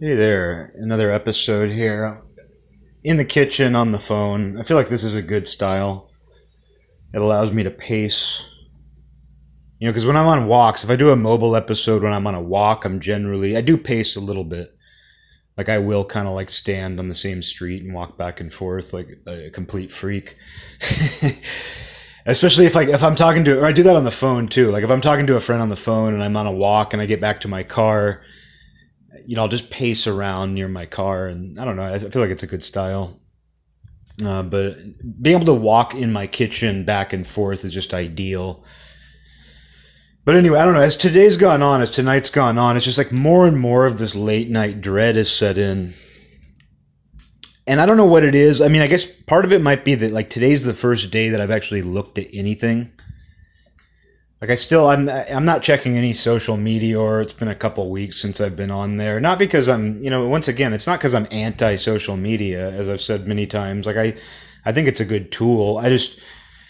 Hey there, another episode here. In the kitchen, on the phone. I feel like this is a good style. It allows me to pace. You know, because when I'm on walks, if I do a mobile episode when I'm on a walk, I'm generally, I do pace a little bit. Like I will kind of like stand on the same street and walk back and forth like a complete freak. Especially if like if I'm talking to, or I do that on the phone too. Like if I'm talking to a friend on the phone and I'm on a walk and I get back to my car you know, I'll just pace around near my car, and I don't know. I feel like it's a good style. Uh, but being able to walk in my kitchen back and forth is just ideal. But anyway, I don't know. As today's gone on, as tonight's gone on, it's just like more and more of this late night dread is set in. And I don't know what it is. I mean, I guess part of it might be that like today's the first day that I've actually looked at anything like I still I'm I'm not checking any social media or it's been a couple weeks since I've been on there. Not because I'm, you know, once again, it's not because I'm anti social media as I've said many times. Like I I think it's a good tool. I just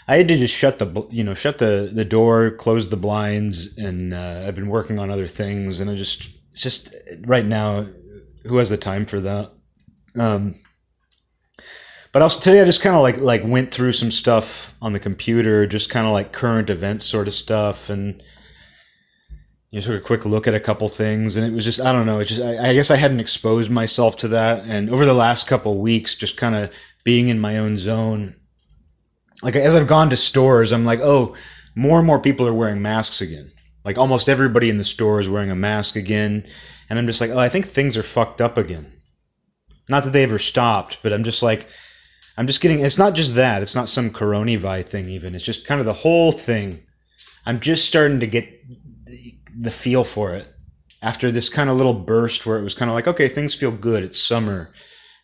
I had to just shut the you know shut the the door, close the blinds, and uh, I've been working on other things, and I just it's just right now, who has the time for that? Um, but also today I just kind of like like went through some stuff on the computer, just kind of like current events sort of stuff, and you know, took a quick look at a couple things, and it was just I don't know, it just I, I guess I hadn't exposed myself to that, and over the last couple weeks, just kind of being in my own zone. Like as I've gone to stores, I'm like, oh, more and more people are wearing masks again. Like almost everybody in the store is wearing a mask again, and I'm just like, oh, I think things are fucked up again. Not that they ever stopped, but I'm just like I'm just getting. It's not just that. It's not some coronavirus thing. Even it's just kind of the whole thing. I'm just starting to get the feel for it after this kind of little burst where it was kind of like, okay, things feel good. It's summer.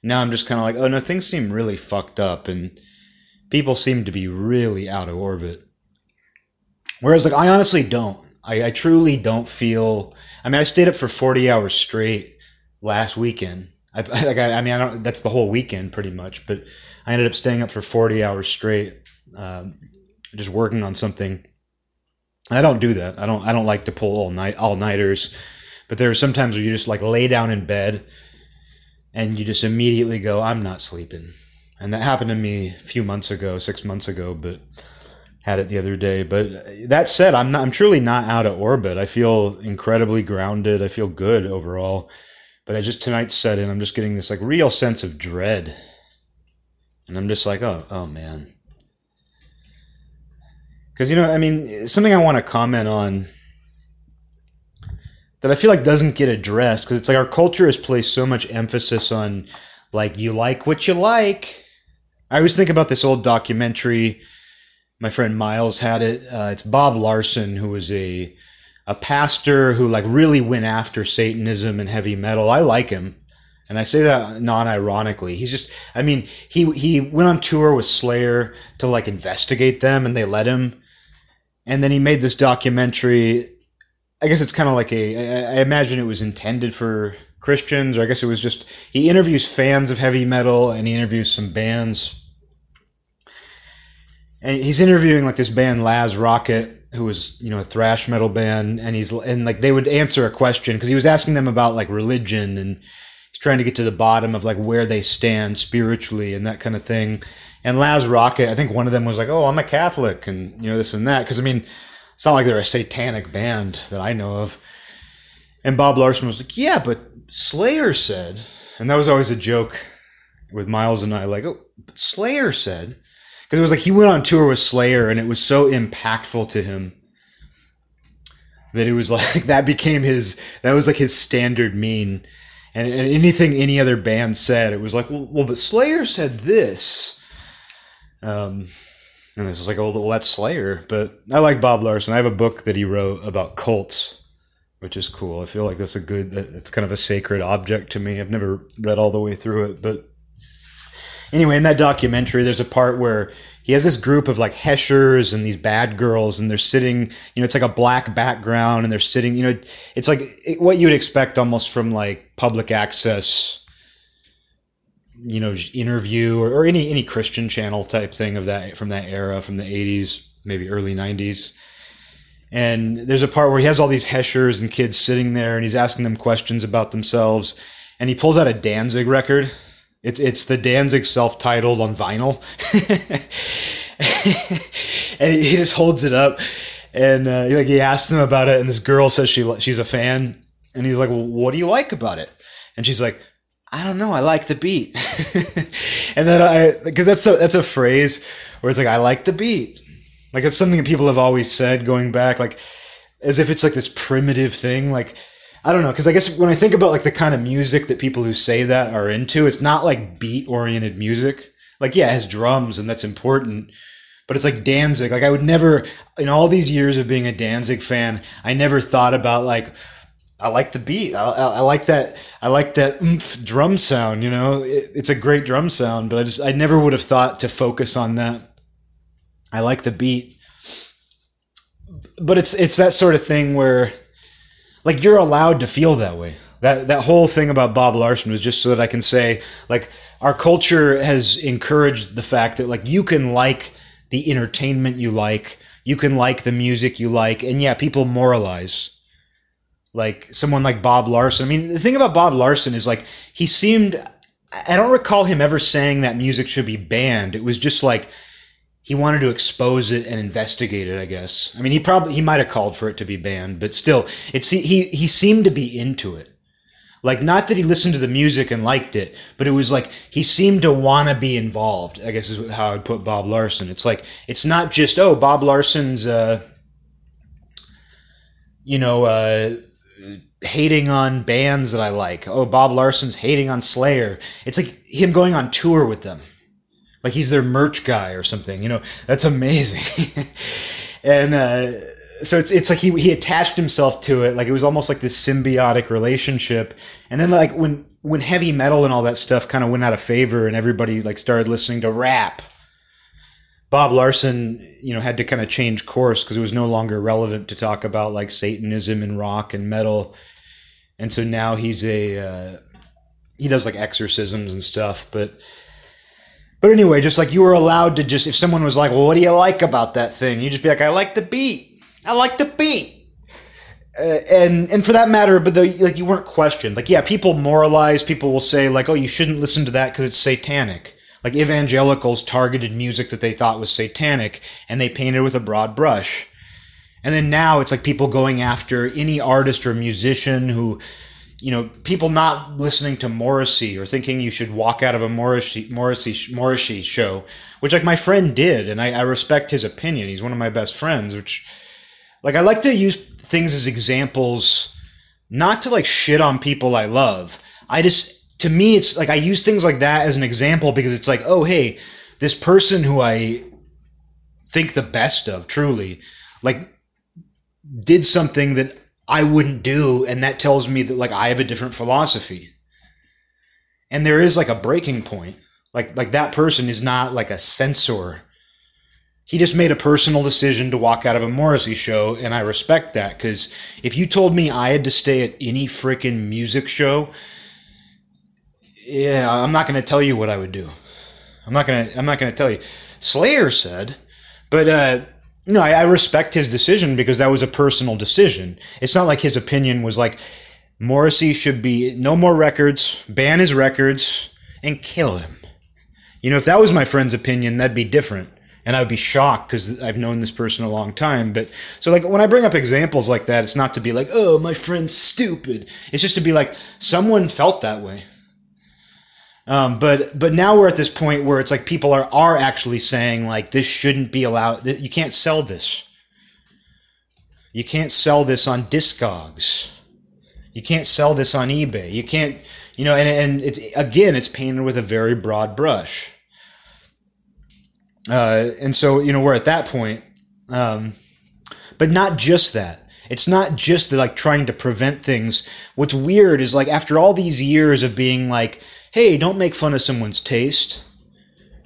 Now I'm just kind of like, oh no, things seem really fucked up, and people seem to be really out of orbit. Whereas, like, I honestly don't. I, I truly don't feel. I mean, I stayed up for 40 hours straight last weekend. I, like, I, I mean, I don't. That's the whole weekend, pretty much. But I ended up staying up for 40 hours straight, um, just working on something. And I don't do that. I don't. I don't like to pull all night all nighters. But there are sometimes where you just like lay down in bed, and you just immediately go, "I'm not sleeping." And that happened to me a few months ago, six months ago, but had it the other day. But that said, I'm not. I'm truly not out of orbit. I feel incredibly grounded. I feel good overall. But I just tonight set in. I'm just getting this like real sense of dread and I'm just like, oh, oh man. Because, you know, I mean, something I want to comment on that I feel like doesn't get addressed because it's like our culture has placed so much emphasis on, like, you like what you like. I always think about this old documentary. My friend Miles had it. Uh, it's Bob Larson, who was a a pastor who like really went after Satanism and heavy metal. I like him. And I say that non-ironically. He's just I mean, he he went on tour with Slayer to like investigate them and they let him. And then he made this documentary. I guess it's kind of like a I imagine it was intended for Christians or I guess it was just he interviews fans of heavy metal and he interviews some bands. And he's interviewing like this band Lääz Rockit who was you know a thrash metal band and he's and like they would answer a question because he was asking them about like religion and trying to get to the bottom of like where they stand spiritually and that kind of thing. And Lääz Rockit, I think one of them was like, "Oh, I'm a Catholic," and you know this and that. Because I mean, it's not like they're a satanic band that I know of. And Bob Larson was like, "Yeah, but Slayer said," and that was always a joke with Miles and I. Like, "Oh, but Slayer said," because it was like he went on tour with Slayer, and it was so impactful to him that it was like that became his that was like his standard mean and, and anything any other band said, it was like, well, well but Slayer said this. Um, and this was like, oh, well, that's Slayer. But I like Bob Larson. I have a book that he wrote about cults, which is cool. I feel like that's a good, it's kind of a sacred object to me. I've never read all the way through it, but anyway, in that documentary, there's a part where he has this group of like heshers and these bad girls, and they're sitting. You know, it's like a black background, and they're sitting. You know, it's like what you would expect almost from like public access. You know, interview or, or any any Christian channel type thing of that from that era, from the '80s, maybe early '90s. And there's a part where he has all these heshers and kids sitting there, and he's asking them questions about themselves and he pulls out a Danzig record. It's it's the Danzig self-titled on vinyl, and he, he just holds it up, and uh, like he asks them about it, and this girl says she she's a fan, and he's like, well, "What do you like about it?" And she's like, "I don't know, I like the beat." and then I because that's a, that's a phrase where it's like, "I like the beat," like it's something that people have always said going back, like as if it's like this primitive thing, like I don't know, because I guess when I think about like the kind of music that people who say that are into, it's not like beat oriented music. Like, yeah, it has drums and that's important, but it's like Danzig. Like, I would never, in all these years of being a Danzig fan, I never thought about like, I like the beat. I, I, I like that. I like that oomph drum sound. You know, it, it's a great drum sound, but I just I never would have thought to focus on that. I like the beat, but it's it's that sort of thing where like you're allowed to feel that way. That that whole thing about Bob Larson was just so that I can say like our culture has encouraged the fact that like you can like the entertainment you like, you can like the music you like, and yeah, people moralize. Like someone like Bob Larson. I mean, the thing about Bob Larson is like he seemed I don't recall him ever saying that music should be banned. It was just like he wanted to expose it and investigate it. I guess. I mean, he probably he might have called for it to be banned, but still, it's he he seemed to be into it. Like, not that he listened to the music and liked it, but it was like he seemed to want to be involved. I guess is how I'd put Bob Larson. It's like it's not just oh Bob Larson's, uh, you know. Uh, hating on bands that I like. Oh, Bob Larson's hating on Slayer. It's like him going on tour with them like he's their merch guy or something. You know, that's amazing. and uh, so it's it's like he he attached himself to it, like it was almost like this symbiotic relationship. And then like when when heavy metal and all that stuff kind of went out of favor, and everybody like started listening to rap. Bob Larson, you know, had to kind of change course because it was no longer relevant to talk about like Satanism and rock and metal, and so now he's a uh, he does like exorcisms and stuff, but but anyway, just like you were allowed to just, if someone was like, well, what do you like about that thing? You just be like, I like the beat. I like the beat. Uh, and and for that matter, but the, like you weren't questioned. Like yeah, people moralize. People will say like, oh, you shouldn't listen to that because it's satanic. Like evangelicals targeted music that they thought was satanic, and they painted with a broad brush. And then now it's like people going after any artist or musician who you know, people not listening to Morrissey or thinking you should walk out of a Morrissey Morrissey Morrissey show, which like my friend did, and I, I respect his opinion. He's one of my best friends. Which, like, I like to use things as examples, not to like shit on people I love. I just, to me, it's like I use things like that as an example because it's like, oh hey, this person who I think the best of, truly, like, did something that I wouldn't do, and that tells me that like I have a different philosophy. And there is like a breaking point. Like like that person is not like a censor. He just made a personal decision to walk out of a Morrissey show, and I respect that because if you told me I had to stay at any freaking music show, yeah, I'm not going to tell you what I would do. I'm not gonna. I'm not gonna tell you. Slayer said, but uh, no, I, I respect his decision because that was a personal decision. It's not like his opinion was like Morrissey should be no more records, ban his records, and kill him. You know, if that was my friend's opinion, that'd be different. And I would be shocked because I've known this person a long time. But so, like, when I bring up examples like that, it's not to be like, oh, my friend's stupid. It's just to be like, someone felt that way. Um, but but now we're at this point where it's like people are are actually saying like this shouldn't be allowed. You can't sell this. You can't sell this on Discogs. You can't sell this on eBay. You can't, you know, and and it's again, it's painted with a very broad brush. Uh, and so you know we're at that point, um, but not just that. It's not just the, like trying to prevent things. What's weird is like after all these years of being like hey, don't make fun of someone's taste.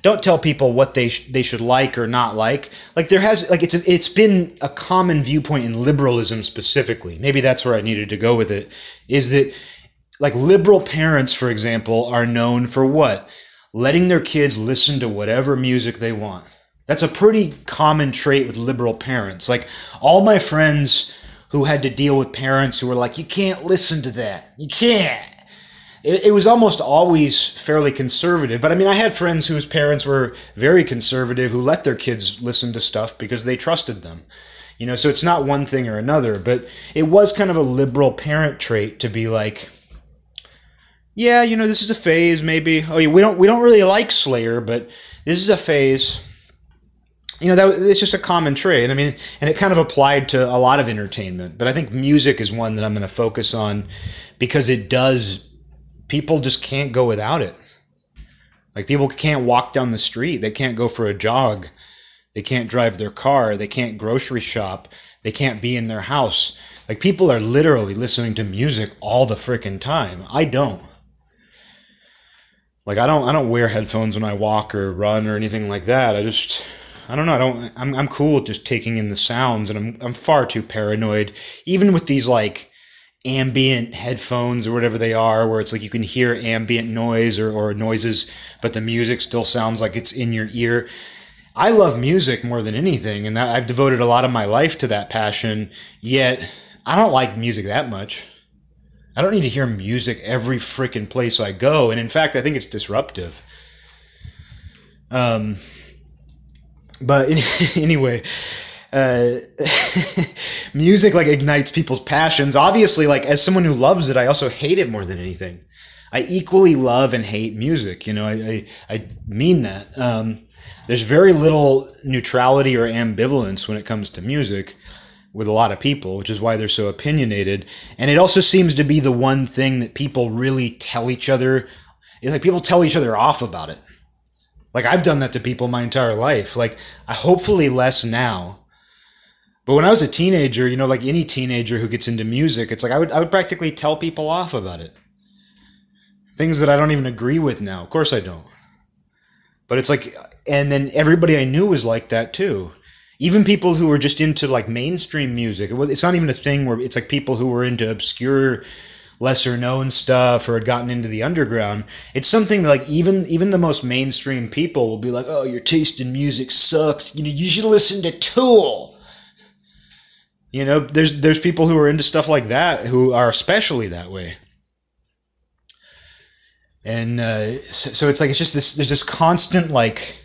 Don't tell people what they sh- they should like or not like. Like there has like it's a, it's been a common viewpoint in liberalism specifically. Maybe that's where I needed to go with it. Is that like liberal parents, for example, are known for what? Letting their kids listen to whatever music they want. That's a pretty common trait with liberal parents. Like all my friends who had to deal with parents who were like, you can't listen to that. You can't it, was almost always fairly conservative. But I mean, I had friends whose parents were very conservative who let their kids listen to stuff because they trusted them. You know, so it's not one thing or another, but it was kind of a liberal parent trait to be like, yeah, you know, this is a phase, maybe. Oh, yeah, we don't we don't really like Slayer, but this is a phase. You know, that it's just a common trait. and I mean, and it kind of applied to a lot of entertainment. But I think music is one that I'm going to focus on because it does. People just can't go without it. Like people can't walk down the street. They can't go for a jog. They can't drive their car. They can't grocery shop. They can't be in their house. Like people are literally listening to music all the freaking time. I don't. Like I don't I don't wear headphones when I walk or run or anything like that. I just I don't know. I don't. I'm I'm cool with just taking in the sounds, and I'm I'm far too paranoid. Even with these like ambient headphones or whatever they are, where it's like you can hear ambient noise or, or noises, but the music still sounds like it's in your ear. I love music more than anything, and I've devoted a lot of my life to that passion. Yet I don't like music that much. I don't need to hear music every freaking place I go. And in fact, I think it's disruptive. Um, but anyway, uh, music like ignites people's passions. Obviously, like as someone who loves it, I also hate it more than anything. I equally love and hate music. You know, I I, I mean that. Um, there's very little neutrality or ambivalence when it comes to music with a lot of people, which is why they're so opinionated. And it also seems to be the one thing that people really tell each other. It's like people tell each other off about it. Like I've done that to people my entire life. Like I hopefully less now. But when I was a teenager, you know, like any teenager who gets into music, it's like I would I would practically tell people off about it. Things that I don't even agree with now. Of course I don't. But it's like and then everybody I knew was like that too even people who were just into like mainstream music. It was, it's not even a thing where it's like people who were into obscure, lesser known stuff or had gotten into the underground. It's something like even even the most mainstream people will be like, "Oh, your taste in music sucks. You know, you should listen to Tool." You know, there's there's people who are into stuff like that who are especially that way. And uh, so, so it's like it's just this there's this constant like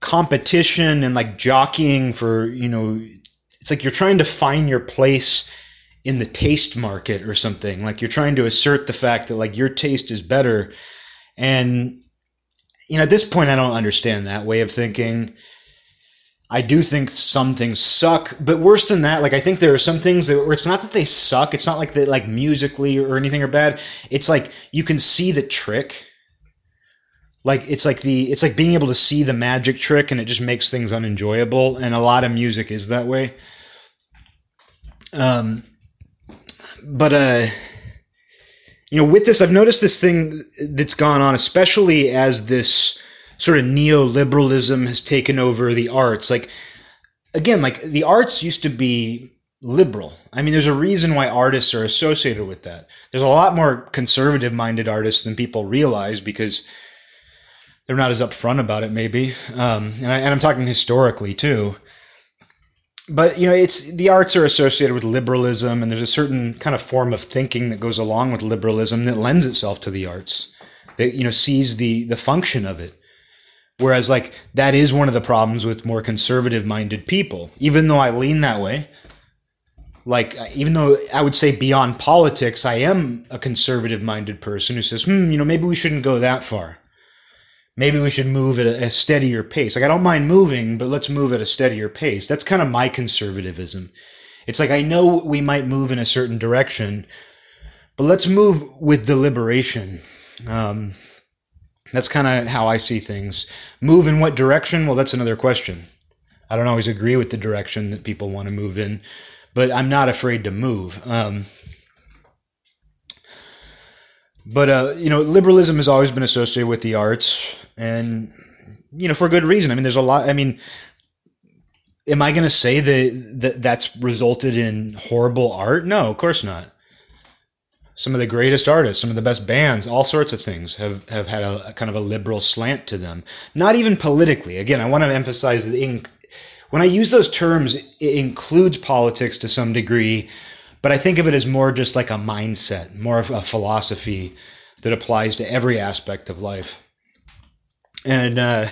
competition and like jockeying for you know it's like you're trying to find your place in the taste market or something. Like you're trying to assert the fact that like your taste is better. And you know at this point i don't understand that way of thinking. I do think some things suck but worse than that like i think there are some things that it's not that they suck it's not like that like musically or anything are bad. It's like you can see the trick. Like it's like the it's like being able to see the magic trick and it just makes things unenjoyable and a lot of music is that way. Um but uh you know with this i've noticed this thing that's gone on especially as this sort of neoliberalism has taken over the arts like again like the arts used to be liberal. I mean, there's a reason why artists are associated with that. There's a lot more conservative minded artists than people realize because they're not as upfront about it, maybe. Um, and, I, and I'm talking historically too. But you know, it's the arts are associated with liberalism, and there's a certain kind of form of thinking that goes along with liberalism that lends itself to the arts. That you know sees the the function of it. Whereas, like that is one of the problems with more conservative minded people. Even though I lean that way, like even though I would say beyond politics, I am a conservative minded person who says, hmm, you know, maybe we shouldn't go that far maybe we should move at a, a, steadier pace. Like I don't mind moving, but let's move at a steadier pace. That's kind of my conservatism. It's like I know we might move in a certain direction, but let's move with deliberation. Um, that's kind of how I see things. Move in what direction? Well, that's another question. I don't always agree with the direction that people want to move in, but I'm not afraid to move. Um, but uh, you know, liberalism has always been associated with the arts, and you know, for good reason. I mean, there's a lot. I mean, am I going to say that, that that's resulted in horrible art? No, of course not. Some of the greatest artists, some of the best bands, all sorts of things have, have had a, a kind of a liberal slant to them. Not even politically. Again, I want to emphasize that when I use those terms, it includes politics to some degree, but I think of it as more just like a mindset, more of a philosophy that applies to every aspect of life. And uh,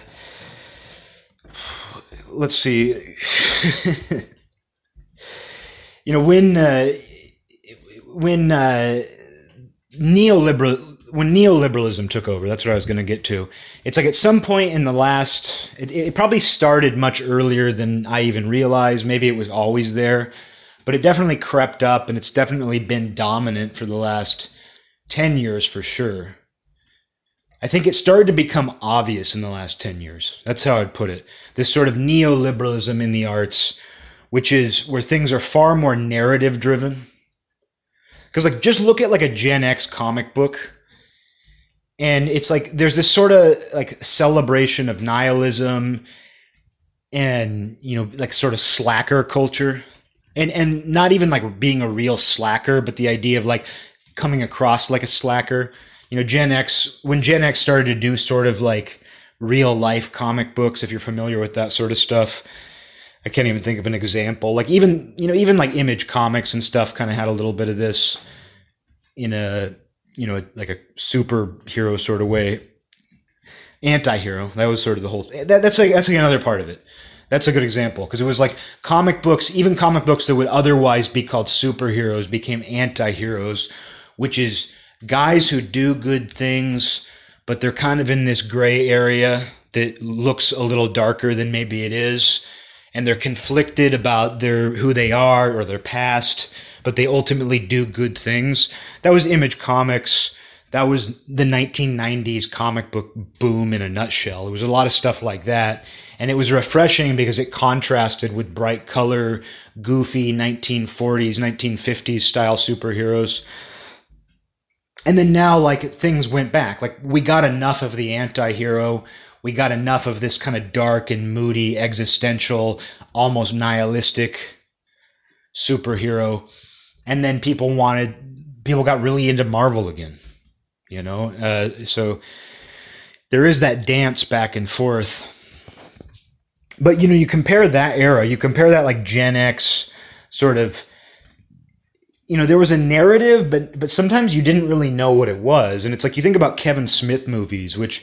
let's see, you know, when uh, when uh, neoliberal when neoliberalism took over, that's what I was going to get to. It's like at some point in the last, it, it, probably started much earlier than I even realized. Maybe it was always there, but it definitely crept up and it's definitely been dominant for the last 10 years for sure. I think it started to become obvious in the last 10 years. That's how I'd put it. This sort of neoliberalism in the arts, which is where things are far more narrative driven. Because, like, just look at like a Gen X comic book and it's like there's this sort of like celebration of nihilism and you know like sort of slacker culture and and not even like being a real slacker but the idea of like coming across like a slacker you know gen x when gen x started to do sort of like real life comic books if you're familiar with that sort of stuff i can't even think of an example like even you know even like image comics and stuff kind of had a little bit of this in a you know, like a superhero sort of way. Anti-hero. That was sort of the whole. That, that's like that's like another part of it. That's a good example because it was like comic books, even comic books that would otherwise be called superheroes became anti-heroes, which is guys who do good things, but they're kind of in this gray area that looks a little darker than maybe it is, and they're conflicted about their who they are or their past but they ultimately do good things. That was Image Comics. That was the 1990s comic book boom in a nutshell. It was a lot of stuff like that. And it was refreshing because it contrasted with bright color, goofy 1940s, 1950s style superheroes. And then now, like, things went back. Like, we got enough of the anti hero. We got enough of this kind of dark and moody, existential, almost nihilistic superhero and then people wanted people got really into Marvel again. You know, uh, so there is that dance back and forth. But you know, you compare that era, you compare that like Gen X sort of you know, there was a narrative, but but sometimes you didn't really know what it was. And it's like you think about Kevin Smith movies, which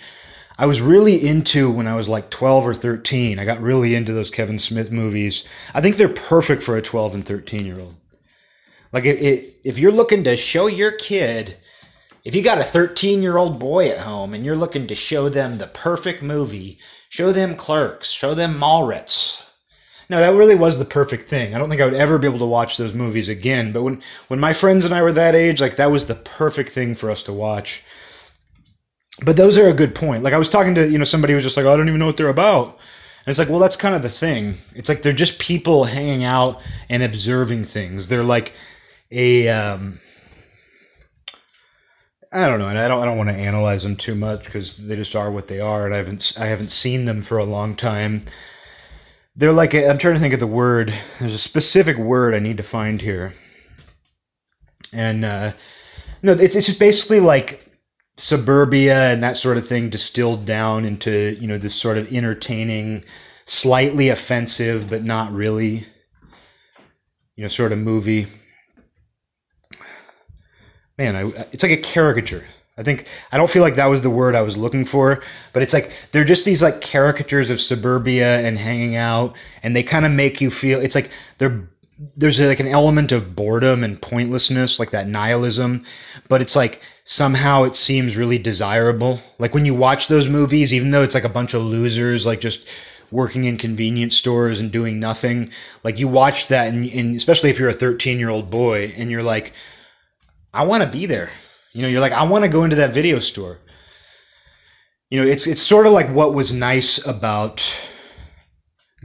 I was really into when I was like 12 or 13. I got really into those Kevin Smith movies. I think they're perfect for a 12 and 13 year old. Like if if you're looking to show your kid, if you got a 13 year old boy at home and you're looking to show them the perfect movie, show them Clerks, show them Mallrats. No, that really was the perfect thing. I don't think I would ever be able to watch those movies again. But when when my friends and I were that age, like that was the perfect thing for us to watch. But those are a good point. Like I was talking to you know somebody who was just like, oh, I don't even know what they're about. And it's like, well, that's kind of the thing. It's like they're just people hanging out and observing things. They're like a um, I don't know, and I don't I don't want to analyze them too much because they just are what they are, and I haven't I haven't seen them for a long time. They're like i am trying to think of the word. There's a specific word I need to find here, and uh, no, it's it's just basically like suburbia and that sort of thing distilled down into you know this sort of entertaining, slightly offensive but not really, you know, sort of movie man, I, it's like a caricature. I think I don't feel like that was the word I was looking for, but it's like they're just these like caricatures of suburbia and hanging out, and they kind of make you feel. It's like they're there's like an element of boredom and pointlessness, like that nihilism, but it's like somehow it seems really desirable. Like when you watch those movies, even though it's like a bunch of losers, like just working in convenience stores and doing nothing, like you watch that, and, and especially if you're a 13 year old boy, and you're like I want to be there. You know, you're like, I want to go into that video store. You know, it's it's sort of like what was nice about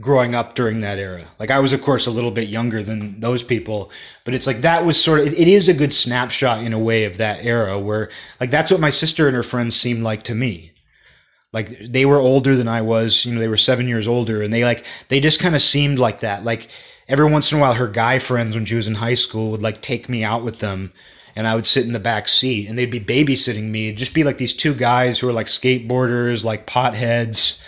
growing up during that era. Like I was, of course, a little bit younger than those people, but it's like that was sort of. It, is a good snapshot in a way of that era where, like, that's what my sister and her friends seemed like to me. Like they were older than I was. You know, they were seven years older, and they like they just kind of seemed like that. Like every once in a while, her guy friends when she was in high school would like take me out with them and I would sit in the back seat and they'd be babysitting me. It'd just be like these two guys who are like skateboarders, like potheads.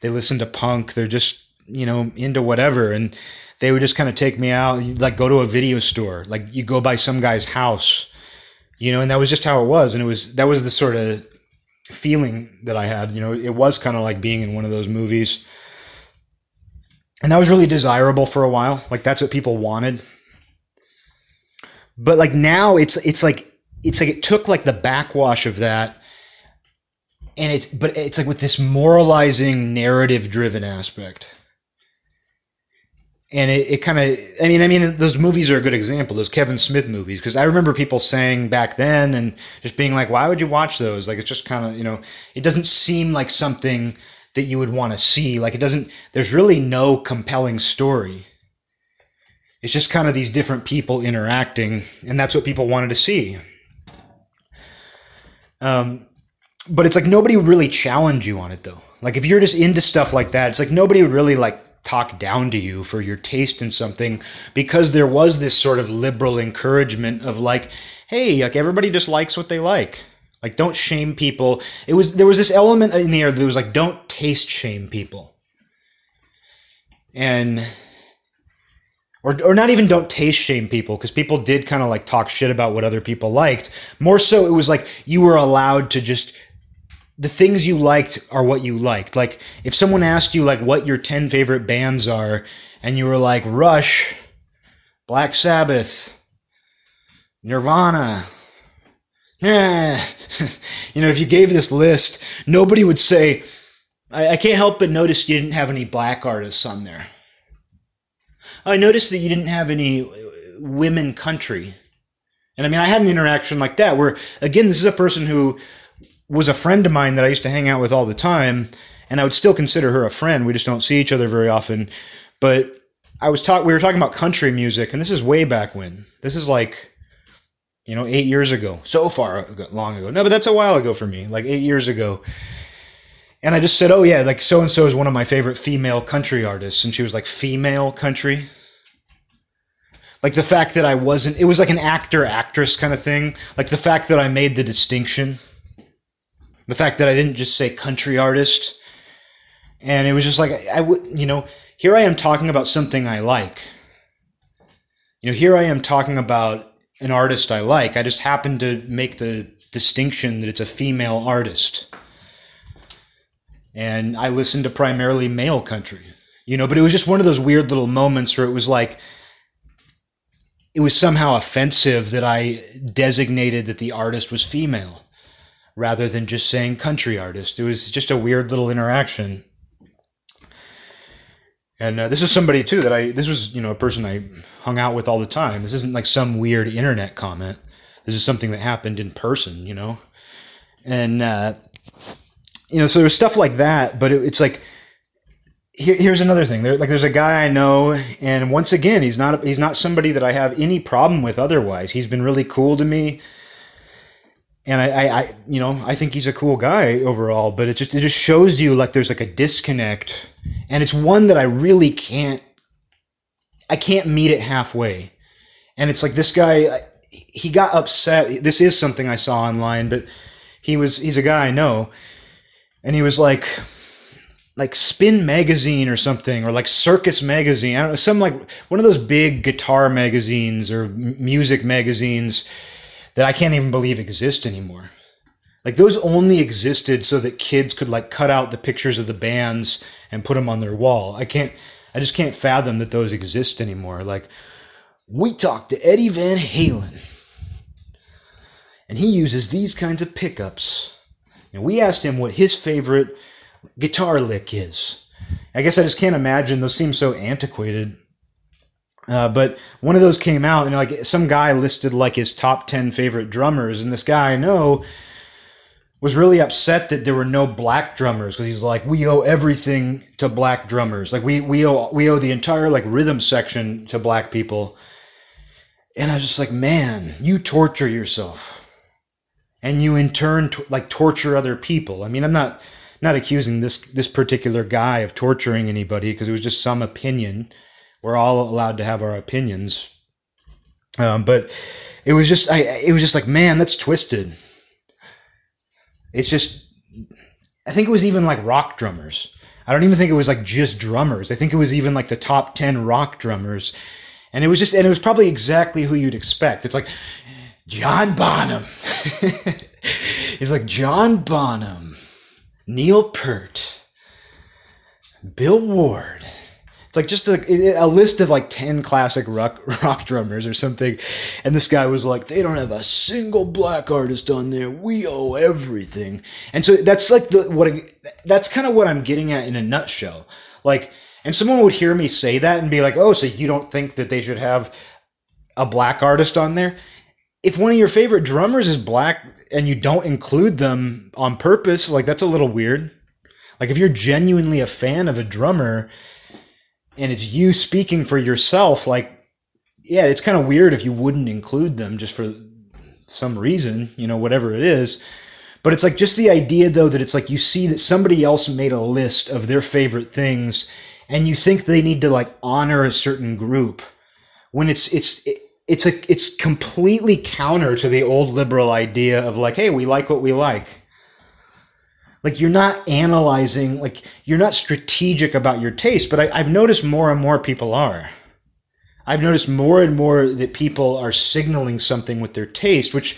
They listen to punk. They're just, you know, into whatever. And they would just kind of take me out, like go to a video store, like you go by some guy's house, you know, and that was just how it was. And it was, that was the sort of feeling that I had, you know, it was kind of like being in one of those movies. And that was really desirable for a while. Like that's what people wanted. But like now it's, it's like, it's like it took like the backwash of that and it's but it's like with this moralizing narrative driven aspect. And it, it kind of i mean i mean those movies are a good example those kevin smith movies because i remember people saying back then and just being like why would you watch those? Like it's just kind of you know it doesn't seem like something that you would want to see. Like it doesn't there's really no compelling story it's just kind of these different people interacting and that's what people wanted to see um, but it's like nobody would really challenge you on it though. Like if you're just into stuff like that, it's like nobody would really like talk down to you for your taste in something because there was this sort of liberal encouragement of like, hey, like everybody just likes what they like. Like don't shame people. It was there was this element in the air that was like don't taste shame people. And or, or not even don't taste shame people because people did kind of like talk shit about what other people liked more so it was like you were allowed to just the things you liked are what you liked. Like if someone asked you like what your 10 favorite bands are and you were like Rush, Black Sabbath, Nirvana, yeah. you know, if you gave this list, nobody would say, I, I, can't help but notice you didn't have any black artists on there. I noticed that you didn't have any women country. And I mean, I had an interaction like that where, again, this is a person who was a friend of mine that I used to hang out with all the time, and I would still consider her a friend. We just don't see each other very often. But I was talk we were talking about country music, and this is way back when. This is like, you know, eight years ago. So far long ago. No, but that's a while ago for me, like eight years ago. And I just said, "Oh yeah, like so and so is one of my favorite female country artists," and she was like, "Female country." Like the fact that I wasn't, it was like an actor actress kind of thing. Like the fact that I made the distinction the fact that I didn't just say country artist. And it was just like, I would, you know, here I am talking about something I like. You know, here I am talking about an artist I like. I just happen to make the distinction that it's a female artist. And I listened to primarily male country, you know, but it was just one of those weird little moments where it was like, it was somehow offensive that I designated that the artist was female rather than just saying country artist. It was just a weird little interaction. And uh, this is somebody too that I this was you know a person I hung out with all the time. This isn't like some weird internet comment. This is something that happened in person, you know. And uh, you know, so there's stuff like that, but it, it's like here, here's another thing. There, like there's a guy I know, and once again, he's not he's not somebody that I have any problem with. Otherwise, he's been really cool to me and I, I, I, you know, I think he's a cool guy overall. But it just it just shows you like there's like a disconnect, and it's one that I really can't, I can't meet it halfway. And it's like this guy, he got upset. This is something I saw online, but he was he's a guy I know, and he was like, like Spin Magazine or something, or like Circus Magazine. I don't know, some like one of those big guitar magazines or music magazines that I can't even believe exist anymore. Like those only existed so that kids could like cut out the pictures of the bands and put them on their wall. I can't I just can't fathom that those exist anymore. Like we talked to Eddie Van Halen and he uses these kinds of pickups. And we asked him what his favorite guitar lick is. I guess I just can't imagine those seem so antiquated. Uh, but one of those came out, and like some guy listed like his top ten favorite drummers, and this guy I know was really upset that there were no black drummers because he's like, we owe everything to black drummers. Like we we owe we owe the entire like rhythm section to black people. And I was just like, man, you torture yourself, and you in turn t- like torture other people. I mean, I'm not not accusing this this particular guy of torturing anybody because it was just some opinion we're all allowed to have our opinions. Um, but it was just, I, it was just like, man, that's twisted. It's just, I think it was even like rock drummers. I don't even think it was like just drummers. I think it was even like the top 10 rock drummers. And it was just, and it was probably exactly who you'd expect. It's like John Bonham. He's like John Bonham, Neil Peart, Bill Ward. It's like just a, a list of like 10 classic rock, rock drummers or something. And this guy was like, they don't have a single black artist on there. We owe everything. And so that's like the, what, that's kind of what I'm getting at in a nutshell. Like, and someone would hear me say that and be like, oh, so you don't think that they should have a black artist on there? If one of your favorite drummers is black and you don't include them on purpose, like that's a little weird. Like if you're genuinely a fan of a drummer and it's you speaking for yourself, like, yeah, it's kind of weird if you wouldn't include them just for some reason, you know, whatever it is. But it's like just the idea, though, that it's like you see that somebody else made a list of their favorite things, and you think they need to like honor a certain group, when it's it's it's a it's completely counter to the old liberal idea of like, hey, we like what we like. Like you're not analyzing like you're not strategic about your taste but I, have noticed more and more people are. I've noticed more and more that people are signaling something with their taste which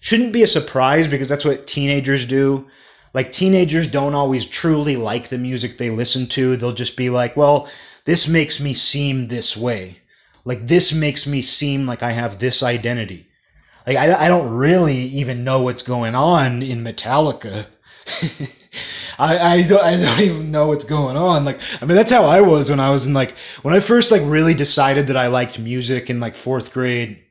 shouldn't be a surprise because that's what teenagers do. Like teenagers don't always truly like the music they listen to. They'll just be like well this makes me seem this way like this makes me seem like i have this identity like i, I don't really even know what's going on in metallica I, I don't I don't even know what's going on. Like I mean that's how I was when I was in like when I first like really decided that I liked music in like fourth grade.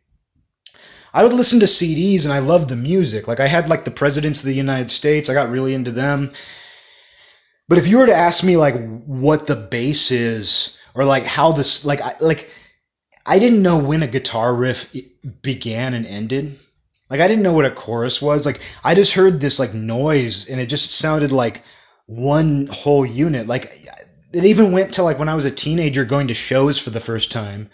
I would listen to CDs and I loved the music. Like I had like the presidents of the United States. I got really into them. But if you were to ask me like what the bass is or like how this like I, like I didn't know when a guitar riff began and ended. Like I didn't know what a chorus was. Like I just heard this like noise and it just sounded like one whole unit. Like it even went to like when I was a teenager going to shows for the first time.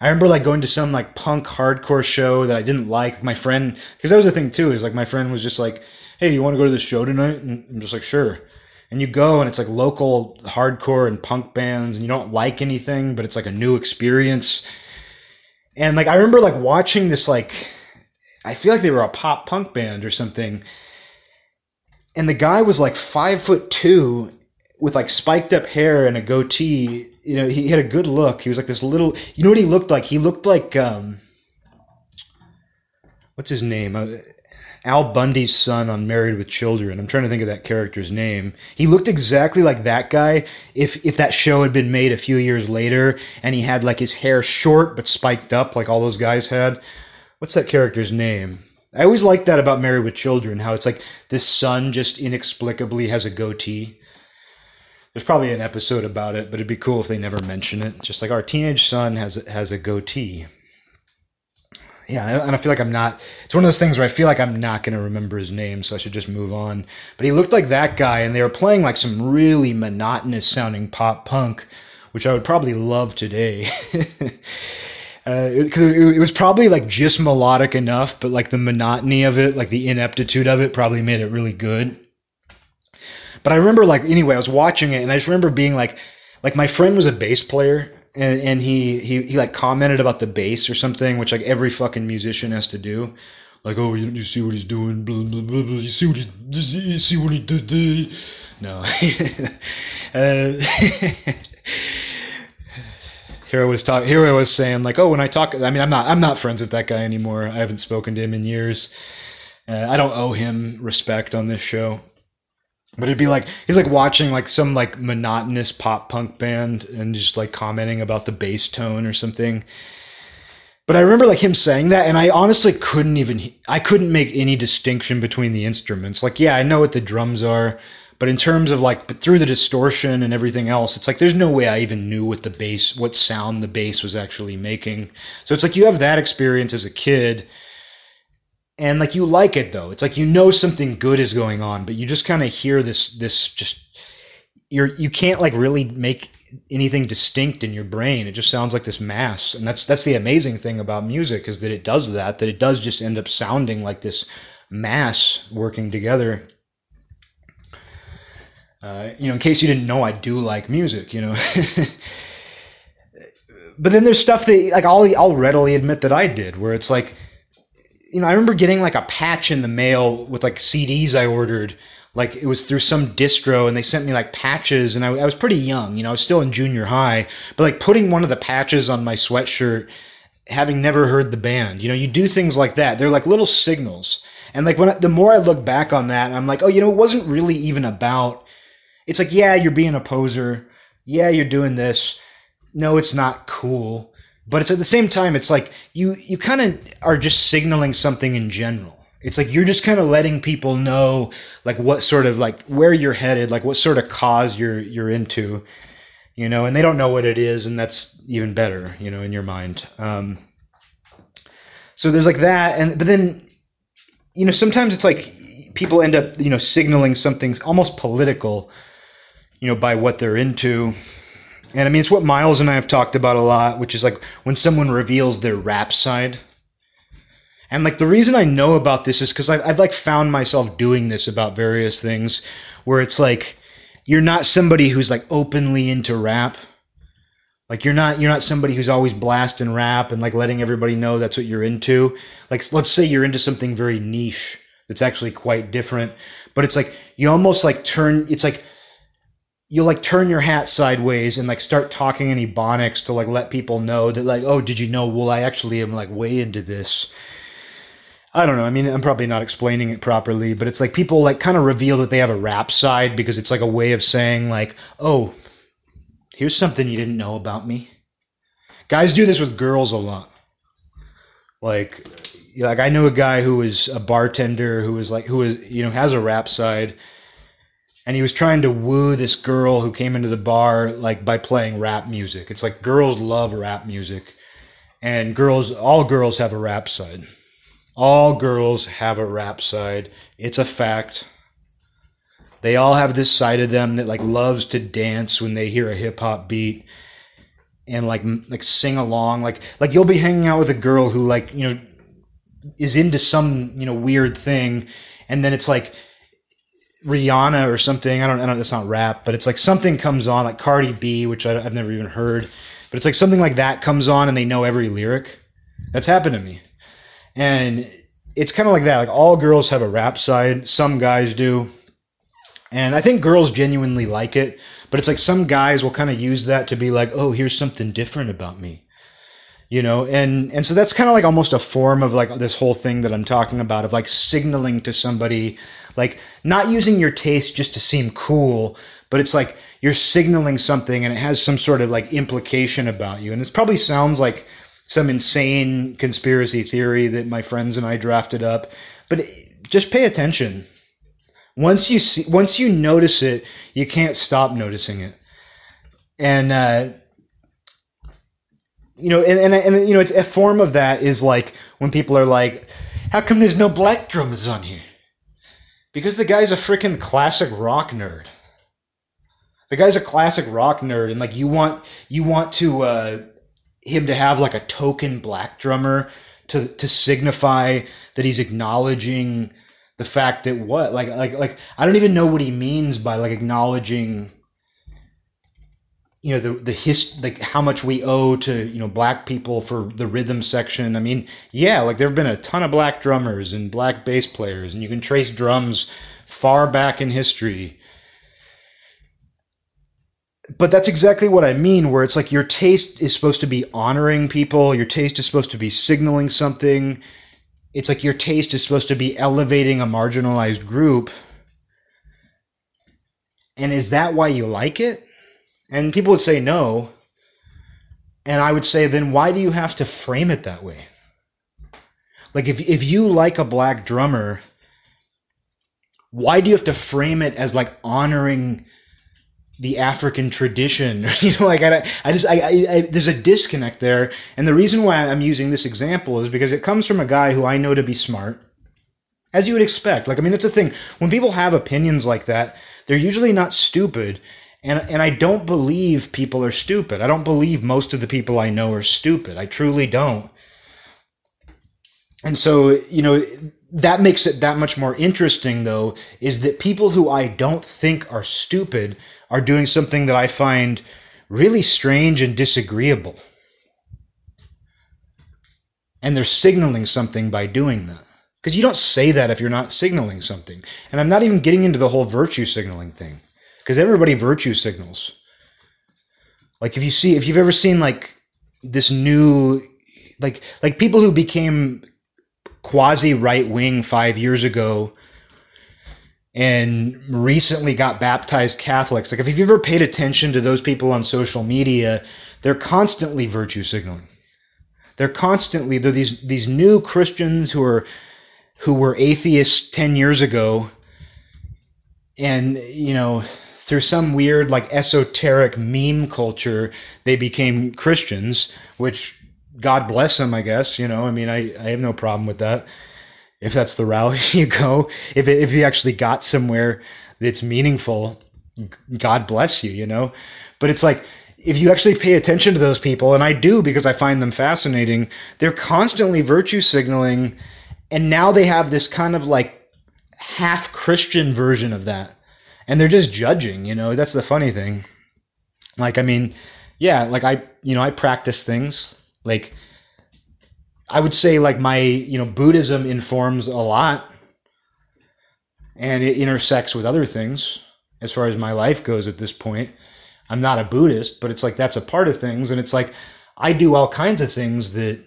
I remember like going to some like punk hardcore show that I didn't like. My friend, because that was the thing too, is like my friend was just like, "Hey, you want to go to this show tonight?" And I'm just like, "Sure." And you go, and it's like local hardcore and punk bands, and you don't like anything, but it's like a new experience. And like I remember like watching this like I feel like they were a pop punk band or something. And the guy was like five foot two with like spiked up hair and a goatee. You know, he had a good look. He was like this little, you know what he looked like? He looked like, um, what's his name? Al Bundy's son on Married with Children. I'm trying to think of that character's name. He looked exactly like that guy if if that show had been made a few years later and he had like his hair short but spiked up like all those guys had what's that character's name? I always like that about Married with Children, how it's like this son just inexplicably has a goatee. There's probably an episode about it, but it'd be cool if they never mention it. Just like our teenage son has has a goatee. Yeah, and I feel like I'm not. It's one of those things where I feel like I'm not going to remember his name, so I should just move on. But he looked like that guy, and they were playing like some really monotonous sounding pop punk, which I would probably love today. uh, it, it, was probably like just melodic enough, but like the monotony of it, like the ineptitude of it, probably made it really good. But I remember like anyway, I was watching it, and I just remember being like, like my friend was a bass player, and, and he, he he like commented about the bass or something, which like every fucking musician has to do. Like, oh, you, you see what he's doing? Blah, blah, blah. You see what he you see what he did? No. uh, here I was talking. Here I was saying like, oh, when I talk, I mean, I'm not, I'm not friends with that guy anymore. I haven't spoken to him in years. Uh, I don't owe him respect on this show. But it'd be like he's like watching like some like monotonous pop punk band and just like commenting about the bass tone or something. But I remember like him saying that, and I honestly couldn't even I couldn't make any distinction between the instruments. Like, yeah, I know what the drums are. But in terms of like, but through the distortion and everything else, it's like there's no way I even knew what the bass, what sound the bass was actually making. So it's like you have that experience as a kid, and like you like it though. It's like you know something good is going on, but you just kind of hear this, this just you're you can't like really make anything distinct in your brain. It just sounds like this mass, and that's that's the amazing thing about music is that it does that. That it does just end up sounding like this mass working together Uh, you know, in case you didn't know, I do like music. You know, but then there's stuff that like I'll I'll readily admit that I did, where it's like, you know, I remember getting like a patch in the mail with like CDs I ordered. Like it was through some distro, and they sent me like patches, and I, I was pretty young. You know, I was still in junior high, but like putting one of the patches on my sweatshirt having never heard the band. You know, you do things like that. They're like little signals. And like when I, the more I look back on that, I'm like, oh, you know, it wasn't really even about. It's like, yeah, you're being a poser. Yeah, you're doing this. No, it's not cool. But it's at the same time, it's like you you kind of are just signaling something in general. It's like you're just kind of letting people know like what sort of like where you're headed, like what sort of cause you're you're into you know, and they don't know what it is, and that's even better, you know, in your mind. Um, so there's like that, and but then, you know, sometimes it's like people end up, you know, signaling something almost political, you know, by what they're into. And I mean, it's what Miles and I have talked about a lot, which is like when someone reveals their rap side. And like the reason I know about this is because I've, I've like found myself doing this about various things, where it's like you're not somebody who's like openly into rap. Like you're not you're not somebody who's always blasting rap and like letting everybody know that's what you're into. Like let's say you're into something very niche that's actually quite different, but it's like you almost like turn it's like you'll like turn your hat sideways and like start talking in ebonics to like let people know that like oh did you know well I actually am like way into this I don't know. I mean, I'm probably not explaining it properly, but it's like people like kind of reveal that they have a rap side because it's like a way of saying like, "Oh, here's something you didn't know about me." Guys do this with girls a lot. Like like I know a guy who was a bartender who was like who was, you know, has a rap side and he was trying to woo this girl who came into the bar like by playing rap music. It's like girls love rap music and girls all girls have a rap side all girls have a rap side. It's a fact. They all have this side of them that like loves to dance when they hear a hip hop beat and like like sing along. Like like you'll be hanging out with a girl who like, you know, is into some, you know, weird thing and then it's like Rihanna or something. I don't I don't it's not rap, but it's like something comes on like Cardi B, which I, I've never even heard. But it's like something like that comes on and they know every lyric. That's happened to me and it's kind of like that. Like all girls have a rap side. Some guys do. And I think girls genuinely like it, but it's like some guys will kind of use that to be like, "Oh, here's something different about me." You know, and and so that's kind of like almost a form of like this whole thing that I'm talking about of like signaling to somebody like not using your taste just to seem cool, but it's like you're signaling something and it has some sort of like implication about you. And it probably sounds like some insane conspiracy theory that my friends and I drafted up. But just pay attention. Once you see, once you notice it, you can't stop noticing it. And uh, you know, and, and and you know, it's a form of that is like when people are like, "How come there's no black drums on here?" Because the guy's a freaking classic rock nerd. The guy's a classic rock nerd, and like you want you want to. Uh, him to have like a token black drummer to to signify that he's acknowledging the fact that what like like like I don't even know what he means by like acknowledging you know the the his like how much we owe to you know black people for the rhythm section. I mean, yeah, like there've been a ton of black drummers and black bass players, and you can trace drums far back in history but that's exactly what I mean, where it's like your taste is supposed to be honoring people, your taste is supposed to be signaling something. It's like your taste is supposed to be elevating a marginalized group. And is that why you like it? And people would say no. And I would say, then why do you have to frame it that way? Like, if, if you like a black drummer, why do you have to frame it as like honoring the African tradition. you know, like I, I just, I, I, I, there's a disconnect there. And the reason why I'm using this example is because it comes from a guy who I know to be smart, as you would expect. Like, I mean, that's the thing. When people have opinions like that, they're usually not stupid. And, and I don't believe people are stupid. I don't believe most of the people I know are stupid. I truly don't. And so, you know, that makes it that much more interesting though is that people who I don't think are stupid are doing something that I find really strange and disagreeable. And they're signaling something by doing that. Because you don't say that if you're not signaling something. And I'm not even getting into the whole virtue signaling thing. Because everybody virtue signals. Like if you see if you've ever seen like this new like like people who became quasi right wing 5 years ago and recently got baptized Catholics. Like if you've ever paid attention to those people on social media, they're constantly virtue signaling. They're constantly they're these these new Christians who are who were atheists 10 years ago and you know through some weird like esoteric meme culture they became christians which god bless them i guess you know? I mean i, I have no problem with that. If that's the route you go if, if you actually got somewhere that's meaningful god bless you you know? But it's like if you actually pay attention to those people and i do because i find them fascinating they're constantly virtue signaling and now they have this kind of like half Christian version of that. And they're just judging, you know. That's the funny thing. Like, I mean, yeah, like I, you know, I practice things. Like, I would say, like, my, you know, Buddhism informs a lot and it intersects with other things as far as my life goes at this point. I'm not a Buddhist, but it's like that's a part of things. And it's like I do all kinds of things that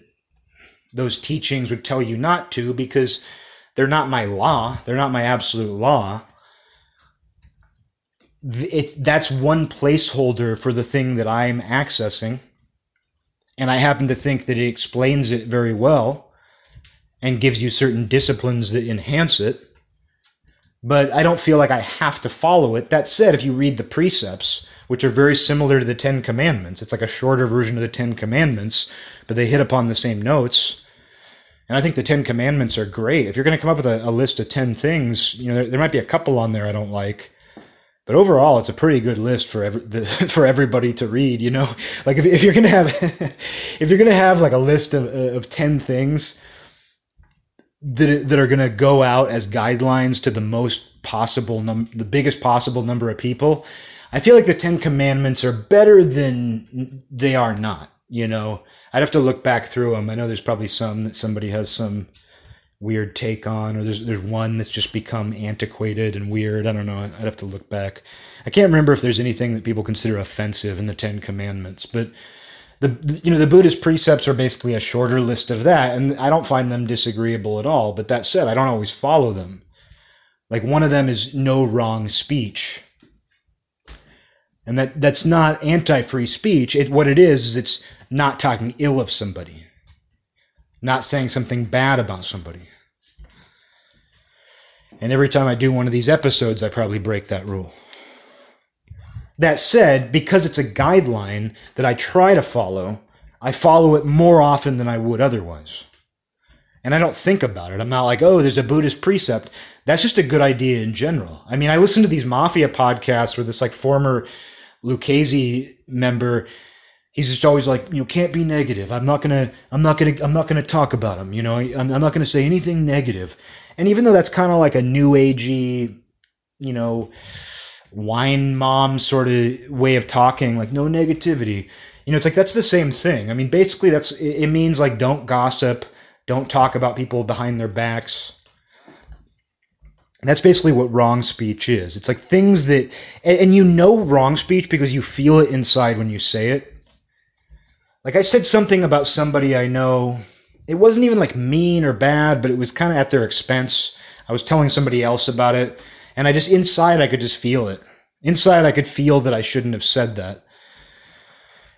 those teachings would tell you not to because they're not my law. They're not my absolute law. It's, that's one placeholder for the thing that I'm accessing. And I happen to think that it explains it very well and gives you certain disciplines that enhance it. But I don't feel like I have to follow it. That said, if you read the precepts, which are very similar to the Ten Commandments, it's like a shorter version of the Ten Commandments, but they hit upon the same notes and I think the Ten Commandments are great. If you're going to come up with a, a list of 10 things, you know, there, there, might be a couple on there I don't like. But overall, it's a pretty good list for every, the, for everybody to read. You know, like if, if you're gonna have if you're gonna have like a list of, of ten things that that are gonna go out as guidelines to the most possible num- the biggest possible number of people, I feel like the Ten Commandments are better than they are not. You know, I'd have to look back through them. I know there's probably some that somebody has some weird take on, or there's there's one that's just become antiquated and weird. I don't know. I'd have to look back. I can't remember if there's anything that people consider offensive in the Ten Commandments, but the you know the Buddhist precepts are basically a shorter list of that, and I don't find them disagreeable at all. But that said, I don't always follow them. Like one of them is no wrong speech. And that, that's not anti-free speech. It, what it is is it's not talking ill of somebody, not saying something bad about somebody. And every time I do one of these episodes, I probably break that rule. That said, because it's a guideline that I try to follow, I follow it more often than I would otherwise. And I don't think about it. I'm not like, oh, there's a Buddhist precept. That's just a good idea in general. I mean, I listen to these mafia podcasts where this like former Lucchese member he's just always like you know can't be negative. I'm not gonna i'm not gonna i'm not gonna talk about him you know? I'm, I'm not gonna say anything negative. and even though that's kind of like a new agey you know wine mom sort of way of talking like no negativity you know it's like that's the same thing. I mean basically that's it means like don't gossip don't talk about people behind their backs. That's basically what wrong speech is. It's like things that and, and you know wrong speech because you feel it inside when you say it like I said something about somebody I know. It wasn't even like mean or bad, but it was kind of at their expense. I was telling somebody else about it, and I just inside I could just feel it. Inside I could feel that I shouldn't have said that.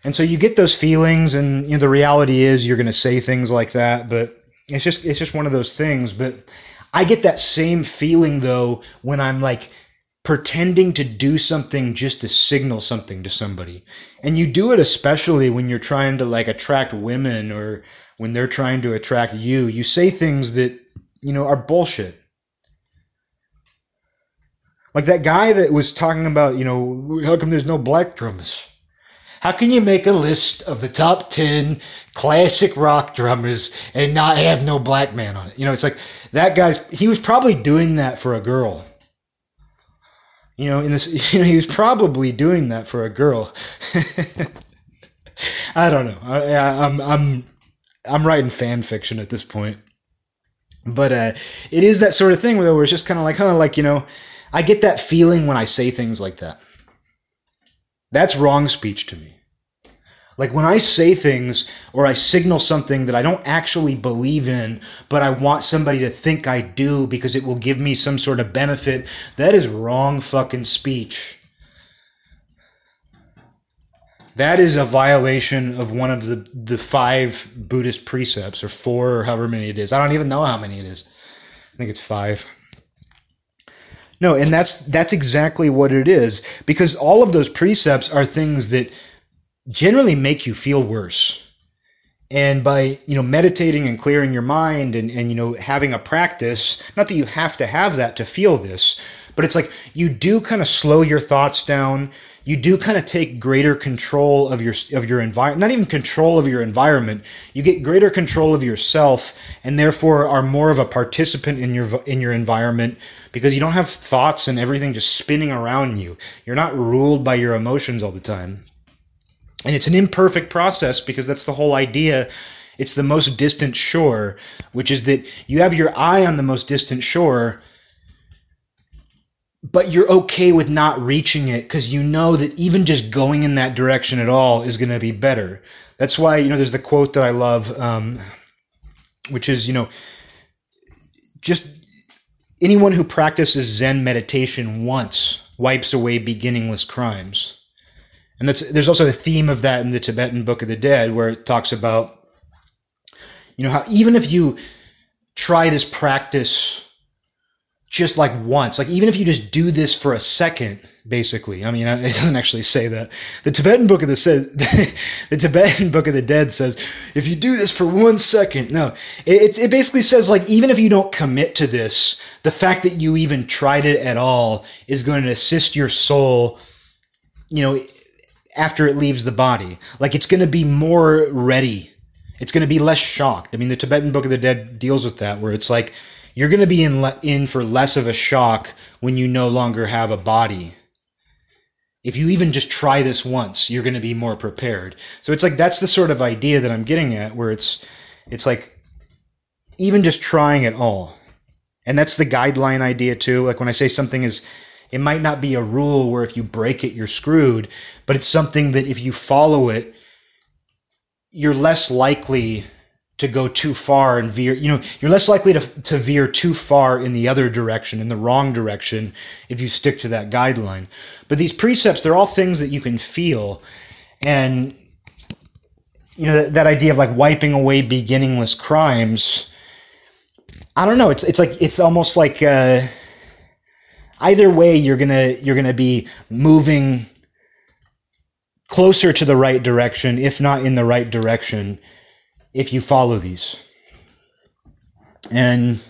And so you get those feelings and you know the reality is you're going to say things like that, but it's just it's just one of those things, but I get that same feeling though when I'm like pretending to do something just to signal something to somebody. And you do it especially when you're trying to like attract women or when they're trying to attract you. You say things that, you know, are bullshit. Like that guy that was talking about, you know, how come there's no black drums? How can you make a list of the top 10 classic rock drummers and not have no black man on it? You know, it's like that guy's, he was probably doing that for a girl. You know, in this, you know, he was probably doing that for a girl. I don't know. I, I'm, I'm, I'm writing fan fiction at this point. But uh, it is that sort of thing where it's just kind of like, huh, like, you know, I get that feeling when I say things like that. That's wrong speech to me. Like when I say things or I signal something that I don't actually believe in, but I want somebody to think I do because it will give me some sort of benefit, that is wrong fucking speech. That is a violation of one of the, the five Buddhist precepts, or four, or however many it is. I don't even know how many it is. I think it's five. No, and that's that's exactly what it is because all of those precepts are things that generally make you feel worse. And by, you know, meditating and clearing your mind and, and you know, having a practice, not that you have to have that to feel this, but it's like you do kind of slow your thoughts down. You do kind of take greater control of your of your environment not even control of your environment. You get greater control of yourself and therefore are more of a participant in your in your environment because you don't have thoughts and everything just spinning around you. You're not ruled by your emotions all the time and it's an imperfect process because that's the whole idea it's the most distant shore which is that you have your eye on the most distant shore but you're okay with not reaching it because you know that even just going in that direction at all is going to be better. That's why, you know, there's the quote that I love, um, which is, you know, just anyone who practices Zen meditation once wipes away beginningless crimes. And there's also a theme of that in the Tibetan Book of the Dead where it talks about, you know, how even if you try this practice just like once, like even if you just do this for a second, basically. I mean, it doesn't actually say that. The Tibetan Book of the says the Tibetan Book of the Dead says if you do this for one second, no, it it basically says like even if you don't commit to this, the fact that you even tried it at all is going to assist your soul, you know, after it leaves the body. Like it's going to be more ready. It's going to be less shocked. I mean, the Tibetan Book of the Dead deals with that, where it's like you're going to be in le- in for less of a shock when you no longer have a body. If you even just try this once, you're going to be more prepared. So it's like that's the sort of idea that I'm getting at where it's it's like even just trying it all. And that's the guideline idea too. Like when I say something is it might not be a rule where if you break it you're screwed, but it's something that if you follow it you're less likely to go too far and veer you know you're less likely to, to veer too far in the other direction in the wrong direction if you stick to that guideline. But these precepts they're all things that you can feel. And you know that, that idea of like wiping away beginningless crimes i don't know. It's it's like it's almost like uh, either way you're gonna you're gonna be moving closer to the right direction if not in the right direction if you follow these. And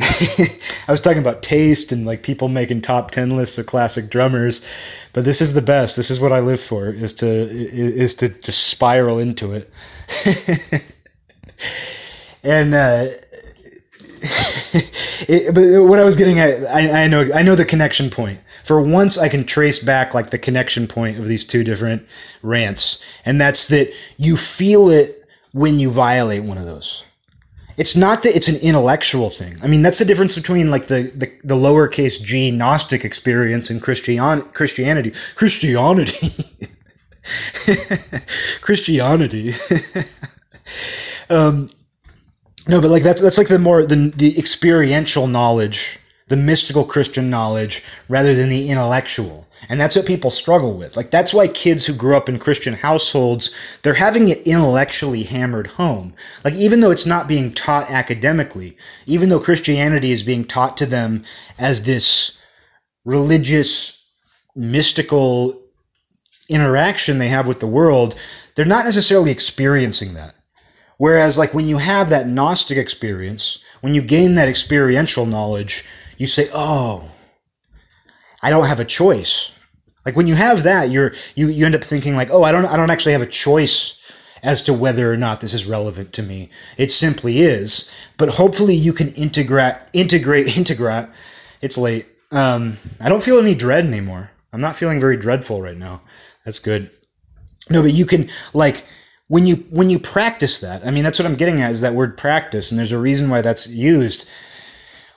I was talking about taste and like people making top 10 lists of classic drummers, but this is the best. This is what I live for is to is to just spiral into it. and uh it, but what I was getting at, I, I, know, I know the connection point. For once, I can trace back like the connection point of these two different rants, and that's that you feel it when you violate one of those. It's not that it's an intellectual thing. I mean, that's the difference between like the the, the lowercase g Gnostic experience and Christian Christianity. Christianity. Christianity. um, no, but like that's that's like the more the the experiential knowledge, the mystical Christian knowledge, rather than the intellectual. And that's what people struggle with. Like that's why kids who grew up in Christian households, they're having it intellectually hammered home. Like even though it's not being taught academically, even though Christianity is being taught to them as this religious, mystical interaction they have with the world, they're not necessarily experiencing that. Whereas, like, when you have that Gnostic experience, when you gain that experiential knowledge, you say, oh, I don't have a choice. Like when you have that, you're you you end up thinking like, oh, I don't I don't actually have a choice as to whether or not this is relevant to me. It simply is. But hopefully you can integrate integrate integrate. It's late. Um, I don't feel any dread anymore. I'm not feeling very dreadful right now. That's good. No, but you can like when you when you practice that. I mean, that's what I'm getting at is that word practice, and there's a reason why that's used.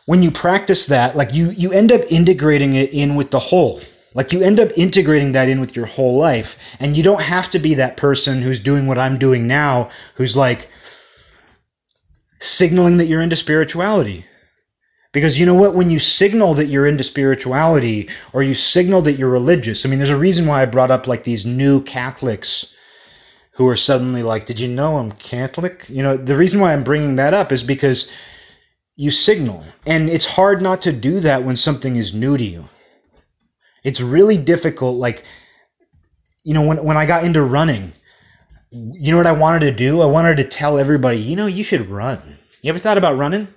When you practice that, like you you end up integrating it in with the whole. Like you end up integrating that in with your whole life, and you don't have to be that person who's doing what I'm doing now, who's like signaling that you're into spirituality. Because you know what? When you signal that you're into spirituality or you signal that you're religious, I mean, there's a reason why I brought up like these new Catholics who are suddenly like, Did you know I'm Catholic? You know, the reason why I'm bringing that up is because you signal. And it's hard not to do that when something is new to you. It's really difficult. Like, you know, when, when I got into running, you know what I wanted to do? I wanted to tell everybody, you know, you should run. You ever thought about running?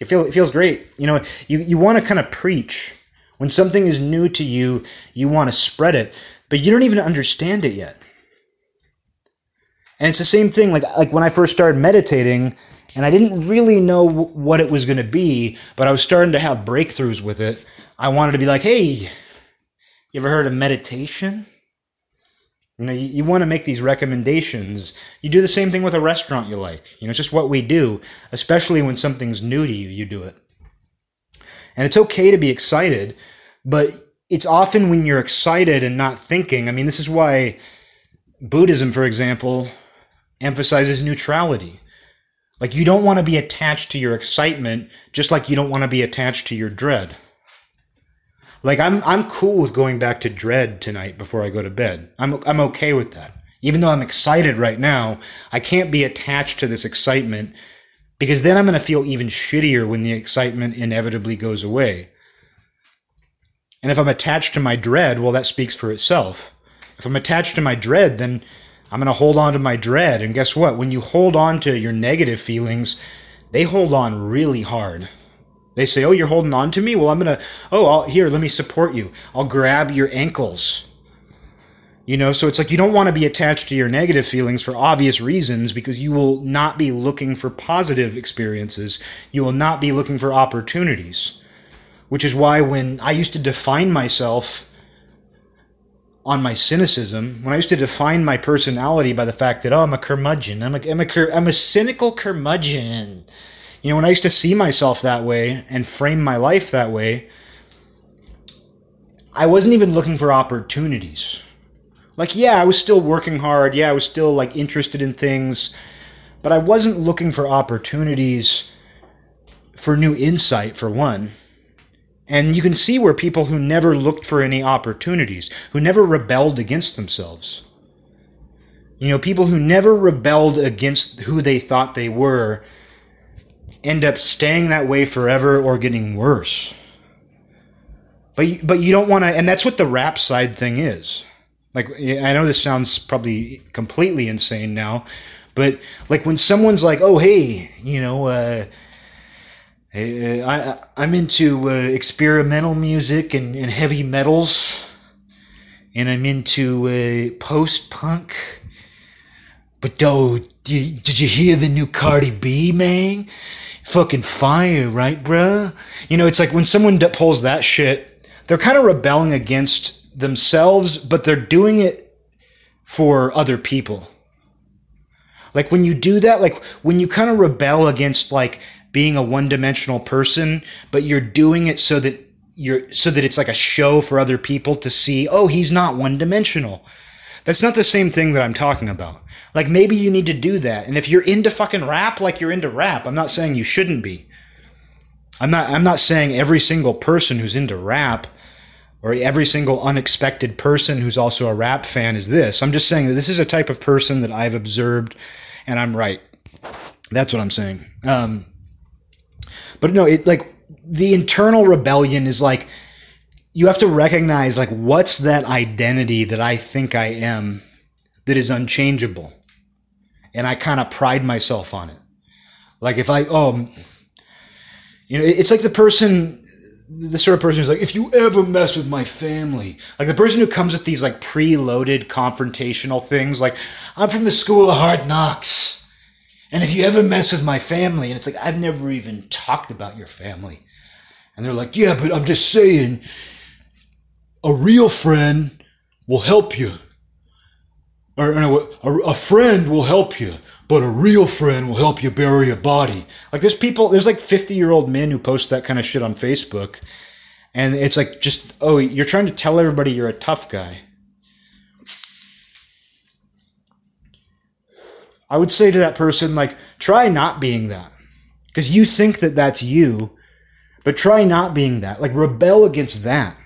It, feel, it feels great. You know, you, you want to kind of preach. When something is new to you, you want to spread it, but you don't even understand it yet. And it's the same thing like like when I first started meditating and I didn't really know what it was going to be, but I was starting to have breakthroughs with it. I wanted to be like, "Hey, you ever heard of meditation?" You know, you, you want to make these recommendations. You do the same thing with a restaurant you like. You know, it's just what we do, especially when something's new to you, you do it. And it's okay to be excited, but it's often when you're excited and not thinking. I mean, this is why Buddhism, for example, emphasizes neutrality. Like you don't want to be attached to your excitement, just like you don't want to be attached to your dread. Like I'm I'm cool with going back to dread tonight before I go to bed. I'm I'm okay with that. Even though I'm excited right now, I can't be attached to this excitement because then I'm going to feel even shittier when the excitement inevitably goes away. And if I'm attached to my dread, well that speaks for itself. If I'm attached to my dread, then I'm going to hold on to my dread. And guess what? When you hold on to your negative feelings, they hold on really hard. They say, "Oh, you're holding on to me. Well, I'm gonna. Oh, I'll, here, let me support you. I'll grab your ankles." You know, so it's like you don't want to be attached to your negative feelings for obvious reasons because you will not be looking for positive experiences. You will not be looking for opportunities. Which is why when I used to define myself on my cynicism, when I used to define my personality by the fact that, oh, I'm a curmudgeon, I'm a, I'm a, I'm a cynical curmudgeon. You know, when I used to see myself that way and frame my life that way, I wasn't even looking for opportunities. Like, yeah, I was still working hard. Yeah, I was still like interested in things, but I wasn't looking for opportunities for new insight, for one. And you can see where people who never looked for any opportunities, who never rebelled against themselves, you know, people who never rebelled against who they thought they were end up staying that way forever or getting worse. But but you don't want to, and that's what the rap side thing is. Like I know this sounds probably completely insane now, but like when someone's like, "Oh hey, you know." Uh, I, I'm into uh, experimental music and, and, heavy metals, and I'm into uh, post punk. But oh, did, did you hear the new Cardi B, man? Fucking fire, right, bruh? You know, it's like when someone pulls that shit, they're kind of rebelling against themselves, but they're doing it for other people. Like when you do that, like when you kind of rebel against like being a one-dimensional person, but you're doing it so that you're so that it's like a show for other people to see, oh, he's not one-dimensional. That's not the same thing that I'm talking about. Like maybe you need to do that. And if you're into fucking rap, like you're into rap, I'm not saying you shouldn't be. I'm not I'm not saying every single person who's into rap or every single unexpected person who's also a rap fan is this. I'm just saying that this is a type of person that I've observed and I'm right. That's what I'm saying. Um, but no, it like the internal rebellion is like you have to recognize like what's that identity that I think I am that is unchangeable. And I kind of pride myself on it. Like if I oh you know, it's like the person the sort of person who's like, if you ever mess with my family, like the person who comes with these like preloaded confrontational things, like, I'm from the school of hard knocks. And if you ever mess with my family, and it's like, I've never even talked about your family. And they're like, yeah, but I'm just saying, a real friend will help you. Or, or a, a friend will help you, but a real friend will help you bury a body. Like there's people, there's like 50 year old men who post that kind of shit on Facebook. And it's like just, oh, you're trying to tell everybody you're a tough guy. I would say to that person, like, try not being that. Because you think that that's you, but try not being that. Like, rebel against that.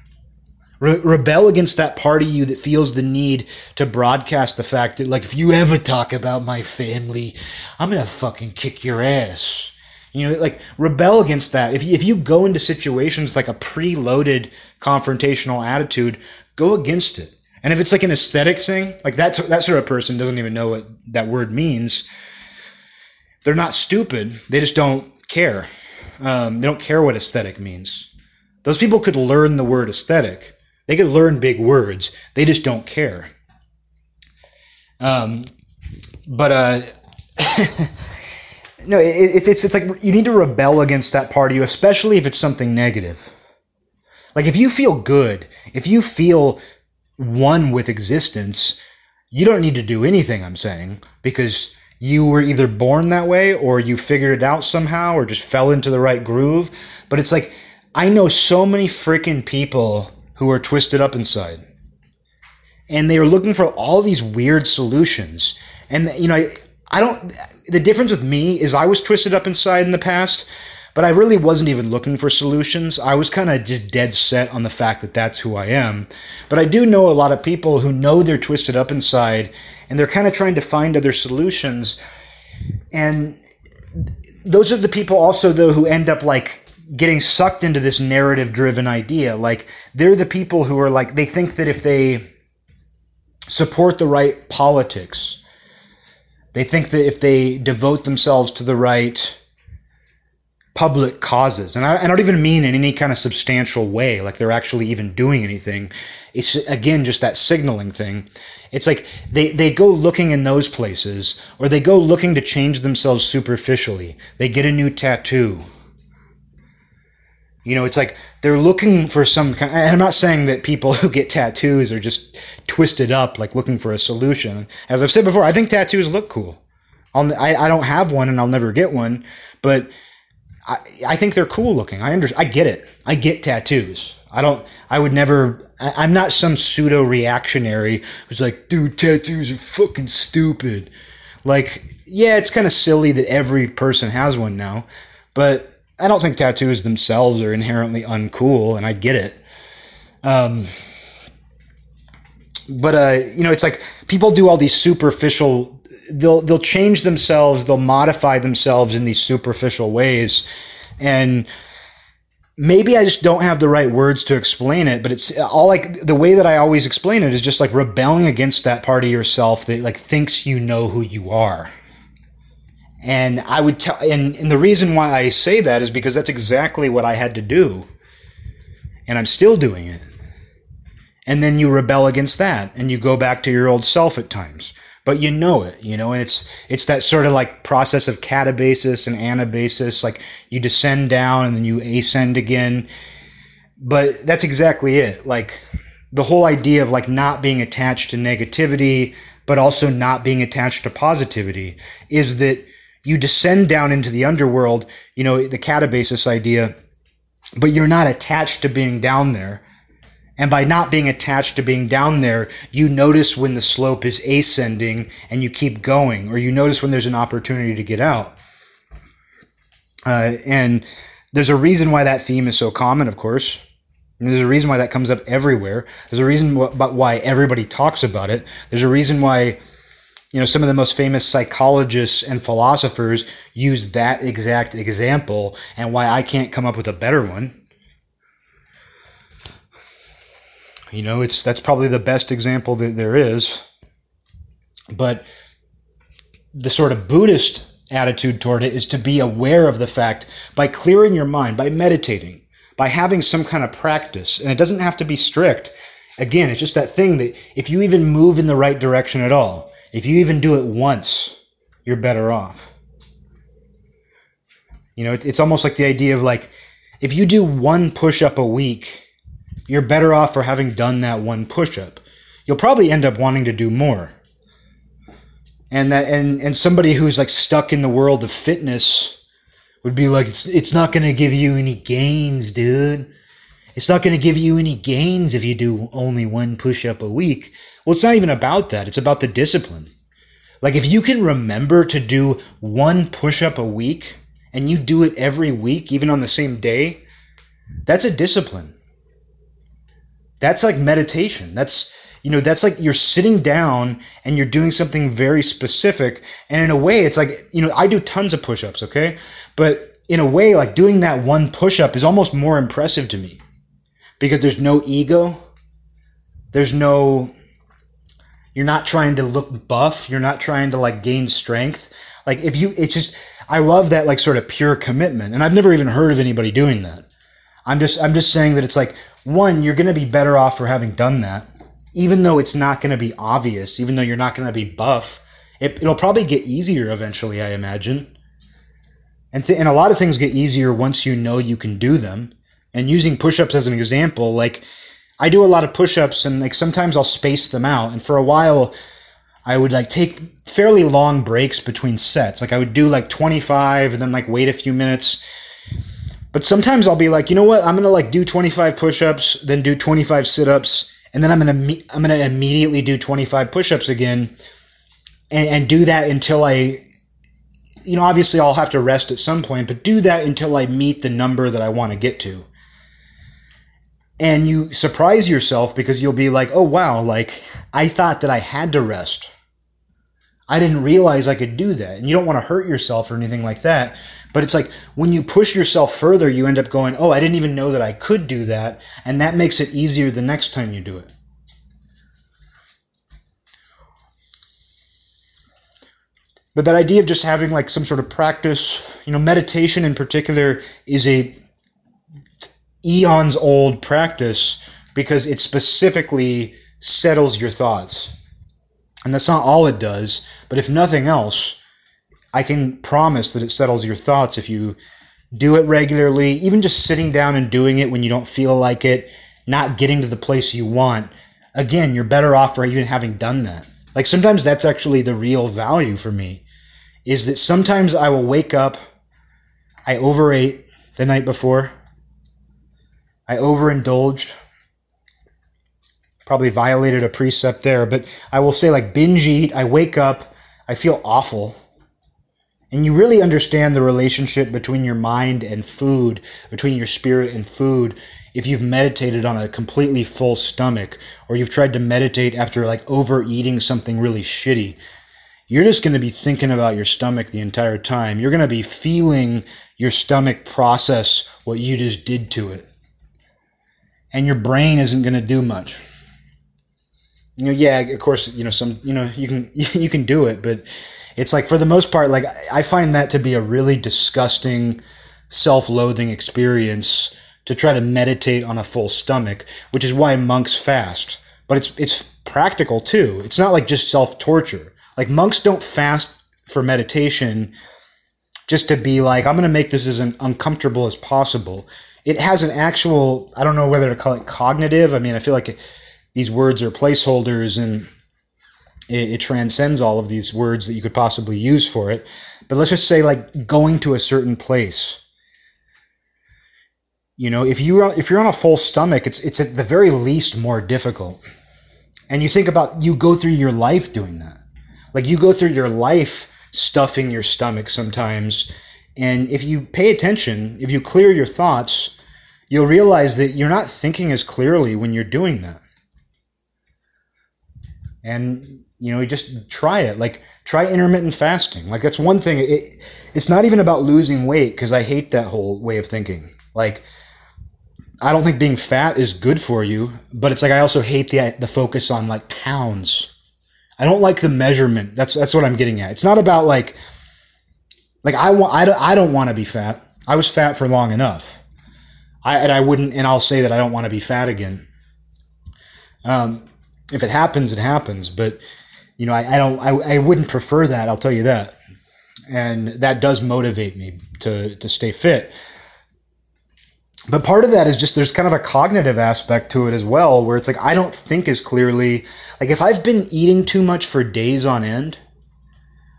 Re- rebel against that part of you that feels the need to broadcast the fact that, like, if you ever talk about my family, I'm gonna fucking kick your ass. You know, like rebel against that. If you, if you go into situations like a preloaded confrontational attitude, go against it. And if it's like an aesthetic thing, like that that sort of person doesn't even know what that word means. They're not stupid. They just don't care. Um, they don't care what aesthetic means. Those people could learn the word aesthetic. They could learn big words. They just don't care. Um, but uh, no, it, it's it's like you need to rebel against that part of you, especially if it's something negative. Like if you feel good, if you feel one with existence, you don't need to do anything, I'm saying, because you were either born that way or you figured it out somehow or just fell into the right groove. But it's like, I know so many freaking people who are twisted up inside. And they are looking for all these weird solutions. And, you know, I, I don't, the difference with me is I was twisted up inside in the past but I really wasn't even looking for solutions. I was kind of just dead set on the fact that that's who I am. But I do know a lot of people who know they're twisted up inside and they're kind of trying to find other solutions. And those are the people also, though, who end up like getting sucked into this narrative driven idea. Like, they're the people who are like, they think that if they support the right politics, they think that if they devote themselves to the right public causes. And I, I, don't even mean in any kind of substantial way, like they're actually even doing anything. It's again just that signaling thing. It's like they, they go looking in those places, or they go looking to change themselves superficially. They get a new tattoo. You know, it's like they're looking for some kind. And I'm not saying that people who get tattoos are just twisted up, like looking for a solution. As I've said before, I think tattoos look cool. I, I don't have one, and I'll never get one. But I, I think they're cool looking. I under, I get it. I get tattoos. I don't, I would never, I, am not some pseudo reactionary who's like, dude, tattoos are fucking stupid. Like, yeah, it's kind of silly that every person has one now, but I don't think tattoos themselves are inherently uncool, and I get it. Um, but uh, you know, it's like people do all these superficial they'll they'll change themselves, they'll modify themselves in these superficial ways, and maybe I just don't have the right words to explain it. But it's all like the way that I always explain it is just like rebelling against that part of yourself that like thinks you know who you are. And I would tell, and, and the reason why I say that is because that's exactly what I had to do. And I'm still doing it. And then you rebel against that and you go back to your old self at times but you know it, you know, and it's it's that sort of like process of catabasis and anabasis, like you descend down and then you ascend again. But that's exactly it. Like the whole idea of like not being attached to negativity, but also not being attached to positivity is that you descend down into the underworld, you know, the catabasis idea, but you're not attached to being down there and by not being attached to being down there, you notice when the slope is ascending and you keep going, or you notice when there's an opportunity to get out. Uh, and there's a reason why that theme is so common, of course. And there's a reason why that comes up everywhere. There's a reason about why everybody talks about it. There's a reason why, you know, some of the most famous psychologists and philosophers use that exact example, and why I can't come up with a better one. You know, it's that's probably the best example that there is. But the sort of Buddhist attitude toward it is to be aware of the fact by clearing your mind, by meditating, by having some kind of practice. And it doesn't have to be strict. Again, it's just that thing that if you even move in the right direction at all, if you even do it once, you're better off. You know, it's almost like the idea of like, if you do one push up a week, you're better off for having done that one push up. You'll probably end up wanting to do more. And that and and somebody who's like stuck in the world of fitness would be like it's it's not to give you any gains, dude. It's not to give you any gains if you do only one push up a week. Well, it's not even about that. It's about the discipline. Like if you can remember to do one push up a week, and you do it every week, even on the same day, that's a discipline. That's like meditation. That's, you know, that's like you're sitting down and you're doing something very specific. And in a way, it's like, you know, I do tons of push ups, okay? But in a way, like doing that one push up is almost more impressive to me because there's no ego. There's no, you're not trying to look buff. You're not trying to like gain strength. Like if you, it's just, I love that like sort of pure commitment. And I've never even heard of anybody doing that. I'm just I'm just saying that it's like one, you're going to be better off for having done that, even though it's not going to be obvious, even though you're not going to be buff. It, it'll probably get easier eventually, I imagine. And th- and a lot of things get easier once you know you can do them. And using push-ups as an example, like I do a lot of push-ups and like sometimes I'll space them out. And for a while I would like take fairly long breaks between sets. Like I would do like 25 and then like wait a few minutes. But sometimes I'll be like, you know what? I'm gonna like do 25 push-ups, then do 25 sit-ups, and then I'm gonna I'm gonna immediately do 25 push-ups again, and, and do that until I, you know, obviously I'll have to rest at some point, but do that until I meet the number that I want to get to. And you surprise yourself because you'll be like, oh wow, like I thought that I had to rest I didn't realize I could do that. And you don't want to hurt yourself or anything like that. But it's like when you push yourself further, you end up going, oh, I didn't even know that I could do that. And that makes it easier the next time you do it. But that idea of just having like some sort of practice, you know, meditation in particular is a eons old practice because it specifically settles your thoughts and that's not all it does, but if nothing else, I can promise that it settles your thoughts if you do it regularly, even just sitting down and doing it when you don't feel like it, not getting to the place you want. Again, you're better off for even having done that. Like sometimes that's actually the real value for me is that sometimes I will wake up, I overate the night before, I overindulged, probably violated a precept there, but I will say like binge eat, I wake up, I feel awful. And you really understand the relationship between your mind and food, between your spirit and food, if you've meditated on a completely full stomach, or you've tried to meditate after like overeating something really shitty. You're just going to be thinking about your stomach the entire time. You're going to be feeling your stomach process what you just did to it. And your brain isn't going to do much you know, yeah, of course, you know, some, you know, you can, you can do it, but it's like for the most part, like I find that to be a really disgusting, self-loathing experience to try to meditate on a full stomach, which is why monks fast. But it's, it's practical too. It's not like just self-torture. Like monks don't fast for meditation just to be like, I'm going to make this as uncomfortable as possible. It has an actual, I don't know whether to call it cognitive. I mean, I feel like it, these words are placeholders and it, it, transcends all of these words that you could possibly use for it. But let's just say like going to a certain place. You know, if you are if you're on a full stomach, it's it's at the very least more difficult. And you think about you go through your life doing that. Like you go through your life stuffing your stomach sometimes. And if you pay attention, if you clear your thoughts, you'll realize that you're not thinking as clearly when you're doing that and you know just try it like try intermittent fasting. Like that's one thing it, it's not even about losing weight because i hate that whole way of thinking. Like i don't think being fat is good for you but it's like i also hate the the focus on like pounds. I don't like the measurement. That's that's what i'm getting at. It's not about like like i want i don't, I don't want to be fat. I was fat for long enough. I and I wouldn't, and I'll say that I don't want to be fat again. Um, if it happens, it happens. But you know, I, I don't, I, I wouldn't prefer that. I'll tell you that, and that does motivate me to to stay fit. But part of that is just there's kind of a cognitive aspect to it as well, where it's like I don't think as clearly. Like if I've been eating too much for days on end,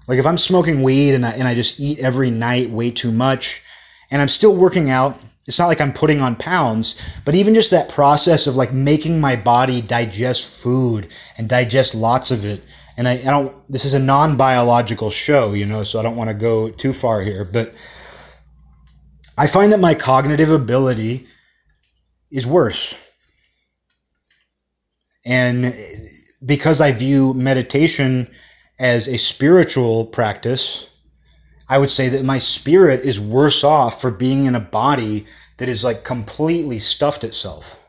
like if I'm smoking weed and I, and I just eat every night way too much, and I'm still working out it's not like I'm putting on pounds, but even just that process of like making my body digest food and digest lots of it. And I, I don't, this is a non biological show, you know, so I don't want to go too far here, but I find that my cognitive ability is worse. And because I view meditation as a spiritual practice, I would say that my spirit is worse off for being in a body that is like completely stuffed itself.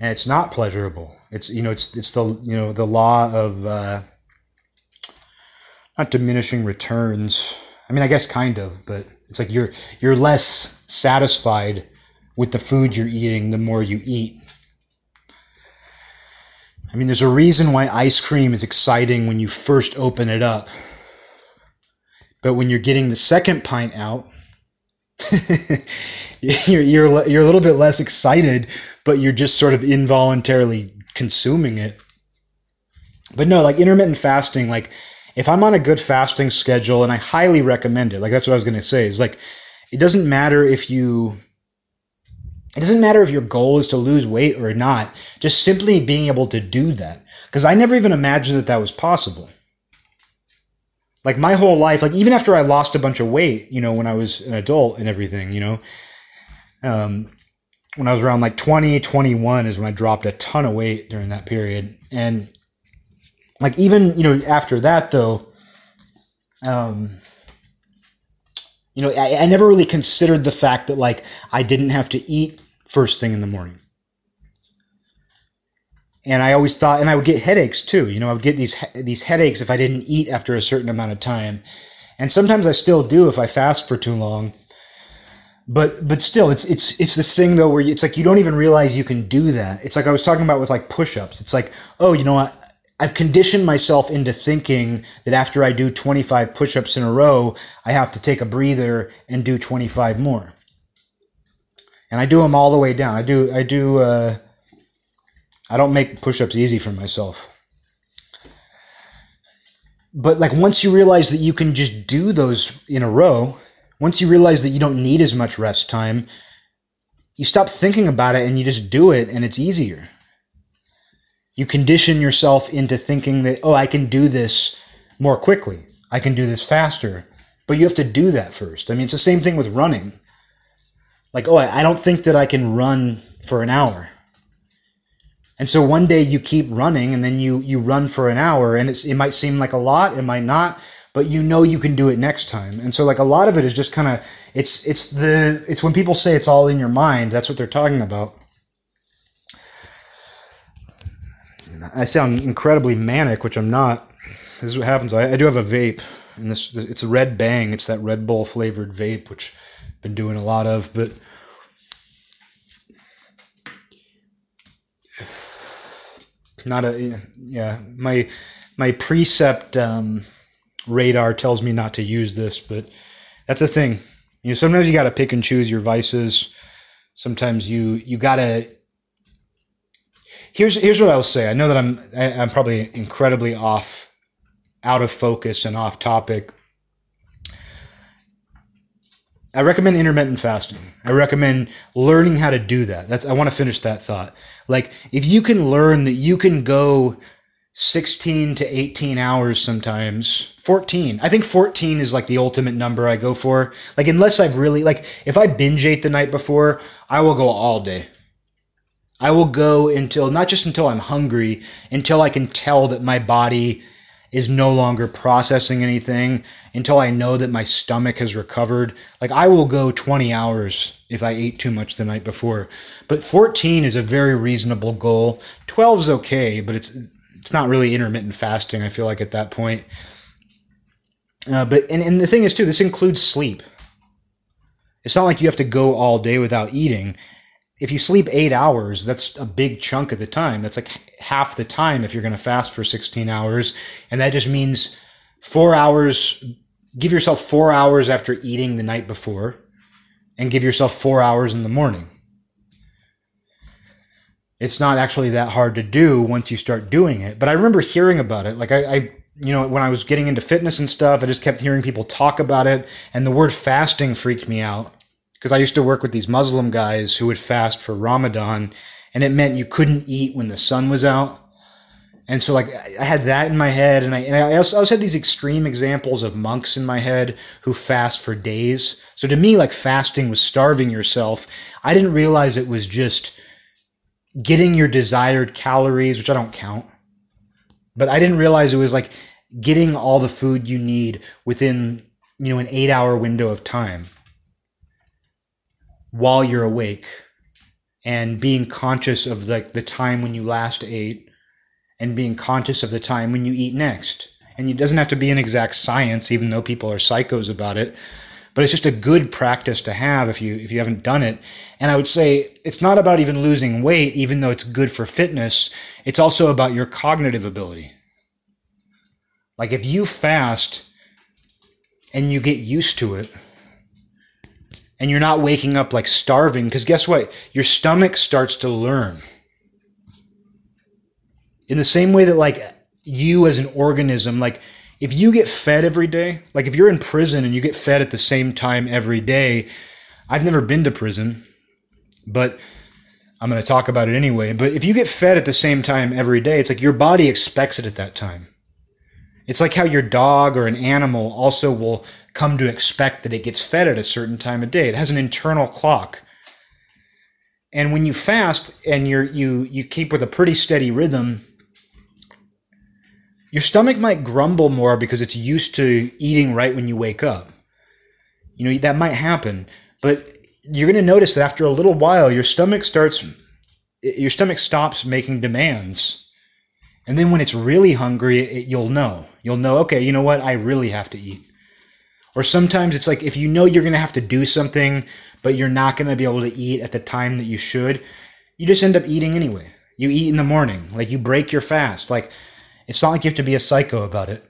And it's not pleasurable. It's you know it's it's the you know the law of uh, not diminishing returns. I mean, I guess kind of, but it's like you're you're less satisfied with the food you're eating the more you eat. I mean, there's a reason why ice cream is exciting when you first open it up. But when you're getting the second pint out, you're, you're, you're a little bit less excited, but you're just sort of involuntarily consuming it. But no, like intermittent fasting, like if I'm on a good fasting schedule, and I highly recommend it, like that's what I was going to say, is like it doesn't matter if you it doesn't matter if your goal is to lose weight or not, just simply being able to do that. Because I never even imagined that that was possible like my whole life, like even after I lost a bunch of weight, you know, when I was an adult and everything, you know, um, when I was around like 20, 21 is when I dropped a ton of weight during that period. And like even, you know, after that though, um, you know, I, I never really considered the fact that like I didn't have to eat first thing in the morning and I always thought, and I would get headaches too. You know, I would get these these headaches if I didn't eat after a certain amount of time, and sometimes I still do if I fast for too long. But but still, it's it's it's this thing though where it's like you don't even realize you can do that. It's like I was talking about with like push-ups. It's like oh, you know what. I've conditioned myself into thinking that after I do 25 push-ups in a row, I have to take a breather and do 25 more. And I do them all the way down. I do I do uh, I don't make push-ups easy for myself. But like once you realize that you can just do those in a row, once you realize that you don't need as much rest time, you stop thinking about it and you just do it and it's easier. You condition yourself into thinking that, oh, I can do this more quickly. I can do this faster. But you have to do that first. I mean, it's the same thing with running. Like, oh, I don't think that I can run for an hour. And so one day you keep running and then you, you run for an hour and it's, it might seem like a lot, it might not, but you know you can do it next time. And so like a lot of it is just kind of, it's, it's the, it's when people say it's all in your mind, that's what they're talking about. I sound incredibly manic, which I'm not. This is what happens. I, I do have a vape, and this it's a Red Bang. It's that Red Bull flavored vape, which I've been doing a lot of. But not a yeah my my precept um, radar tells me not to use this but that's a thing you know sometimes you got to pick and choose your vices sometimes you you got to here's here's what i'll say i know that i'm I, am i am probably incredibly off out of focus and off topic I recommend intermittent fasting. I recommend learning how to do that. That's I want to finish that thought. Like if you can learn that you can go 16 to 18 hours sometimes 14 i think 14 is like the ultimate number i go for. Like unless i've really like if i binge ate the night before i will go all day. I will go until not just until i'm hungry until i can tell that my body is no longer processing anything until I know that my stomach has recovered. Like I will go 20 hours if I ate too much the night before. But 14 is a very reasonable goal. 12 is okay, but it's it's not really intermittent fasting. I feel like at that point. Uh, but and, and the thing is too, this includes sleep. It's not like you have to go all day without eating. If you sleep eight hours, that's a big chunk of the time. That's like half the time if you're going to fast for 16 hours. And that just means four hours, give yourself four hours after eating the night before, and give yourself four hours in the morning. It's not actually that hard to do once you start doing it. But I remember hearing about it. Like, I, I you know, when I was getting into fitness and stuff, I just kept hearing people talk about it, and the word fasting freaked me out because I used to work with these Muslim guys who would fast for Ramadan, and it meant you couldn't eat when the sun was out. And so, like, I had that in my head, and I, and I also, I also had these extreme examples of monks in my head who fast for days. So to me, like, fasting was starving yourself. I didn't realize it was just getting your desired calories, which I don't count but I didn't realize it was like getting all the food you need within, you know, an eight hour window of time while you're awake and being conscious of like the time when you last ate and being conscious of the time when you eat next. And it doesn't have to be an exact science, even though people are psychos about it. But it's just a good practice to have if you if you haven't done it. And I would say it's not about even losing weight, even though it's good for fitness. It's also about your cognitive ability. Like if you fast and you get used to it, and you're not waking up like starving, because guess what? Your stomach starts to learn. In the same way that like you as an organism, like if you get fed every day, like if you're in prison and you get fed at the same time every day, I've never been to prison, but I'm going to talk about it anyway. But if you get fed at the same time every day, it's like your body expects it at that time. It's like how your dog or an animal also will come to expect that it gets fed at a certain time of day. It has an internal clock. And when you fast and you're you you keep with a pretty steady rhythm, your stomach might grumble more because it's used to eating right when you wake up. You know, that might happen, but you're going to notice that after a little while, your stomach starts, your stomach stops making demands. And then when it's really hungry, it, you'll know. You'll know, okay, you know what? I really have to eat. Or sometimes it's like if you know you're going to have to do something, but you're not going to be able to eat at the time that you should, you just end up eating anyway. You eat in the morning, like you break your fast. Like it's not like you have to be a psycho about it.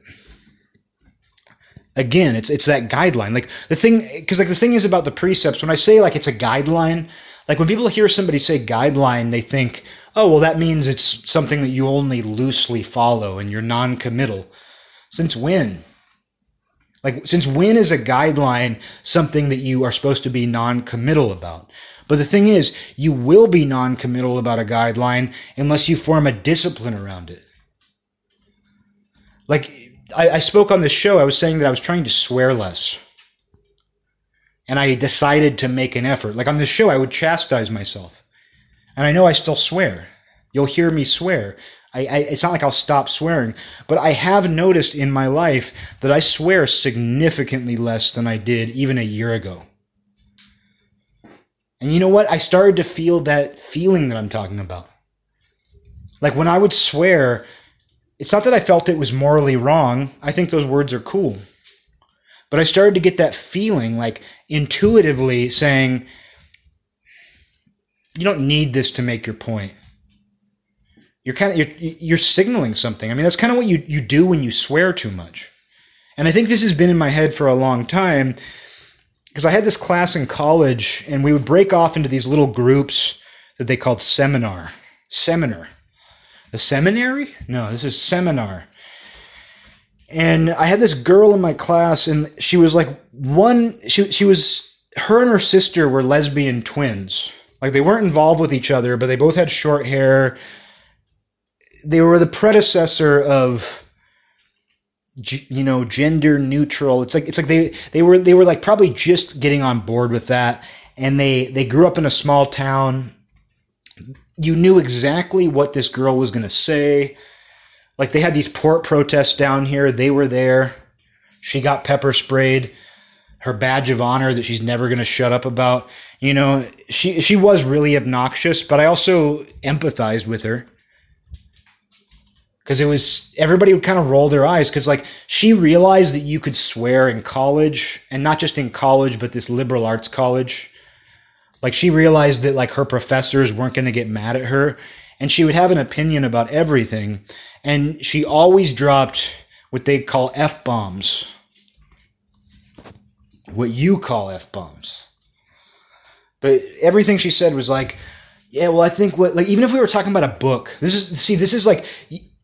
Again, it's it's that guideline. Like the thing, because like the thing is about the precepts. When I say like it's a guideline, like when people hear somebody say guideline, they think, oh well, that means it's something that you only loosely follow and you're non-committal. Since when? Like, since when is a guideline something that you are supposed to be non committal about? But the thing is, you will be non committal about a guideline unless you form a discipline around it. Like I, I spoke on this show, I was saying that I was trying to swear less. And I decided to make an effort. Like on this show, I would chastise myself. And I know I still swear. You'll hear me swear. I, I, it's not like I'll stop swearing, but I have noticed in my life that I swear significantly less than I did even a year ago. And you know what? I started to feel that feeling that I'm talking about. Like when I would swear, it's not that I felt it was morally wrong. I think those words are cool. But I started to get that feeling, like intuitively saying, you don't need this to make your point. You're kind of you're, you're signaling something. I mean, that's kind of what you, you do when you swear too much. And I think this has been in my head for a long time because I had this class in college and we would break off into these little groups that they called seminar. Seminar. The seminary? No, this is seminar. And I had this girl in my class, and she was like one. She she was her and her sister were lesbian twins. Like they weren't involved with each other, but they both had short hair. They were the predecessor of you know gender neutral it's like it's like they they were they were like probably just getting on board with that and they they grew up in a small town you knew exactly what this girl was going to say. Like they had these port protests down here, they were there. She got pepper sprayed. Her badge of honor that she's never going to shut up about. You know, she she was really obnoxious, but I also empathized with her. because it was everybody would kind of roll their eyes because like she realized that you could swear in college and not just in college but this liberal arts college like she realized that like her professors weren't going to get mad at her and she would have an opinion about everything and she always dropped what they call f-bombs what you call f-bombs. But everything she said was like yeah well i think what like even if we were talking about a book this is see this is like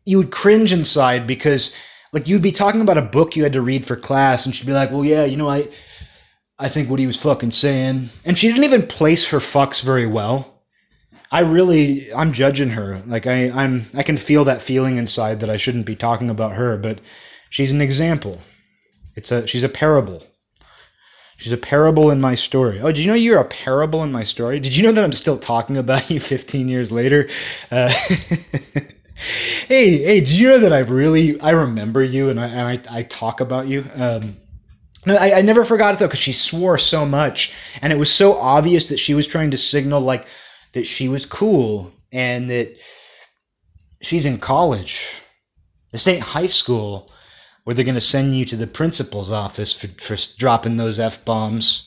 you would cringe inside because like you'd be talking about a book you had to read for class and she'd be like well yeah you know i i think what he was fucking saying. And she didn't even place her fucks very well. I really i'm judging her. Like i i'm i can feel that feeling inside that i shouldn't be talking about her but she's an example. It's a she's a parable She's a parable in my story. Oh, did you know you're a parable in my story? Did you know that I'm still talking about you 15 years later? Uh, hey, hey, did you know that I really I remember you and I and I, I talk about you? Um, no, I, I never forgot it though because she swore so much, and it was so obvious that she was trying to signal like that she was cool and that she's in college. This ain't high school where they're going to send you to the principal's office for, for dropping those f bombs.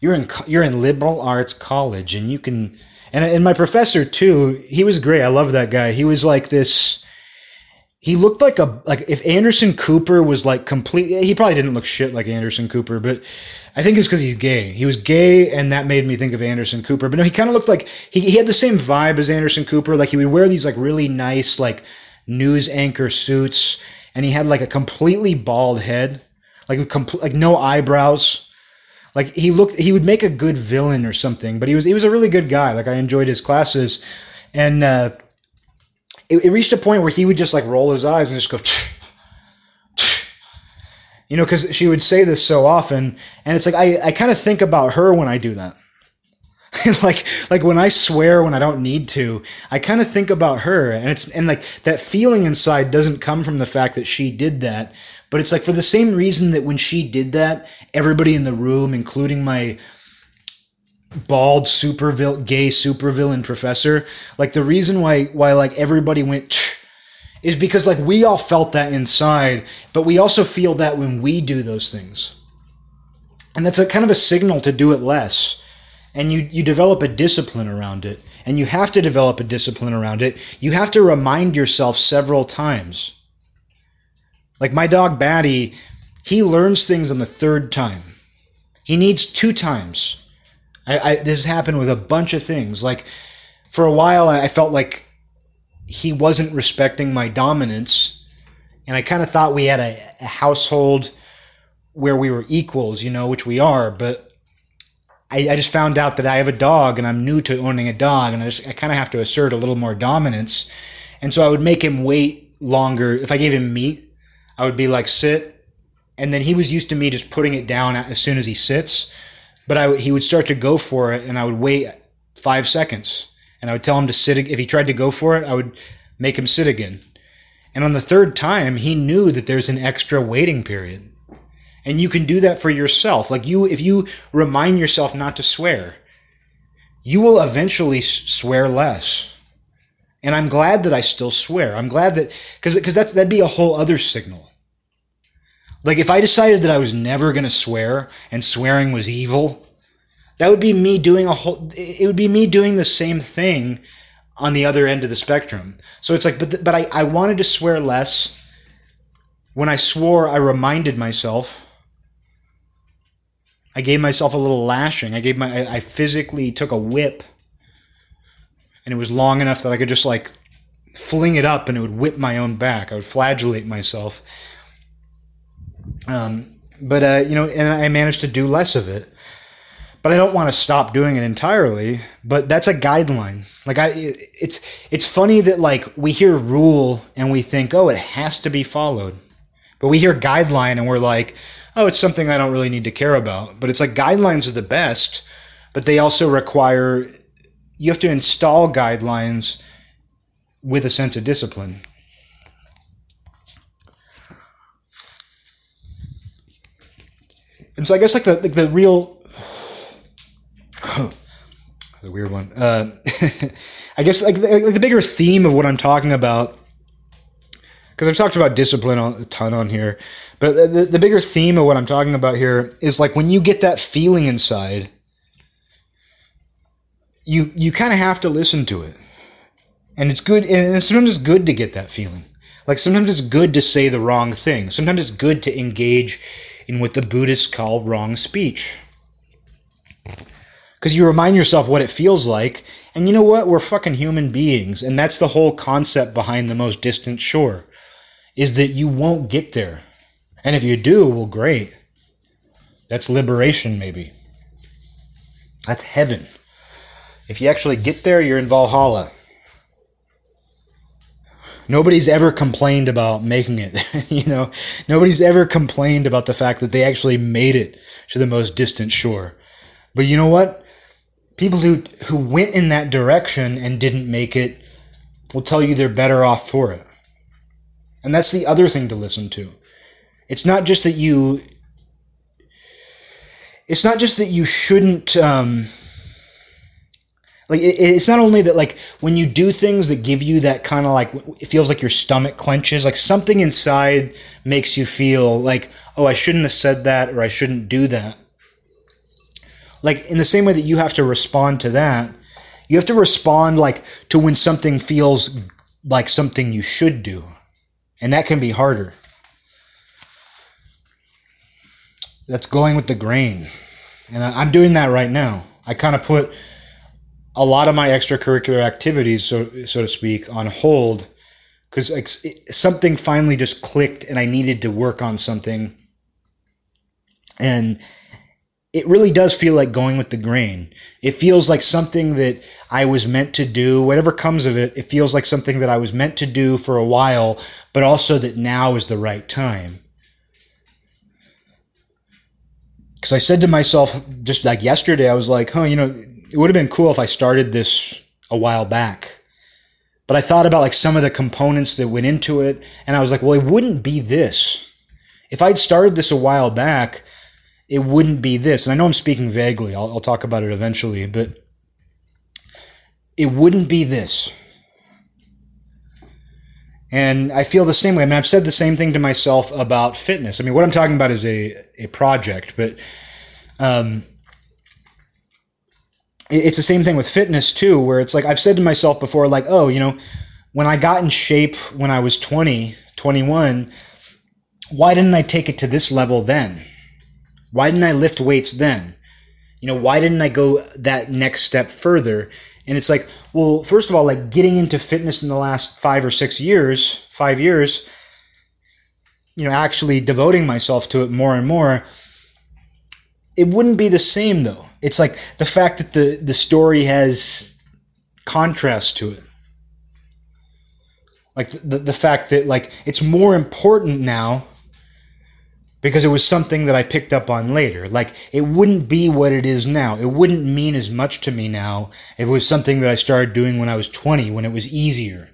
You're in you're in liberal arts college, and you can and and my professor too. He was great. I love that guy. He was like this. He looked like a like if Anderson Cooper was like complete. He probably didn't look shit like Anderson Cooper, but I think it's because he's gay. He was gay, and that made me think of Anderson Cooper. But no, he kind of looked like he, he had the same vibe as Anderson Cooper. Like he would wear these like really nice like news anchor suits, and he had like a completely bald head, like compl- like no eyebrows. Like he looked he would make a good villain or something but he was he was a really good guy. Like i enjoyed his classes. And uh it, it reached a point where he would just like roll his eyes and just go you know because she would say this so often and it's like i i kind of think about her when i do that like like when i swear when i don't need to i kind of think about her and it's and like that feeling inside doesn't come from the fact that she did that but it's like for the same reason that when she did that, everybody in the room, including my bald super gay supervillain professor, like the reason why why like everybody went is because like we all felt that inside, but we also feel that when we do those things. And that's a kind of a signal to do it less. And you, you develop a discipline around it. And you have to develop a discipline around it. You have to remind yourself several times like my dog Batty, he learns things on the third time. He needs two times. I, I, this has happened with a bunch of things. Like for a while, I felt like he wasn't respecting my dominance, and I kind of thought we had a, a household where we were equals, you know, which we are. But I, I, just found out that I have a dog, and I'm new to owning a dog, and I just I kind of have to assert a little more dominance, and so I would make him wait longer if I gave him meat I would be like, sit. And then he was used to me just putting it down as soon as he sits. But I, he would start to go for it, and I would wait five seconds. And I would tell him to sit. If he tried to go for it, I would make him sit again. And on the third time, he knew that there's an extra waiting period. And you can do that for yourself. Like you, if you remind yourself not to swear, you will eventually swear less. And I'm glad that I still swear. I'm glad that because because that that'd be a whole other signal. Like if I decided that I was never going to swear and swearing was evil, that would be me doing a whole it would be me doing the same thing on the other end of the spectrum. So it's like but but I I wanted to swear less. When I swore, I reminded myself I gave myself a little lashing. I gave my I, I physically took a whip and it was long enough that I could just like fling it up and it would whip my own back. I would flagellate myself um, but uh, you know, and I managed to do less of it. But I don't want to stop doing it entirely. But that's a guideline. Like I, it's it's funny that like we hear rule and we think, oh, it has to be followed. But we hear guideline and we're like, oh, it's something I don't really need to care about. But it's like guidelines are the best, but they also require you have to install guidelines with a sense of discipline. and so I guess like the like the real the weird one. Uh, I guess like the, like the bigger theme of what I'm talking about because I've talked about discipline a ton on here, but the, the bigger theme of what I'm talking about here is like when you get that feeling inside, you you kind of have to listen to it, and it's good. And sometimes it's good to get that feeling. Like sometimes it's good to say the wrong thing. Sometimes it's good to engage in what the Buddhists call wrong speech. Because you remind yourself what it feels like, and you know what? We're fucking human beings, and that's the whole concept behind the most distant shore is that you won't get there. And if you do, well, great. That's liberation, maybe. That's heaven. If you actually get there, you're in Valhalla. Nobody's ever complained about making it. you know, nobody's ever complained about the fact that they actually made it to the most distant shore. But you know what? People who who went in that direction and didn't make it will tell you they're better off for it. And that's the other thing to listen to. It's not just that you. It's not just that you shouldn't. Um, like it, it's not only that like when you do things that give you that kind of like it feels like your stomach clenches like something inside makes you feel like oh i shouldn't have said that or i shouldn't do that like in the same way that you have to respond to that you have to respond like to when something feels like something you should do and that can be harder. That's going with the grain. And I'm doing that right now. I kind of put a lot of my extracurricular activities, so so to speak, on hold because something finally just clicked, and I needed to work on something. And it really does feel like going with the grain. It feels like something that I was meant to do. Whatever comes of it, it feels like something that I was meant to do for a while, but also that now is the right time. Because I said to myself just like yesterday, I was like, huh, you know, it would have been cool if I started this a while back. But I thought about like some of the components that went into it, and I was like, well, it wouldn't be this. If I'd started this a while back, it wouldn't be this. And I know I'm speaking vaguely, I'll, I'll talk about it eventually, but it wouldn't be this. And I feel the same way. I mean, I've said the same thing to myself about fitness. I mean, what I'm talking about is a, a project, but um, it's the same thing with fitness too, where it's like I've said to myself before, like, oh, you know, when I got in shape when I was 20, 21, why didn't I take it to this level then? Why didn't I lift weights then? You know, why didn't I go that next step further? And it's like, well, first of all, like getting into fitness in the last five or six years, five years, you know, actually devoting myself to it more and more, it wouldn't be the same though. It's like the fact that the, the story has contrast to it. Like the, the fact that like it's more important now because it was something that I picked up on later. Like, it wouldn't be what it is now. It wouldn't mean as much to me now it was something that I started doing when I was 20, when it was easier.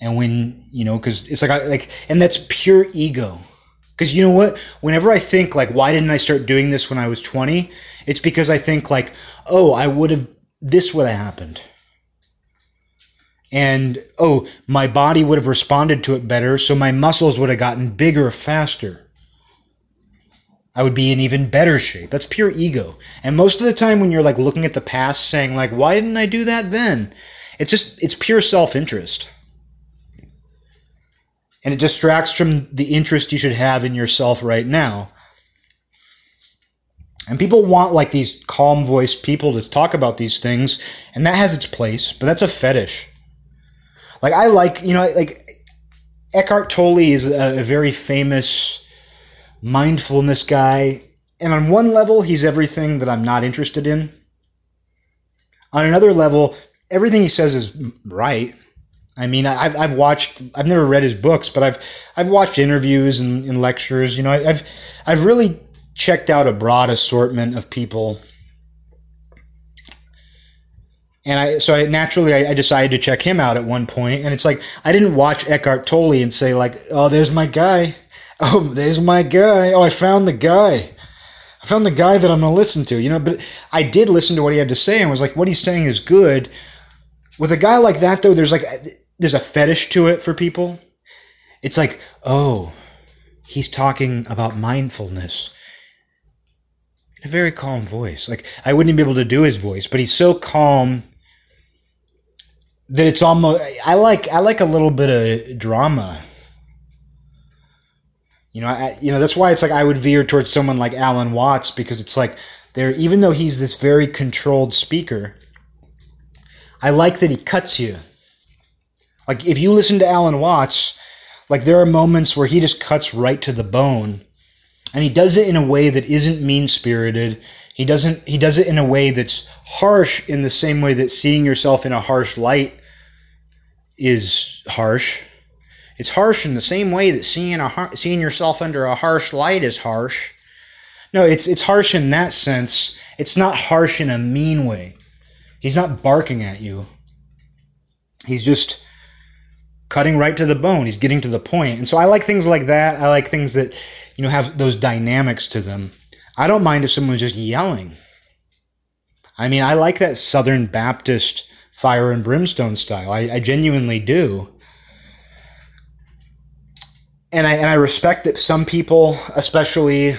And when, you know, because it's like, I, like, and that's pure ego. Because you know what? Whenever I think, like, why didn't I start doing this when I was 20? It's because I think, like, oh, I would have, this would have happened. And, oh, my body would have responded to it better, so my muscles would have gotten bigger faster I would be in even better shape. That's pure ego. And most of the time when you're like looking at the past saying like why didn't I do that then? It's just it's pure self-interest. And it distracts from the interest you should have in yourself right now. And people want like these calm voiced people to talk about these things, and that has its place, but that's a fetish. Like I like, you know, like Eckhart Tolle is a, a very famous mindfulness guy. And on one level, he's everything that I'm not interested in. On another level, everything he says is right. I mean, I've, I've watched, I've never read his books, but I've, I've watched interviews and, and lectures. You know, I've, I've really checked out a broad assortment of people. And I, so I naturally, I, I decided to check him out at one point. And it's like, I didn't watch Eckhart Tolle and say like, oh, there's my guy. Oh, there's my guy. Oh, I found the guy. I found the guy that I'm going to listen to, you know, but I did listen to what he had to say and was like, what he's saying is good. With a guy like that, though, there's like, there's a fetish to it for people. it's like, oh, he's talking about mindfulness in a very calm voice. Like I wouldn't even be able to do his voice, but he's so calm that it's almost I like I like a little bit of drama. You know, I, you know that's why it's like I would veer towards someone like Alan Watts because it's like there even though he's this very controlled speaker, I like that he cuts you. Like if you listen to Alan Watts, like there are moments where he just cuts right to the bone. And he does it in a way that isn't mean-spirited. He doesn't he does it in a way that's harsh in the same way that seeing yourself in a harsh light is harsh. It's harsh in the same way that seeing a seeing yourself under a harsh light is harsh. No, it's it's harsh in that sense. It's not harsh in a mean way. He's not barking at you. He's just cutting right to the bone. He's getting to the point. And so I like things like that. I like things that, you know, have those dynamics to them. I don't mind if someone's just yelling. I mean, I like that Southern Baptist fire and brimstone style. I, I genuinely do. And I and I respect that some people, especially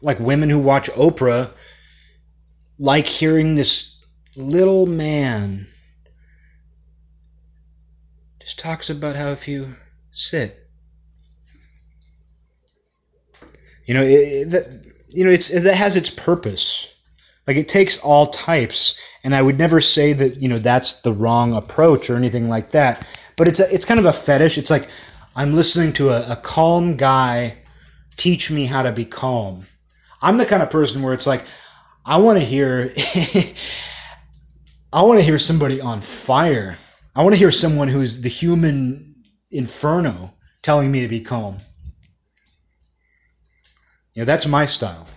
like women who watch Oprah, like hearing this little man just talks about how if you sit, you know, it, that you know, it's that has its purpose. Like it takes all types, and I would never say that you know that's the wrong approach or anything like that. But it's a, it's kind of a fetish. It's like I'm listening to a, a calm guy teach me how to be calm. I'm the kind of person where it's like I want to hear I want to hear somebody on fire I want to hear someone who's the human inferno telling me to be calm. You know, that's my style.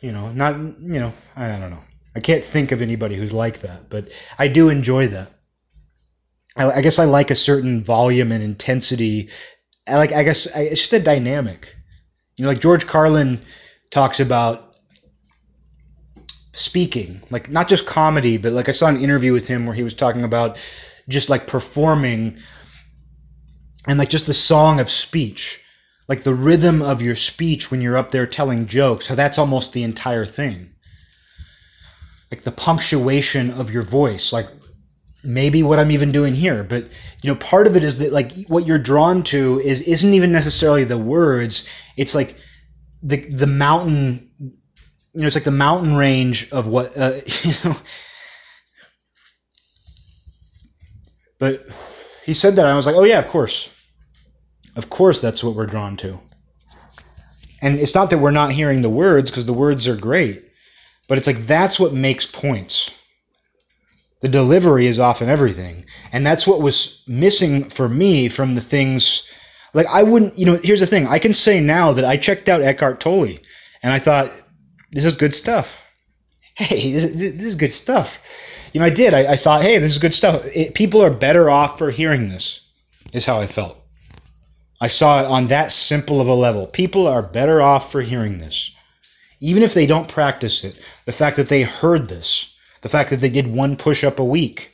You know, not, you know, I don't know. I can't think of anybody who's like that, but I do enjoy that. I, I guess I like a certain volume and intensity. I like, I guess it's just a dynamic. You know, like George Carlin talks about speaking, like not just comedy, but like I saw an interview with him where he was talking about just like performing and like just the song of speech, like the rhythm of your speech when you're up there telling jokes, how that's almost the entire thing. Like the punctuation of your voice, like maybe what I'm even doing here, but you know, part of it is that like what you're drawn to is isn't even necessarily the words, it's like the the mountain you know, it's like the mountain range of what, uh, you know. But he said that, I was like, oh, yeah, of course. Of course, that's what we're drawn to. And it's not that we're not hearing the words, because the words are great, but it's like that's what makes points. The delivery is often everything. And that's what was missing for me from the things. Like, I wouldn't, you know, here's the thing. I can say now that I checked out Eckhart Tolle, and I thought, this is good stuff. Hey, this, is good stuff. You know, I did. I, I thought, hey, this is good stuff. It, people are better off for hearing this, is how I felt. I saw it on that simple of a level. People are better off for hearing this. Even if they don't practice it, the fact that they heard this, the fact that they did one push up a week,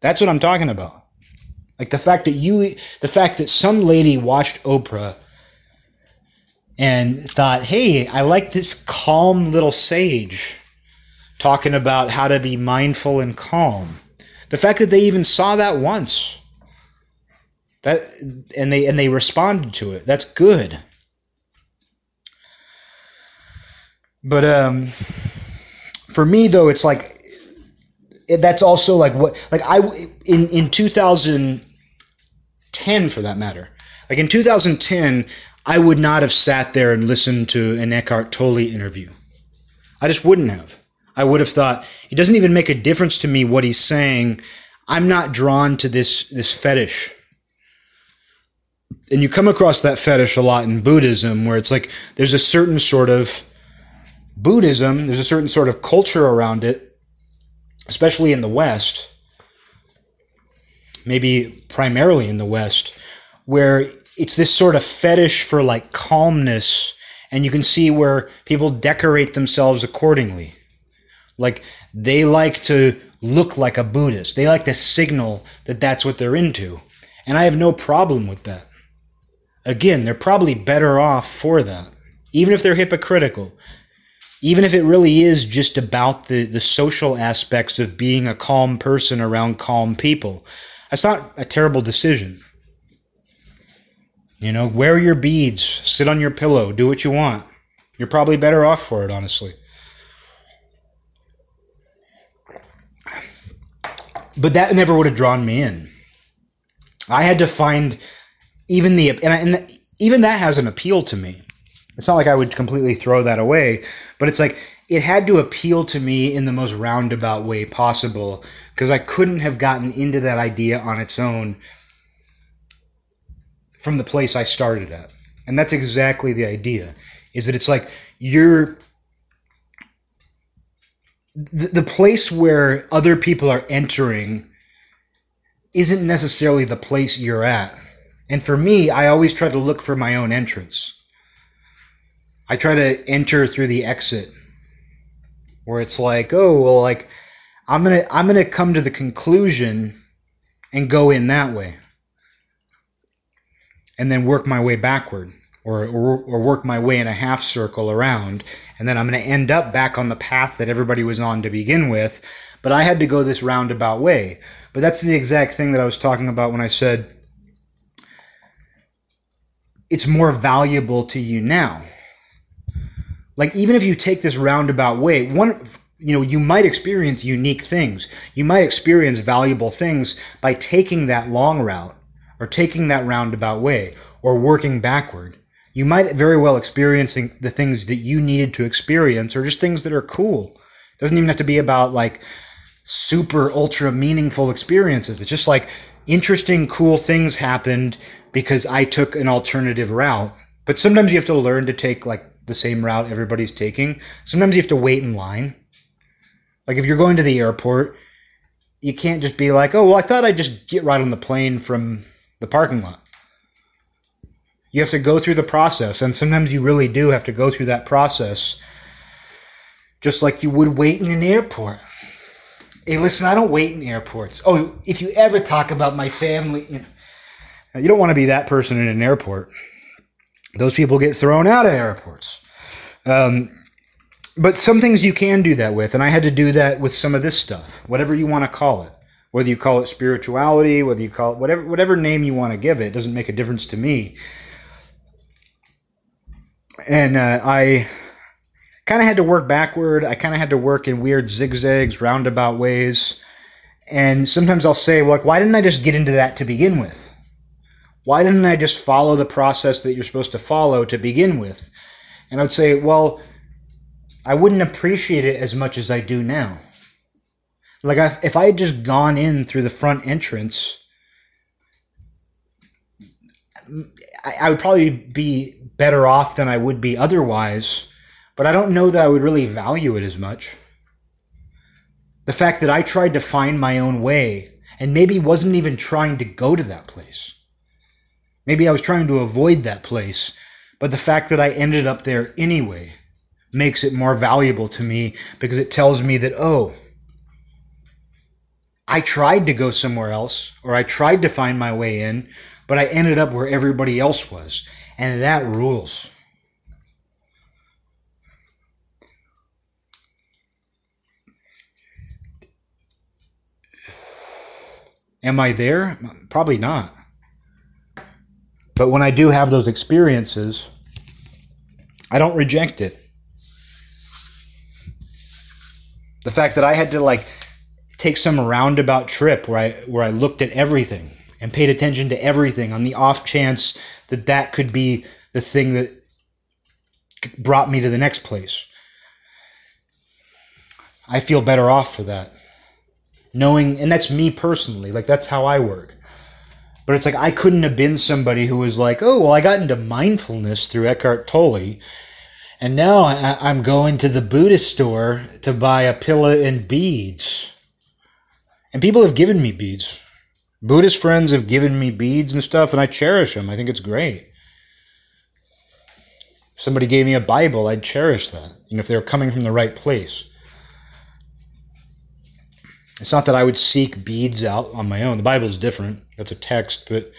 that's what I'm talking about. Like the fact that you, the fact that some lady watched Oprah and thought, hey, I like this calm little sage talking about how to be mindful and calm. The fact that they even saw that once. That and they and they responded to it. That's good. But um for me though it's like that's also like what like I in in 2010 for that matter. Like in 2010 I would not have sat there and listened to an Eckhart Tolle interview. I just wouldn't have. I would have thought it doesn't even make a difference to me what he's saying. I'm not drawn to this this fetish. And you come across that fetish a lot in Buddhism where it's like there's a certain sort of Buddhism, there's a certain sort of culture around it, especially in the West, maybe primarily in the West, where it's this sort of fetish for like calmness and you can see where people decorate themselves accordingly like they like to look like a Buddhist. They like to signal that that's what they're into. And I have no problem with that. Again, they're probably better off for that, even if they're hypocritical. Even if it really is just about the, the social aspects of being a calm person around calm people. That's not a terrible decision. You know, wear your beads, sit on your pillow, do what you want. You're probably better off for it, honestly. But that never would have drawn me in. I had to find even the and, and even that has an appeal to me. It's not like I would completely throw that away, but it's like it had to appeal to me in the most roundabout way possible because I couldn't have gotten into that idea on its own from the place I started at. And that's exactly the idea is that it's like you're the, the place where other people are entering isn't necessarily the place you're at. And for me, I always try to look for my own entrance. I try to enter through the exit where it's like, oh, well, like I'm going to I'm going to come to the conclusion and go in that way. And then work my way backward or, or, or work my way in a half circle around. And then I'm going to end up back on the path that everybody was on to begin with. But I had to go this roundabout way. But that's the exact thing that I was talking about when I said it's more valuable to you now. Like even if you take this roundabout way, one you know, you might experience unique things. You might experience valuable things by taking that long route or taking that roundabout way or working backward. You might very well experiencing the things that you needed to experience or just things that are cool. It doesn't even have to be about like super ultra meaningful experiences. It's just like interesting, cool things happened because I took an alternative route. But sometimes you have to learn to take like the same route everybody's taking. Sometimes you have to wait in line. Like if you're going to the airport, you can't just be like, "Oh, well, I thought I'd just get right on the plane from the parking lot." You have to go through the process, and sometimes you really do have to go through that process just like you would wait in an airport. Hey, listen, I don't wait in airports. Oh, if you ever talk about my family, you know, you don't want to be that person in an airport. Those people get thrown out of airports. Um, but some things you can do that with, and I had to do that with some of this stuff, whatever you want to call it. Whether you call it spirituality, whether you call it whatever whatever name you want to give it, doesn't make a difference to me. And uh, I kind of had to work backward. I kind of had to work in weird zigzags, roundabout ways. And sometimes I'll say, like, why didn't I just get into that to begin with? Why didn't I just follow the process that you're supposed to follow to begin with? And I would say, well, I wouldn't appreciate it as much as I do now. Like, if I had just gone in through the front entrance, I would probably be better off than I would be otherwise, but I don't know that I would really value it as much. The fact that I tried to find my own way and maybe wasn't even trying to go to that place. Maybe I was trying to avoid that place, but the fact that I ended up there anyway makes it more valuable to me because it tells me that, oh, I tried to go somewhere else or I tried to find my way in, but I ended up where everybody else was. And that rules. Am I there? Probably not. But when I do have those experiences, I don't reject it. The fact that I had to like take some roundabout trip where I where I looked at everything and paid attention to everything on the off chance that that could be the thing that brought me to the next place. I feel better off for that. Knowing, and that's me personally, like that's how I work. But it's like I couldn't have been somebody who was like, oh, well, I got into mindfulness through Eckhart Tolle. And now I, am going to the Buddhist store to buy a pillow and beads. And people have given me beads. Buddhist friends have given me beads and stuff, and I cherish them. I think it's great. If somebody gave me a Bible, I'd cherish that. Know, if they were coming from the right place. It's not that I would seek beads out on my own. The Bible is different. That's a text, but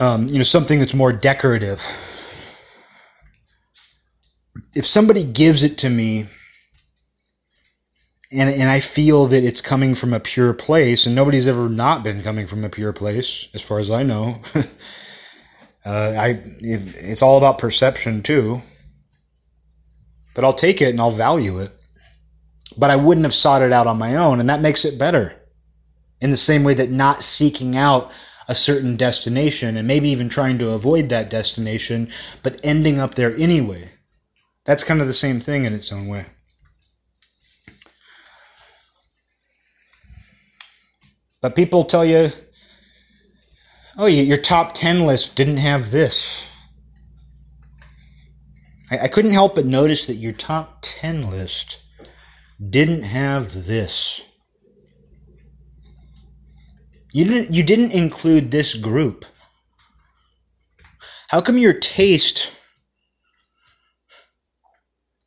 um, you know, something that's more decorative. If somebody gives it to me and and I feel that it's coming from a pure place, and nobody's ever not been coming from a pure place, as far as I know. uh, I it's all about perception too. But I'll take it and I'll value it. But I wouldn't have sought it out on my own, and that makes it better. In the same way that not seeking out a certain destination and maybe even trying to avoid that destination, but ending up there anyway. That's kind of the same thing in its own way. But people tell you, oh, your top 10 list didn't have this. I, couldn't help but notice that your top 10 list didn't have this. You didn't you didn't include this group. How come your taste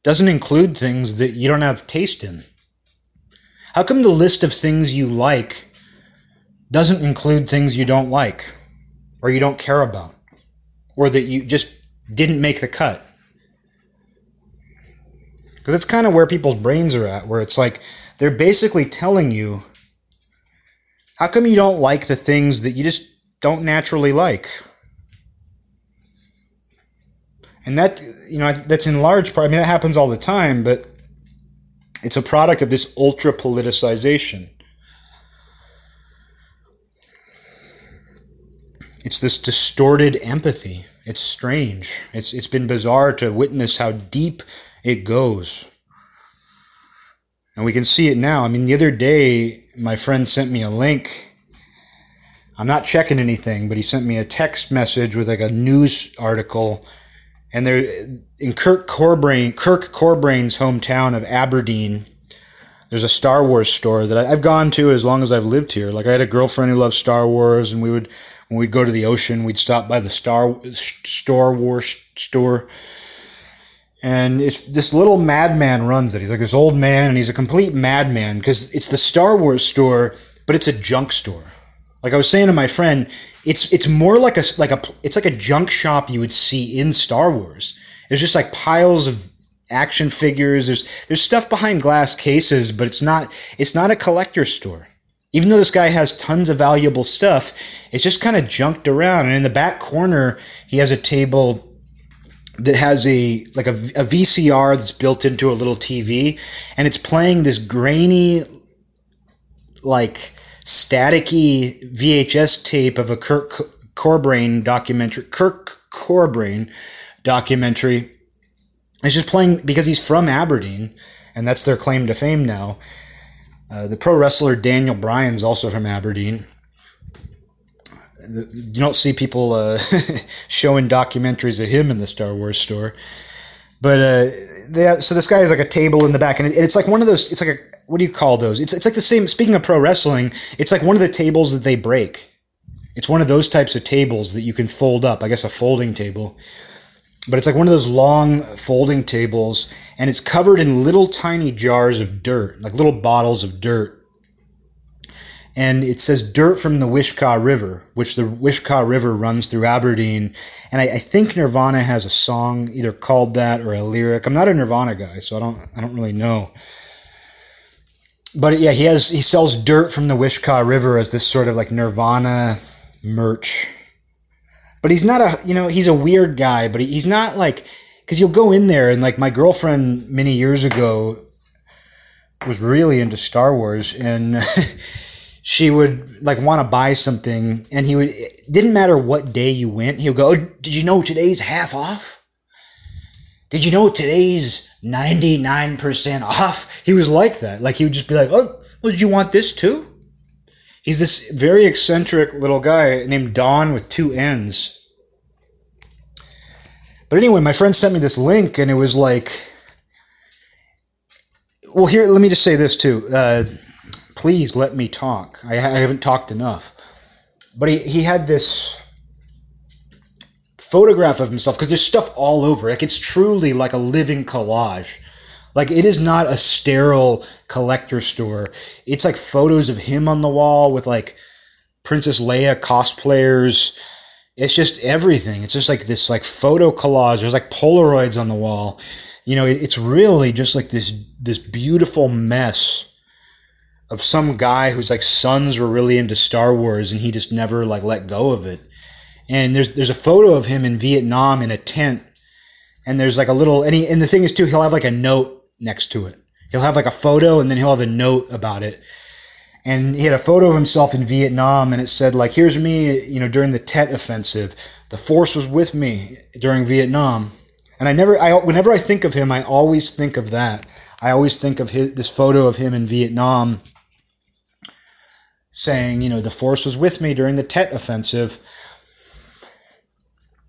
doesn't include things that you don't have taste in? How come the list of things you like doesn't include things you don't like or you don't care about or that you just didn't make the cut. Because it's kind of where people's brains are at, where it's like they're basically telling you how come you don't like the things that you just don't naturally like? And that, you know, that's in large part, I mean, that happens all the time, but it's a product of this ultra politicization. it's this distorted empathy. It's strange. It's it's been bizarre to witness how deep it goes. And we can see it now. I mean, the other day, my friend sent me a link. I'm not checking anything, but he sent me a text message with like a news article. And there, in Kurt Cobain, Kurt Cobain's hometown of Aberdeen, there's a Star Wars store that I've gone to as long as I've lived here. Like I had a girlfriend who loved Star Wars, and we would when we'd go to the ocean, we'd stop by the Star Star Wars store. And it's this little madman runs it. He's like this old man, and he's a complete madman because it's the Star Wars store, but it's a junk store. Like I was saying to my friend, it's it's more like a like a it's like a junk shop you would see in Star Wars. There's just like piles of action figures. There's there's stuff behind glass cases, but it's not it's not a collector store even though this guy has tons of valuable stuff, it's just kind of junked around. And in the back corner, he has a table that has a like a, a VCR that's built into a little TV, and it's playing this grainy, like staticky VHS tape of a Kurt Cobain documentary. Kurt Cobain documentary. It's just playing because he's from Aberdeen, and that's their claim to fame now. Uh, the pro wrestler Daniel Bryan's also from Aberdeen. You don't see people uh, showing documentaries of him in the Star Wars store. But uh, they have, so this guy has like a table in the back, and, it, it's like one of those. It's like a what do you call those? It's it's like the same. Speaking of pro wrestling, it's like one of the tables that they break. It's one of those types of tables that you can fold up. I guess a folding table but it's like one of those long folding tables and it's covered in little tiny jars of dirt like little bottles of dirt and it says dirt from the wishkah river which the wishkah river runs through aberdeen. And I, I, think nirvana has a song either called that or a lyric. I'm not a nirvana guy so i don't i don't really know. But yeah he has he sells dirt from the wishkah river as this sort of like nirvana merch. But he's not a you know he's a weird guy but he's not like because you'll go in there and like my girlfriend many years ago was really into star wars and she would like want to buy something and he would it didn't matter what day you went he would go oh, did you know today's half off did you know today's 99% off he was like that like he would just be like oh well, did you want this too He's this very eccentric little guy named Don with two N's. But anyway, my friend sent me this link, and it was like, well, here, let me just say this too. Uh, please let me talk. I, I haven't talked enough. But he, he had this photograph of himself because there's stuff all over. Like it's truly like a living collage. Like it is not a sterile collector store. It's like photos of him on the wall with like Princess Leia cosplayers. It's just everything. It's just like this like photo collage. There's like Polaroids on the wall. You know, it's really just like this this beautiful mess of some guy whose like sons were really into Star Wars and he just never like let go of it. And there's there's a photo of him in Vietnam in a tent, and there's like a little and he and the thing is too he'll have like a note next to it. He'll have like a photo and then he'll have a note about it. And he had a photo of himself in Vietnam and it said like here's me, you know, during the Tet offensive. The force was with me during Vietnam. And I never I whenever I think of him, I always think of that. I always think of his, this photo of him in Vietnam saying, you know, the force was with me during the Tet offensive.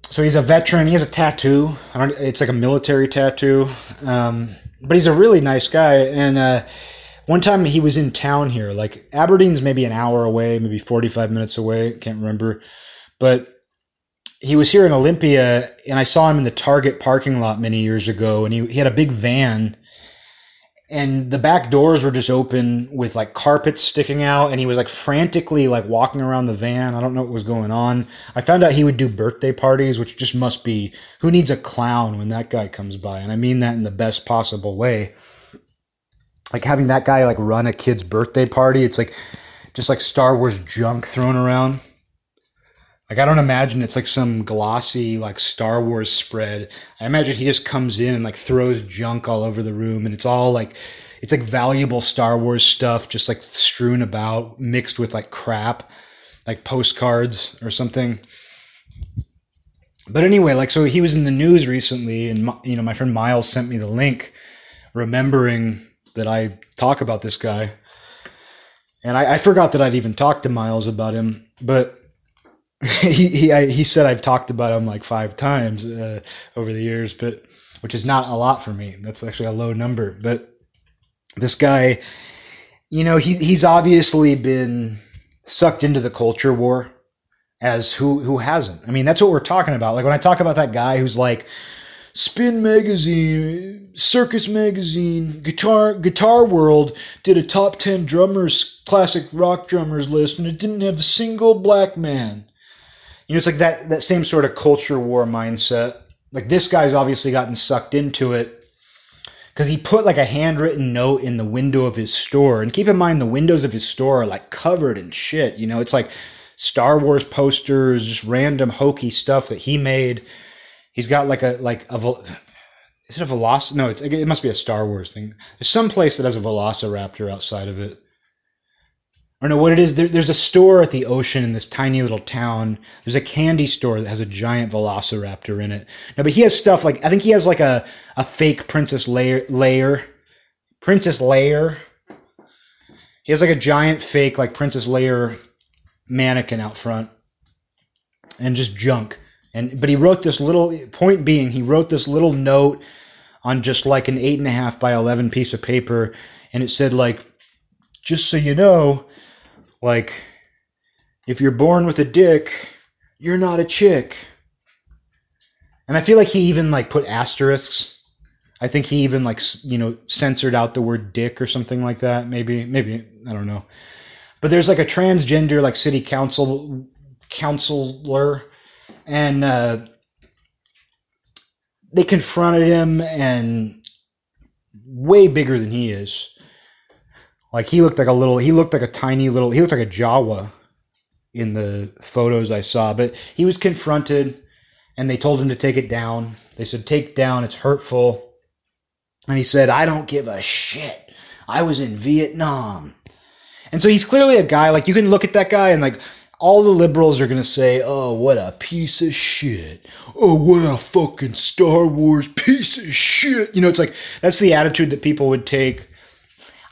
So he's a veteran. He has a tattoo. it's like a military tattoo. Um, but he's a really nice guy. And uh, one time he was in town here, like Aberdeen's maybe an hour away, maybe 45 minutes away. Can't remember. But he was here in Olympia, and I saw him in the Target parking lot many years ago. And he, he had a big van and the back doors were just open with like carpets sticking out and he was like frantically like walking around the van. I don't know what was going on. I found out he would do birthday parties which just must be who needs a clown when that guy comes by? And i mean that in the best possible way. Like having that guy like run a kid's birthday party it's like just like star wars junk thrown around like I don't imagine it's like some glossy like Star Wars spread. I imagine he just comes in and like throws junk all over the room and it's all like it's like valuable Star Wars stuff just like strewn about mixed with like crap, like postcards or something. But anyway, like so he was in the news recently and you know my friend Miles sent me the link remembering that I talk about this guy. And I, I forgot that I'd even talked to Miles about him, but he he I, he said I've talked about him like five times uh, over the years, but which is not a lot for me. That's actually a low number. But this guy, you know, he he's obviously been sucked into the culture war. As who who hasn't? I mean, that's what we're talking about. Like when I talk about that guy who's like, Spin Magazine, Circus Magazine, Guitar Guitar World did a top 10 drummers classic rock drummers list and it didn't have a single black man you know, it's like that that same sort of culture war mindset. Like this guy's obviously gotten sucked into it because he put like a handwritten note in the window of his store. And keep in mind, the windows of his store are like covered in shit. You know, it's like Star Wars posters, just random hokey stuff that he made. He's got like a like a is it a Velociraptor? No, it's it must be a Star Wars thing. There's some place that has a Velociraptor outside of it or know what it is, there, there's a store at the ocean in this tiny little town. There's a candy store that has a giant velociraptor in it. No, but he has stuff like, I think he has like a, a fake Princess layer Leia, Princess Leia. He has like a giant fake, like Princess Leia mannequin out front and just junk. And, but he wrote this little, point being, he wrote this little note on just like an eight and a half by 11 piece of paper. And it said like, just so you know, like, if you're born with a dick, you're not a chick. And I feel like he even like put asterisks. I think he even like you know censored out the word dick or something like that. Maybe maybe I don't know. But there's like a transgender like city council counselor, and uh, they confronted him and way bigger than he is. Like he looked like a little, he looked like a tiny little, he looked like a Jawa in the photos I saw. But he was confronted, and they told him to take it down. They said, "Take down, it's hurtful." And he said, "I don't give a shit. I was in Vietnam." And so he's clearly a guy like you can look at that guy and like all the liberals are gonna say, "Oh, what a piece of shit! Oh, what a fucking Star Wars piece of shit!" You know, it's like that's the attitude that people would take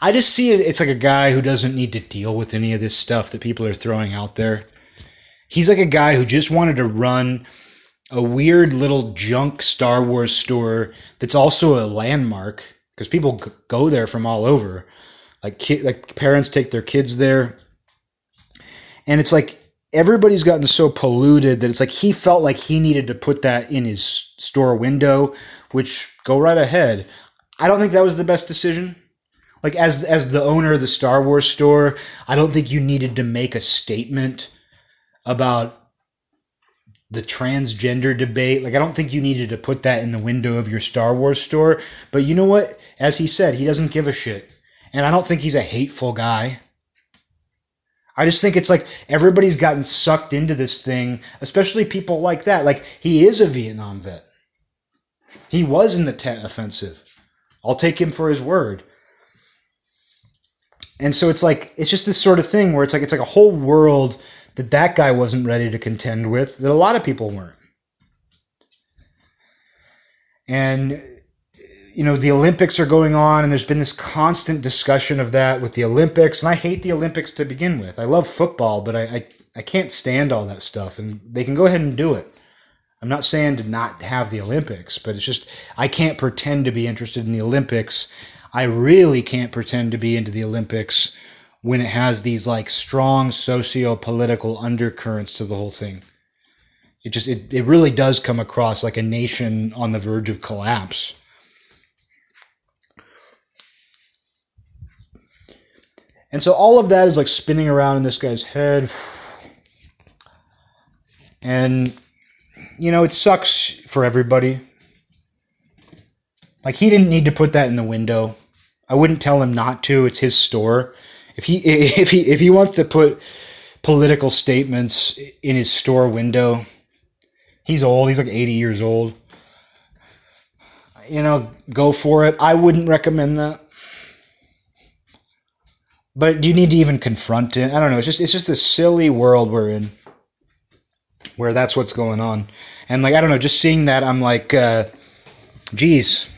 I just see it. It's like a guy who doesn't need to deal with any of this stuff that people are throwing out there. He's like a guy who just wanted to run a weird little junk Star Wars store that's also a landmark because people go there from all over. Like ki- like parents take their kids there, and it's like everybody's gotten so polluted that it's like he felt like he needed to put that in his store window. Which go right ahead I don't think that was the best decision. Like as as the owner of the Star Wars store, I don't think you needed to make a statement about the transgender debate. Like I don't think you needed to put that in the window of your Star Wars store. But you know what? As he said, he doesn't give a shit. And I don't think he's a hateful guy. I just think it's like everybody's gotten sucked into this thing, especially people like that. Like he is a Vietnam vet. He was in the Tet Offensive. I'll take him for his word. And so it's like it's just this sort of thing where it's like it's like a whole world that that guy wasn't ready to contend with that a lot of people weren't. And you know the Olympics are going on, and there's been this constant discussion of that with the Olympics. And I hate the Olympics to begin with. I love football, but I I, I can't stand all that stuff. And they can go ahead and do it. I'm not saying to not have the Olympics, but it's just I can't pretend to be interested in the Olympics. I really can't pretend to be into the Olympics when it has these like strong socio-political undercurrents to the whole thing. It just it, it really does come across like a nation on the verge of collapse. And so all of that is like spinning around in this guy's head. And you know, it sucks for everybody. Like he didn't need to put that in the window. I wouldn't tell him not to. It's his store. If he if he if he wants to put political statements in his store window, he's old. He's like 80 years old. You know, go for it. I wouldn't recommend that. But do you need to even confront it? I don't know. It's just it's just this silly world we're in where that's what's going on. And like I don't know, just seeing that, I'm like, uh, geez.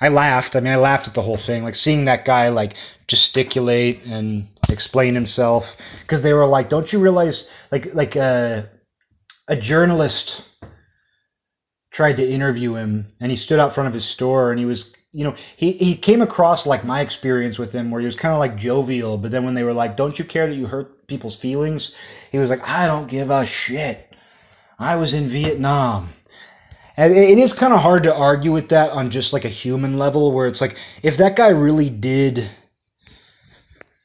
I laughed. I mean, I laughed at the whole thing. Like seeing that guy like gesticulate and explain himself because they were like, "Don't you realize?" Like like uh, a journalist tried to interview him, and he stood out front of his store, and he was you know, he, he came across like my experience with him where he was kind of like jovial, but then when they were like, don't you care that you hurt people's feelings? He was like, I don't give a shit. I was in Vietnam. And it is kind of hard to argue with that on just like a human level where it's like, if that guy really did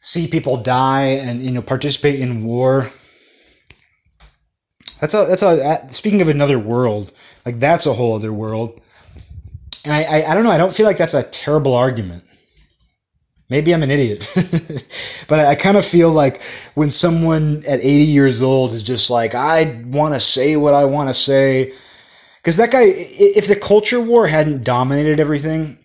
see people die and, you know, participate in war, that's a, that's a, speaking of another world, like that's a whole other world and I, I, I don't know. I don't feel like that's a terrible argument. Maybe I'm an idiot, but I, I kind of feel like when someone at 80 years old is just like, I want to say what I want to say, because that guy, if the culture war hadn't dominated everything,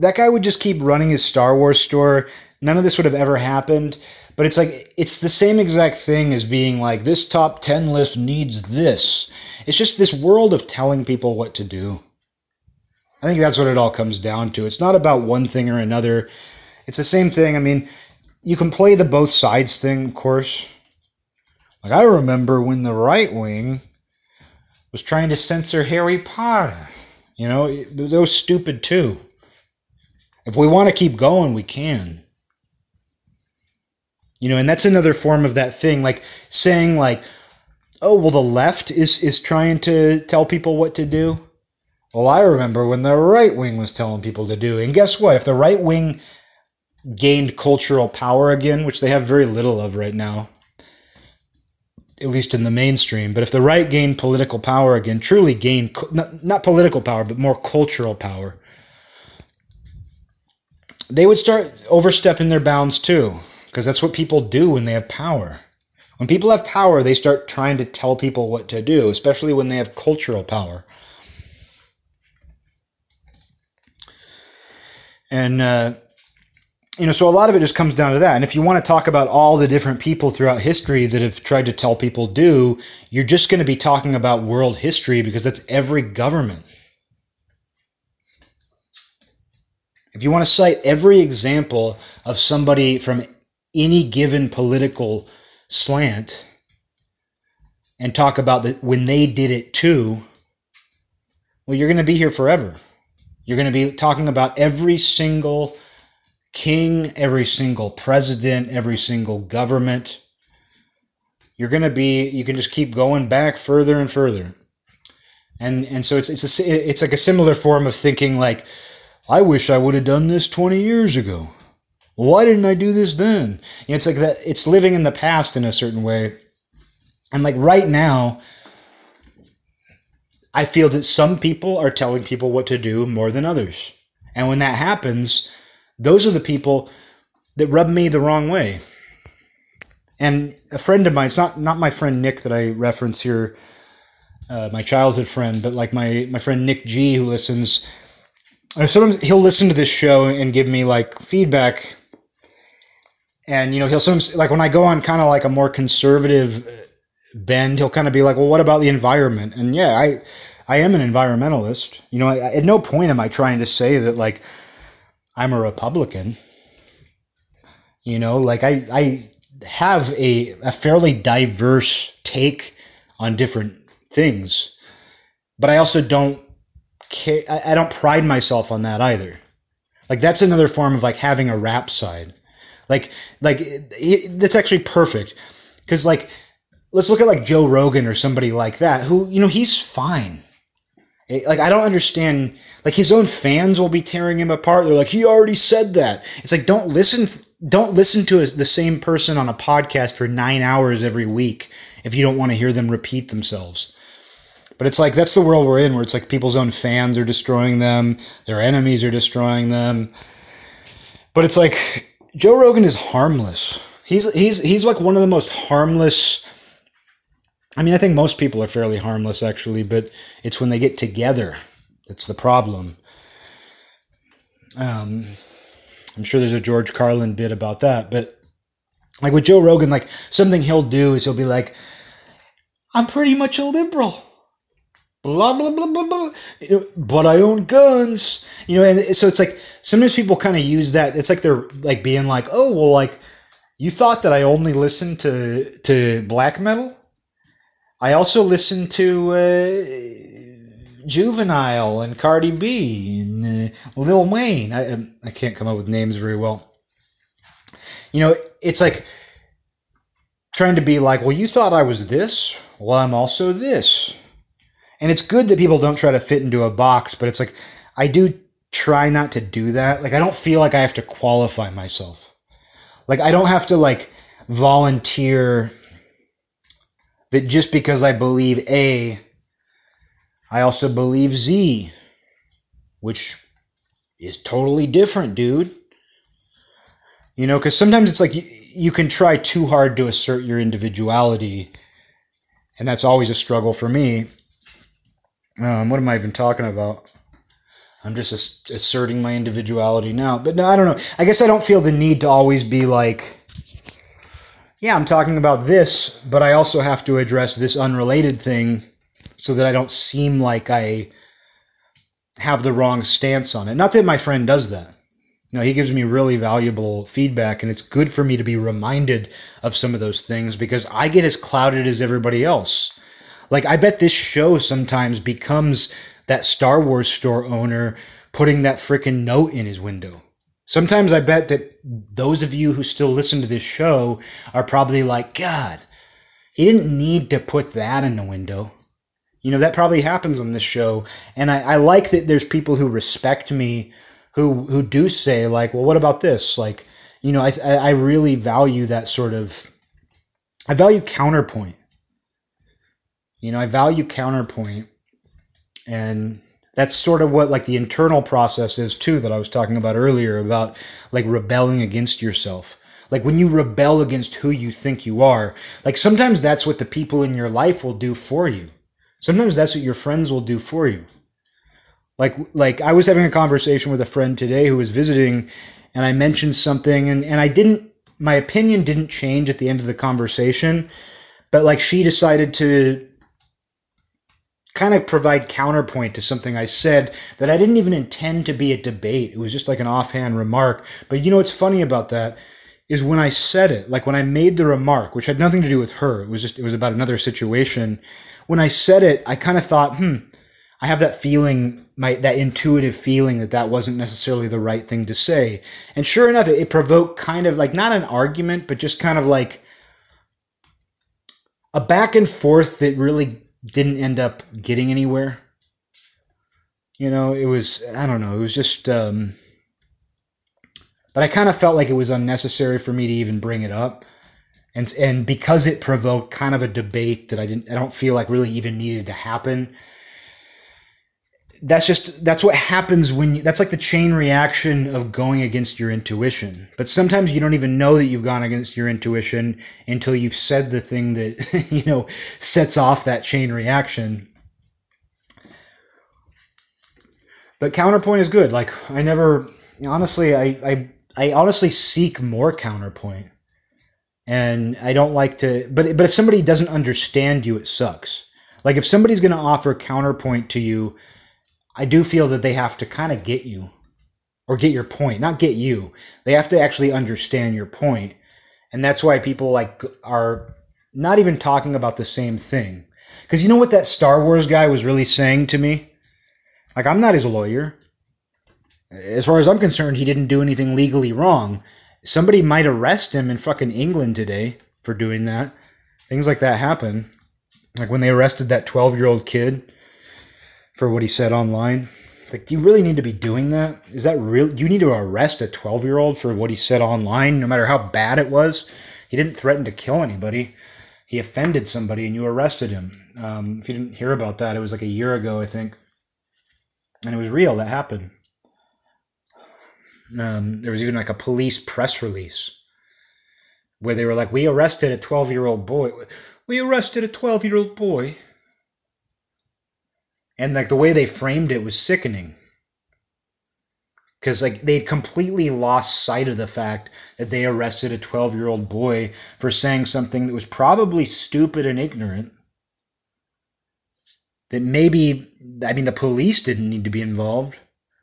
that guy would just keep running his Star Wars store. None of this would have ever happened. But it's like, it's the same exact thing as being like, this top 10 list needs this. It's just this world of telling people what to do. I think that's what it all comes down to. It's not about one thing or another. It's the same thing. I mean, you can play the both sides thing, of course. Like I remember when the right wing was trying to censor Harry Potter. You know, those stupid too. If we want to keep going, we can. You know, and that's another form of that thing, like saying like, "Oh, well, the left is is trying to tell people what to do." Well, I remember when the right wing was telling people to do. And guess what? If the right wing gained cultural power again, which they have very little of right now, at least in the mainstream, but if the right gained political power again, truly gained, not, not political power, but more cultural power, they would start overstepping their bounds too, because that's what people do when they have power. When people have power, they start trying to tell people what to do, especially when they have cultural power. And, uh, you know, so a lot of it just comes down to that. And if you want to talk about all the different people throughout history that have tried to tell people do, you're just going to be talking about world history because that's every government. If you want to cite every example of somebody from any given political slant and talk about the, when they did it too, well, you're going to be here forever. You're going to be talking about every single king, every single president, every single government. You're going to be, you can just keep going back further and further. And, and so it's, it's, a, it's like a similar form of thinking like, I wish I would have done this 20 years ago. Why didn't I do this then? You know, it's like that, it's living in the past in a certain way. And like right now, I feel that some people are telling people what to do more than others. And when that happens, those are the people that rub me the wrong way. And a friend of mine, it's not not my friend Nick that I reference here, uh, my childhood friend, but like my my friend Nick G who listens. Sometimes he'll listen to this show and give me like feedback, and you know he'll sometimes like when I go on kind of like a more conservative bend, he'll kind of be like, "Well, what about the environment?" And yeah, I I am an environmentalist. You know, I, at no point am I trying to say that like I'm a Republican. You know, like I I have a, a fairly diverse take on different things, but I also don't care. I, I don't pride myself on that either. Like that's another form of like having a rap side. Like like it, it, that's actually perfect because like let's look at like Joe Rogan or somebody like that who you know he's fine. Like I don't understand. Like his own fans will be tearing him apart. They're like, he already said that. It's like don't listen don't listen to the same person on a podcast for nine hours every week if you don't want to hear them repeat themselves. But it's like that's the world we're in, where it's like people's own fans are destroying them, their enemies are destroying them. But it's like Joe Rogan is harmless. He's he's he's like one of the most harmless. I mean, I think most people are fairly harmless actually, but it's when they get together that's the problem. Um, I'm sure there's a George Carlin bit about that, but like with Joe Rogan, like something he'll do is he'll be like, "I'm pretty much a liberal." Blah blah blah blah blah. But I own guns, you know, and so it's like sometimes people kind of use that. It's like they're like being like, "Oh, well, like you thought that I only listened to to black metal. I also listen to uh, Juvenile and Cardi B and uh, Lil Wayne. I um, I can't come up with names very well. You know, it's like trying to be like, well, you thought I was this. Well, I'm also this. And it's good that people don't try to fit into a box, but it's like I do try not to do that. Like I don't feel like I have to qualify myself. Like I don't have to like volunteer that just because I believe A I also believe Z, which is totally different, dude. You know, because sometimes it's like you, you can try too hard to assert your individuality, and that's always a struggle for me. Um, what am I even talking about? I'm just asserting my individuality now. But no, I don't know. I guess I don't feel the need to always be like, yeah, I'm talking about this, but I also have to address this unrelated thing so that I don't seem like I have the wrong stance on it. Not that my friend does that. Know, he gives me really valuable feedback, and it's good for me to be reminded of some of those things because I get as clouded as everybody else. Like, I bet this show sometimes becomes that Star Wars store owner putting that freaking note in his window. Sometimes I bet that those of you who still listen to this show are probably like, God, he didn't need to put that in the window. You know, that probably happens on this show. And I, I like that there's people who respect me who who do say, like, well, what about this? Like, you know, I I really value that sort of I value counterpoint. You know, I value counterpoint. And that's sort of what like the internal process is too that I was talking about earlier about like rebelling against yourself. Like when you rebel against who you think you are, like sometimes that's what the people in your life will do for you. Sometimes that's what your friends will do for you. Like like I was having a conversation with a friend today who was visiting and I mentioned something and, and I didn't my opinion didn't change at the end of the conversation, but like she decided to kind of provide counterpoint to something I said that I didn't even intend to be a debate. It was just like an offhand remark. But you know what's funny about that is when I said it, like when I made the remark, which had nothing to do with her. It was just it was about another situation when I said it, I kind of thought, hmm, I have that feeling, my that intuitive feeling that that wasn't necessarily the right thing to say. And sure enough, it, it provoked kind of like not an argument, but just kind of like a back and forth that really didn't end up getting anywhere. You know, it was I don't know, it was just um but I kind of felt like it was unnecessary for me to even bring it up. And and because it provoked kind of a debate that I didn't I don't feel like really even needed to happen. That's just that's what happens when you, that's like the chain reaction of going against your intuition. But sometimes you don't even know that you've gone against your intuition until you've said the thing that you know sets off that chain reaction but counterpoint is good. Like I never, honestly, I, I, I honestly seek more counterpoint, and I don't like to. But but if somebody doesn't understand you, it sucks. Like if somebody's going to offer counterpoint to you, I do feel that they have to kind of get you, or get your point, not get you. They have to actually understand your point, and that's why people like are not even talking about the same thing. Because you know what that Star Wars guy was really saying to me like, I'm not his lawyer. As far as I'm concerned, he didn't do anything legally wrong. Somebody might arrest him in fucking England today for doing that. Things like that happen. Like when they arrested that 12 year old kid for what he said online. Like, do you really need to be doing that? Is that real? You need to arrest a 12 year old for what he said online, no matter how bad it was? He didn't threaten to kill anybody. He offended somebody and you arrested him. Um, if you didn't hear about that, it was like a year ago, I think and it was real. That happened. Um, there was even like a police press release where they were like, "We arrested a twelve-year-old boy. We arrested a twelve-year-old boy." And like the way they framed it was sickening because like they'd completely lost sight of the fact that they arrested a 12 year old boy for saying something that was probably stupid and ignorant that maybe I mean the police didn't need to be involved.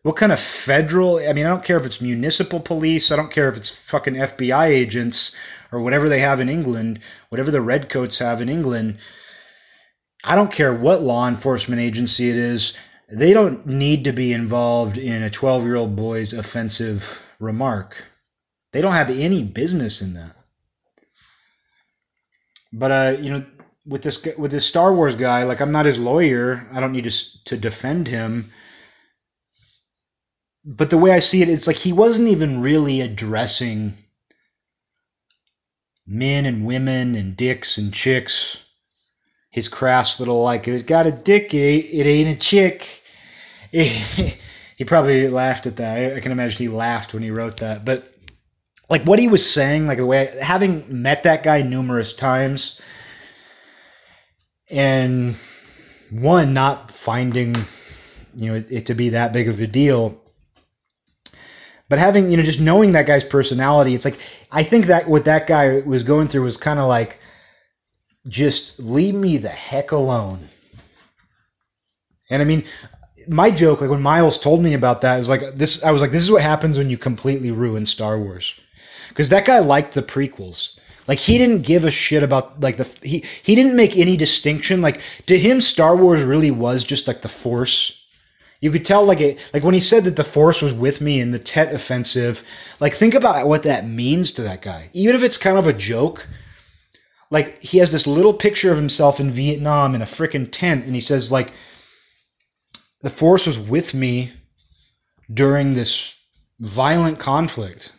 What kind of federal? I mean, I don't care if it's municipal police. I don't care if it's fucking FBI agents or whatever they have in England, whatever the redcoats have in England. I don't care what law enforcement agency it is. They don't need to be involved in a 12 year old boy's offensive remark. They don't have any business in that. But uh, you know, with this with this Star Wars guy, like I'm not his lawyer. I don't need to to defend him. But the way I see it, it's like he wasn't even really addressing men and women and dicks and chicks. His crass little like it's got a dick, it ain't, it ain't a chick. he probably laughed at that. I can imagine he laughed when he wrote that. But like what he was saying, like the way having met that guy numerous times and one not finding you know it, it, to be that big of a deal but having you know just knowing that guy's personality it's like i think that what that guy was going through was kind of like just leave me the heck alone and i mean my joke like when miles told me about that is like this i was like this is what happens when you completely ruin star wars because that guy liked the prequels like he didn't give a shit about like the he he didn't make any distinction. Like to him, Star Wars really was just like the Force. You could tell like it like when he said that the Force was with me in the Tet offensive. Like think about what that means to that guy. Even if it's kind of a joke. Like he has this little picture of himself in Vietnam in a freaking tent, and he says like the Force was with me during this violent conflict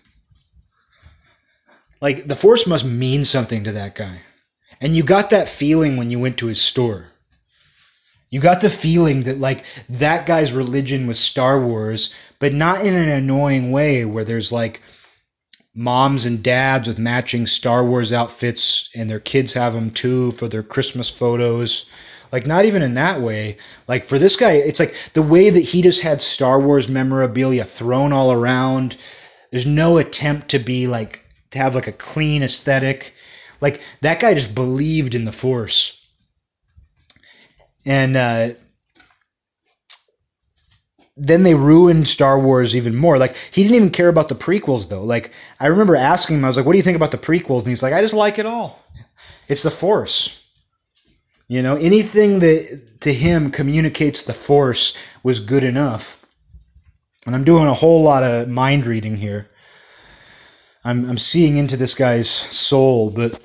like the force must mean something to that guy. And you got that feeling when you went to his store. You got the feeling that like that guy's religion was Star Wars, but not in an annoying way where there's like moms and dads with matching Star Wars outfits and their kids have them too for their Christmas photos. Like not even in that way. Like for this guy, it's like the way that he just had Star Wars memorabilia thrown all around. There's no attempt to be like to have like a clean aesthetic. Like that guy just believed in the force. And uh, then they ruined Star Wars even more. Like he didn't even care about the prequels though. Like I remember asking him, I was like, "What do you think about the prequels?" And he's like, "I just like it all. It's the Force." You know, anything that to him communicates the Force was good enough. And I'm doing a whole lot of mind reading here. I'm I'm seeing into this guy's soul, but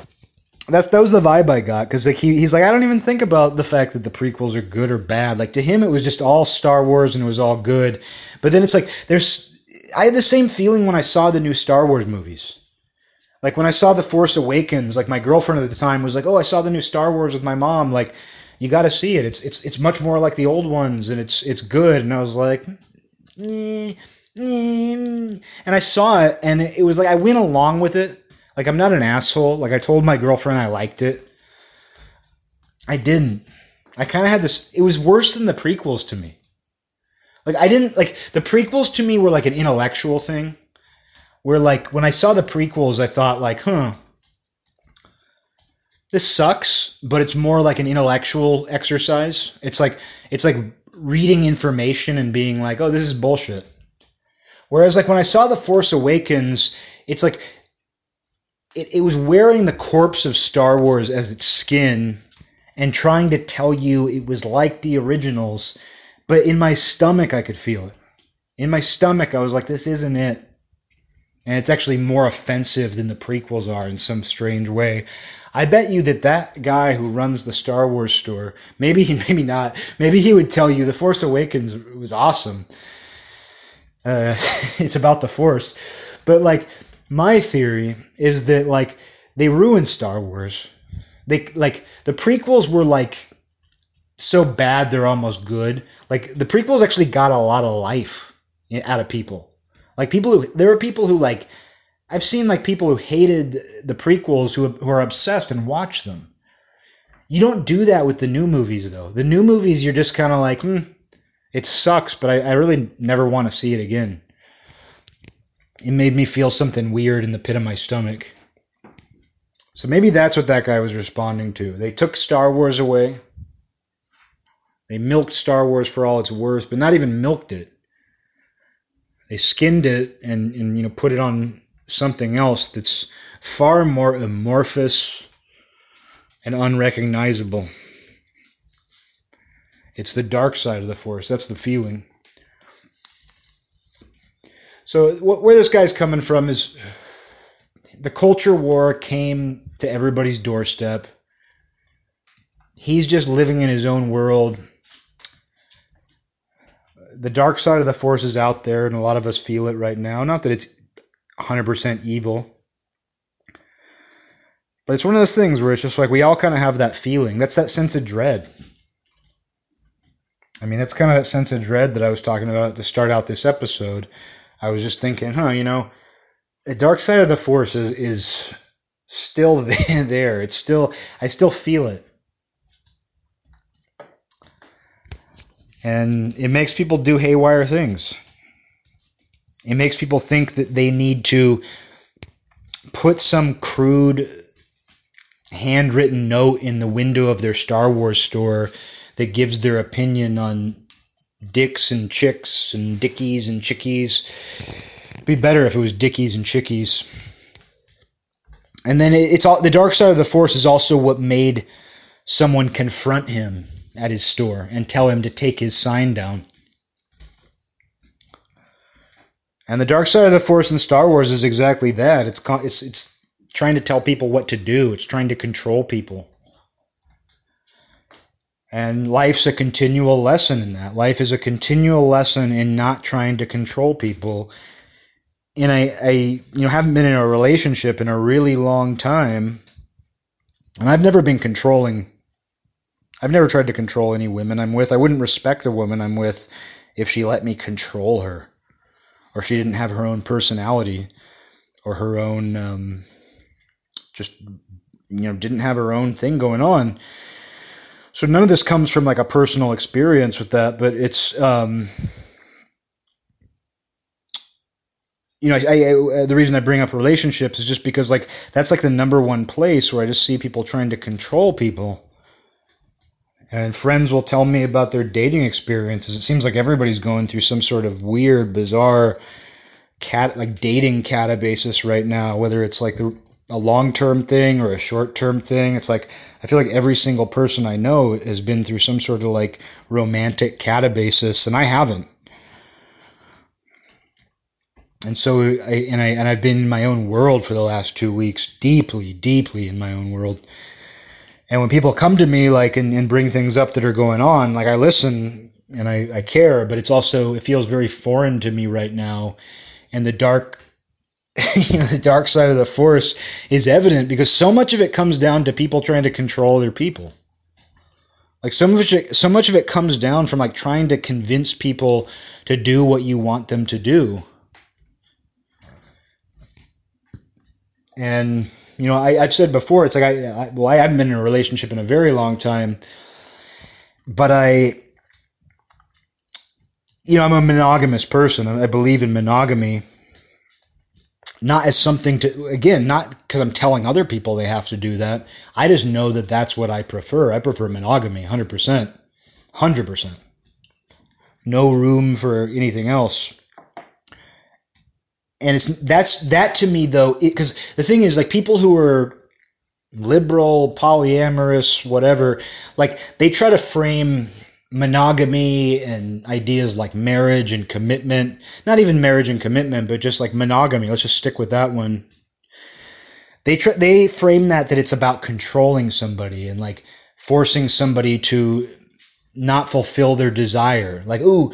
that's that was the vibe I got because like he, he's like I don't even think about the fact that the prequels are good or bad. Like to him, it was just all Star Wars and it was all good. But then it's like there's I had the same feeling when I saw the new Star Wars movies. Like when I saw the Force Awakens, like my girlfriend at the time was like, "Oh, I saw the new Star Wars with my mom. Like, you got to see it. It's it's it's much more like the old ones, and it's it's good." And I was like, eh, eh. and I saw it, and it was like I went along with it like I'm not an asshole. Like I told my girlfriend I liked it. I didn't. I kind of had this it was worse than the prequels to me. Like I didn't like the prequels to me were like an intellectual thing. Where like when I saw the prequels I thought like, "Huh. This sucks, but it's more like an intellectual exercise. It's like it's like reading information and being like, "Oh, this is bullshit." Whereas like when I saw The Force Awakens, it's like it, it was wearing the corpse of Star Wars as its skin and trying to tell you it was like the originals, but in my stomach I could feel it. In my stomach I was like, this isn't it. And it's actually more offensive than the prequels are in some strange way. I bet you that that guy who runs the Star Wars store, maybe he, maybe not, maybe he would tell you the Force Awakens was awesome. Uh, it's about the Force, but like my theory is that like they ruined Star Wars. They like the prequels were like so bad they're almost good. Like the prequels actually got a lot of life out of people. Like people who there are people who like I've seen like people who hated the prequels who who are obsessed and watch them. You don't do that with the new movies though. The new movies you're just kind of like, hmm, it sucks, but I, I really never want to see it again it made me feel something weird in the pit of my stomach. So maybe that's what that guy was responding to. They took Star Wars away. They milked Star Wars for all it's worth, but not even milked it. They skinned it and, and you know put it on something else that's far more amorphous and unrecognizable. It's the dark side of the force. That's the feeling. So where this guy's coming from is the culture war came to everybody's doorstep. He's just living in his own world. The dark side of the force is out there, and a lot of us feel it right now. Not that it's 100% evil, but it's one of those things where it's just like we all kind of have that feeling. That's that sense of dread. I mean, that's kind of that sense of dread that I was talking about to start out this episode I was just thinking, huh, you know, the dark side of the force is, is still there. It's still, I still feel it. And it makes people do haywire things. It makes people think that they need to put some crude handwritten note in the window of their Star Wars store that gives their opinion on dicks and chicks and dickies and chickies. It'd be better if it was dickies and chickies. And then it's all the dark side of the force is also what made someone confront him at his store and tell him to take his sign down. And the dark side of the force in Star Wars is exactly that. It's it's it's trying to tell people what to do. It's trying to control people. And life's a continual lesson in that. Life is a continual lesson in not trying to control people. In a, a you know, haven't been in a relationship in a really long time. And I've never been controlling. I've never tried to control any women I'm with. I wouldn't respect a woman I'm with if she let me control her or she didn't have her own personality or her own um, just you know didn't have her own thing going on so none of this comes from like a personal experience with that, but it's um, you know, I, I, the reason I bring up relationships is just because like that's like the number one place where I just see people trying to control people. And friends will tell me about their dating experiences. It seems like everybody's going through some sort of weird, bizarre cat like dating catabasis right now, whether it's like the a long term thing or a short term thing. It's like I feel like every single person I know has been through some sort of like romantic catabasis, and I haven't. And so I and I and I've been in my own world for the last two weeks, deeply, deeply in my own world. And when people come to me like and, and bring things up that are going on, like I listen and I, I care, but it's also it feels very foreign to me right now. And the dark you know, the dark side of the force is evident because so much of it comes down to people trying to control their people. Like so much, so much of it comes down from like trying to convince people to do what you want them to do. And you know, I, have said before, it's like I, I, well, I haven't been in a relationship in a very long time, but I, you know, I'm a monogamous person. I believe in monogamy not as something to again not because i'm telling other people they have to do that. I just know that that's what i prefer. I prefer monogamy 100% 100% no room for anything else. And it's that's that to me though because the thing is like people who are liberal polyamorous whatever like they try to frame monogamy and ideas like marriage and commitment not even marriage and commitment but just like monogamy. Let's just stick with that one. They tr- they frame that that it's about controlling somebody and like forcing somebody to not fulfill their desire. Like ooh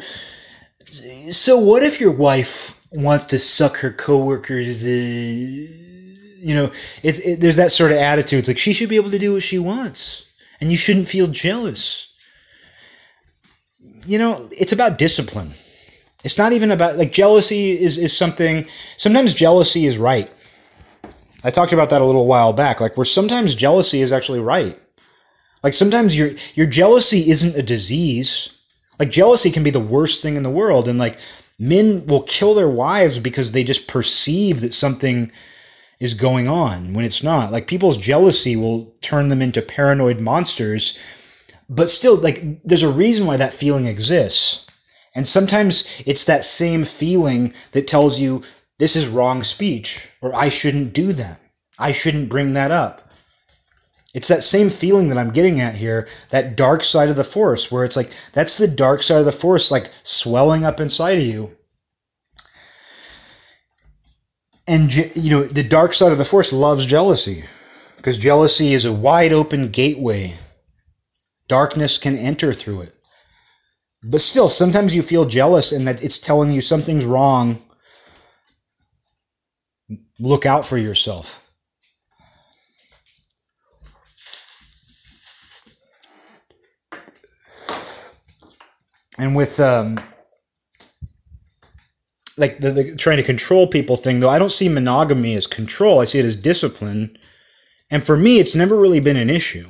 so what if your wife wants to suck her coworkers uh, you know it's it, there's that sort of attitude. It's like she should be able to do what she wants and you shouldn't feel jealous you know, it's about discipline. It's not even about like jealousy is is something. Sometimes jealousy is right. I talked about that a little while back. Like where sometimes jealousy is actually right. Like sometimes your your jealousy isn't a disease. Like jealousy can be the worst thing in the world, and like men will kill their wives because they just perceive that something is going on when it's not. Like people's jealousy will turn them into paranoid monsters but still like there's a reason why that feeling exists. And sometimes it's that same feeling that tells you this is wrong speech or i shouldn't do that. I shouldn't bring that up. It's that same feeling that i'm getting at here that dark side of the force where it's like that's the dark side of the force like swelling up inside of you. And you know the dark side of the force loves jealousy because jealousy is a wide open gateway Darkness can enter through it. But still, sometimes you feel jealous and that it's telling you something's wrong. Look out for yourself. And with um, like the, the trying to control people thing, though, I don't see monogamy as control. I see it as discipline. And for me, it's never really been an issue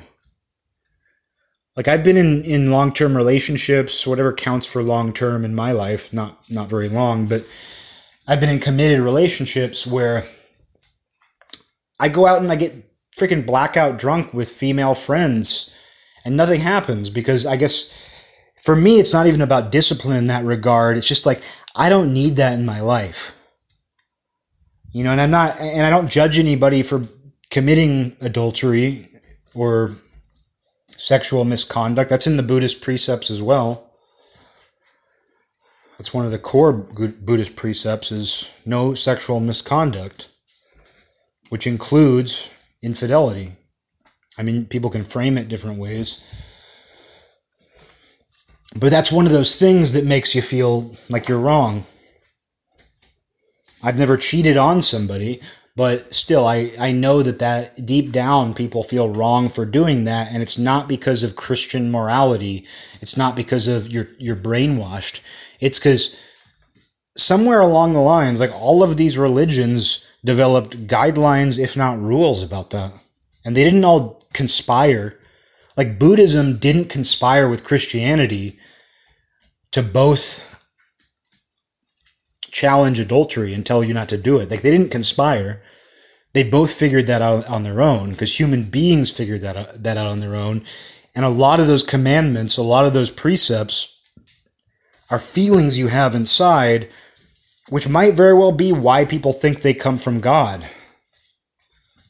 like I've been in in long term relationships, whatever counts for long term in my life, not not very long, but I've been in committed relationships where I go out and I get freaking blackout drunk with female friends and nothing happens because I guess for me it's not even about discipline in that regard. It's just like I don't need that in my life. You know, and I'm not and I don't judge anybody for committing adultery or sexual misconduct. That's in the Buddhist precepts as well. That's one of the core Buddhist precepts is no sexual misconduct, which includes infidelity. I mean, people can frame it different ways. But that's one of those things that makes you feel like you're wrong. I've never cheated on somebody, but still I, I know that that deep down people feel wrong for doing that. And it's not because of christian morality. It's not because of you're you're brainwashed. It's because somewhere along the lines like all of these religions developed guidelines if not rules about that. And they didn't all conspire. Like buddhism didn't conspire with christianity to both challenge adultery and tell you not to do it. Like they didn't conspire. They both figured that out on their own because human beings figured that out, that out on their own. And a lot of those commandments, a lot of those precepts are feelings you have inside, which might very well be why people think they come from God.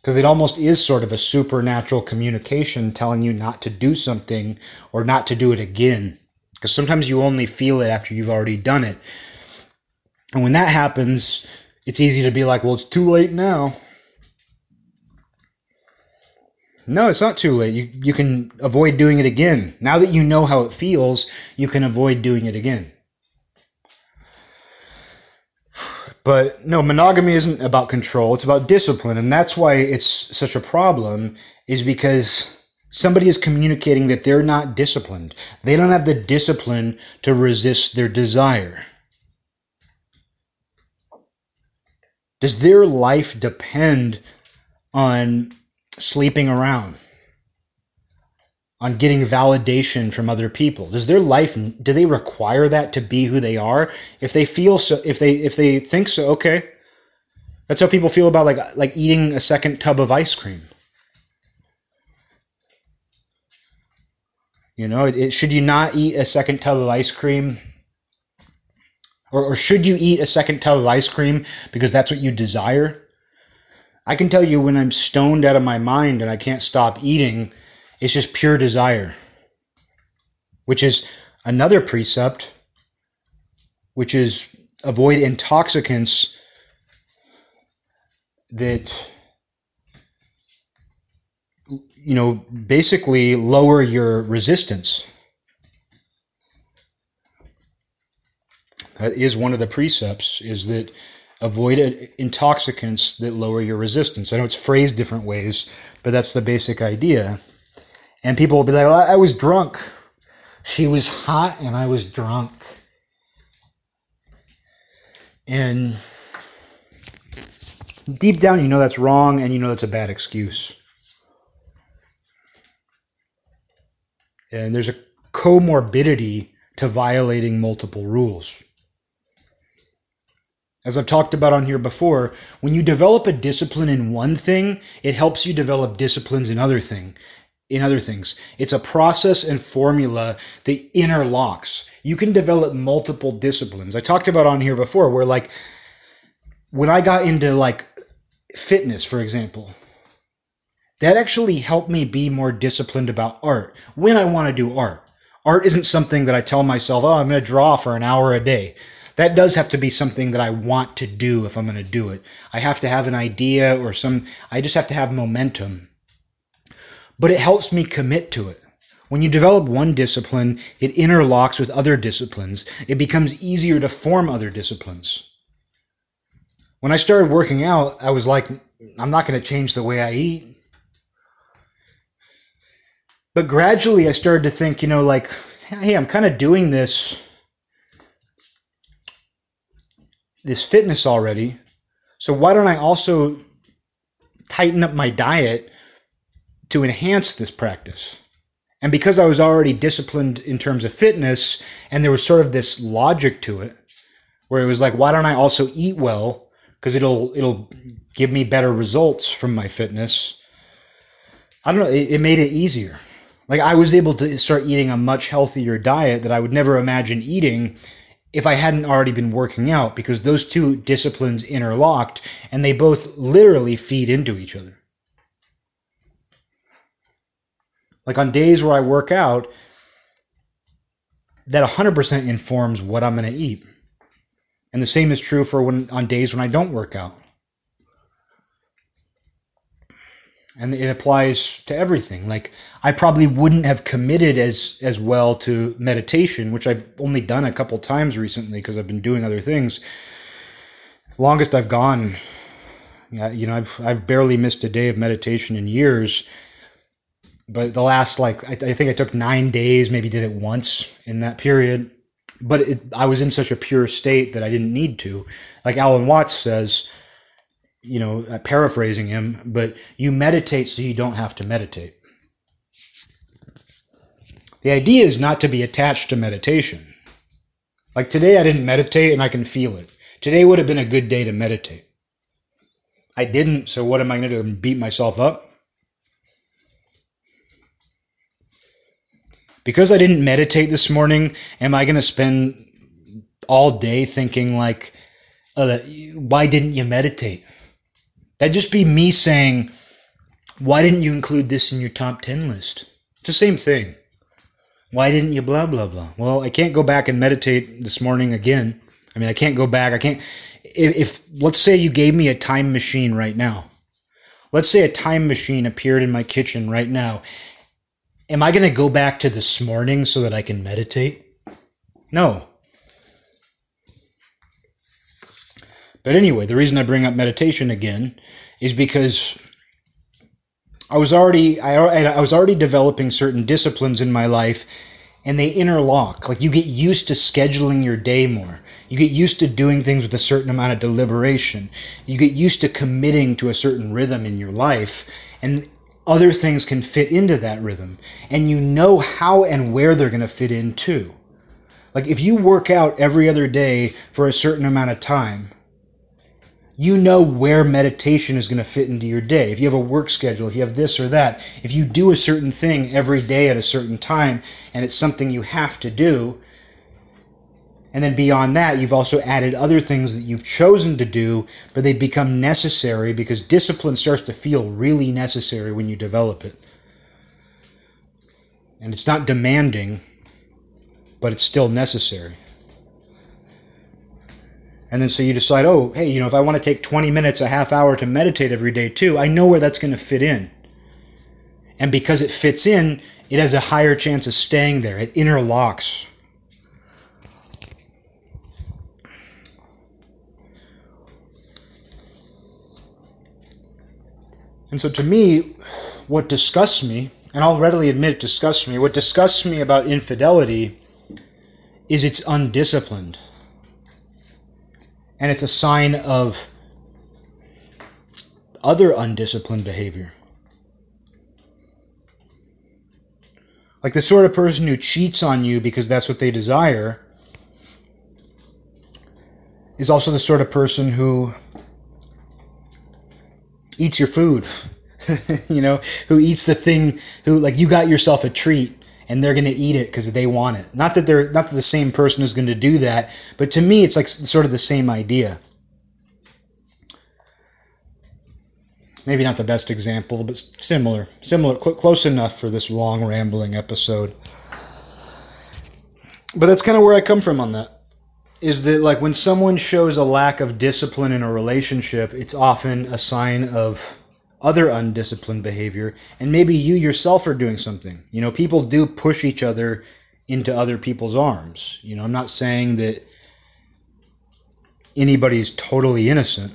Because it almost is sort of a supernatural communication telling you not to do something or not to do it again. Because sometimes you only feel it after you've already done it. And when that happens, it's easy to be like, well, it's too late now. No, it's not too late. You, you can avoid doing it again. Now that you know how it feels, you can avoid doing it again. But no, monogamy isn't about control, it's about discipline. And that's why it's such a problem, is because somebody is communicating that they're not disciplined. They don't have the discipline to resist their desire. Does their life depend on sleeping around? On getting validation from other people? Does their life do they require that to be who they are? If they feel so if they if they think so, okay. That's how people feel about like like eating a second tub of ice cream. You know, it, it, should you not eat a second tub of ice cream? Or, or should you eat a second tub of ice cream because that's what you desire? I can tell you when I'm stoned out of my mind and I can't stop eating, it's just pure desire. Which is another precept, which is avoid intoxicants that you know basically lower your resistance that is one of the precepts is that avoid intoxicants that lower your resistance. I know it's phrased different ways, but that's the basic idea. And people will be like, well, I was drunk. She was hot and I was drunk. And deep down, you know that's wrong and you know that's a bad excuse. And there's a comorbidity to violating multiple rules as I've talked about on here before, when you develop a discipline in one thing, it helps you develop disciplines in other thing, in other things. It's a process and formula that interlocks. You can develop multiple disciplines. I talked about on here before where like when I got into like fitness, for example, that actually helped me be more disciplined about art when I want to do art. Art isn't something that I tell myself, oh, I'm going to draw for an hour a day that does have to be something that I want to do if I'm going to do it. I have to have an idea or some, I just have to have momentum. But it helps me commit to it. When you develop one discipline, it interlocks with other disciplines. It becomes easier to form other disciplines. When I started working out, I was like, I'm not going to change the way I eat. But gradually, I started to think, you know, like, hey, I'm kind of doing this this fitness already. So why don't I also tighten up my diet to enhance this practice? And because I was already disciplined in terms of fitness, and there was sort of this logic to it, where it was like, why don't I also eat well? Because it'll it'll give me better results from my fitness. I don't know. It, it made it easier. Like I was able to start eating a much healthier diet that I would never imagine eating if I hadn't already been working out because those two disciplines interlocked and they both literally feed into each other. Like on days where I work out, that 100% informs what I'm going to eat. And the same is true for when on days when I don't work out. And it applies to everything. Like i probably wouldn't have committed as as well to meditation which i've only done a couple times recently because i've been doing other things. Longest i've gone yeah you know i've i've barely missed a day of meditation in years. But the last like i, I think i took nine days maybe did it once in that period. But it, i was in such a pure state that i didn't need to. Like alan watts says you know, uh, paraphrasing him, but you meditate so you don't have to meditate. The idea is not to be attached to meditation. Like today, I didn't meditate and I can feel it. Today would have been a good day to meditate. I didn't, so what am I going to do? Beat myself up? Because I didn't meditate this morning, am I going to spend all day thinking, like, oh, why didn't you meditate? That'd just be me saying, why didn't you include this in your top 10 list? It's the same thing. Why didn't you blah, blah, blah? Well, I can't go back and meditate this morning again. I mean, I can't go back. I can't. If, if let's say you gave me a time machine right now, let's say a time machine appeared in my kitchen right now. Am I going to go back to this morning so that I can meditate? No. But anyway, the reason I bring up meditation again is because I was already I, I was already developing certain disciplines in my life and they interlock. Like you get used to scheduling your day more. You get used to doing things with a certain amount of deliberation. You get used to committing to a certain rhythm in your life and other things can fit into that rhythm and you know how and where they're going to fit in too. Like if you work out every other day for a certain amount of time, you know where meditation is going to fit into your day. If you have a work schedule, if you have this or that, if you do a certain thing every day at a certain time and it's something you have to do, and then beyond that, you've also added other things that you've chosen to do, but they become necessary because discipline starts to feel really necessary when you develop it. And it's not demanding, but it's still necessary. And then so you decide, oh, hey, you know, if I want to take 20 minutes, a half hour to meditate every day too, I know where that's going to fit in. And because it fits in, it has a higher chance of staying there. It interlocks. And so to me, what disgusts me, and I'll readily admit it disgusts me, what disgusts me about infidelity is it's undisciplined and it's a sign of other undisciplined behavior. Like the sort of person who cheats on you because that's what they desire is also the sort of person who eats your food. you know, who eats the thing who like you got yourself a treat and they're going to eat it because they want it. Not that they're not that the same person is going to do that, but to me, it's like sort of the same idea. Maybe not the best example, but similar, similar, cl- close enough for this long rambling episode. But that's kind of where I come from on that. Is that like when someone shows a lack of discipline in a relationship, it's often a sign of other undisciplined behavior, and maybe you yourself are doing something. You know, people do push each other into other people's arms. You know, I'm not saying that anybody's totally innocent.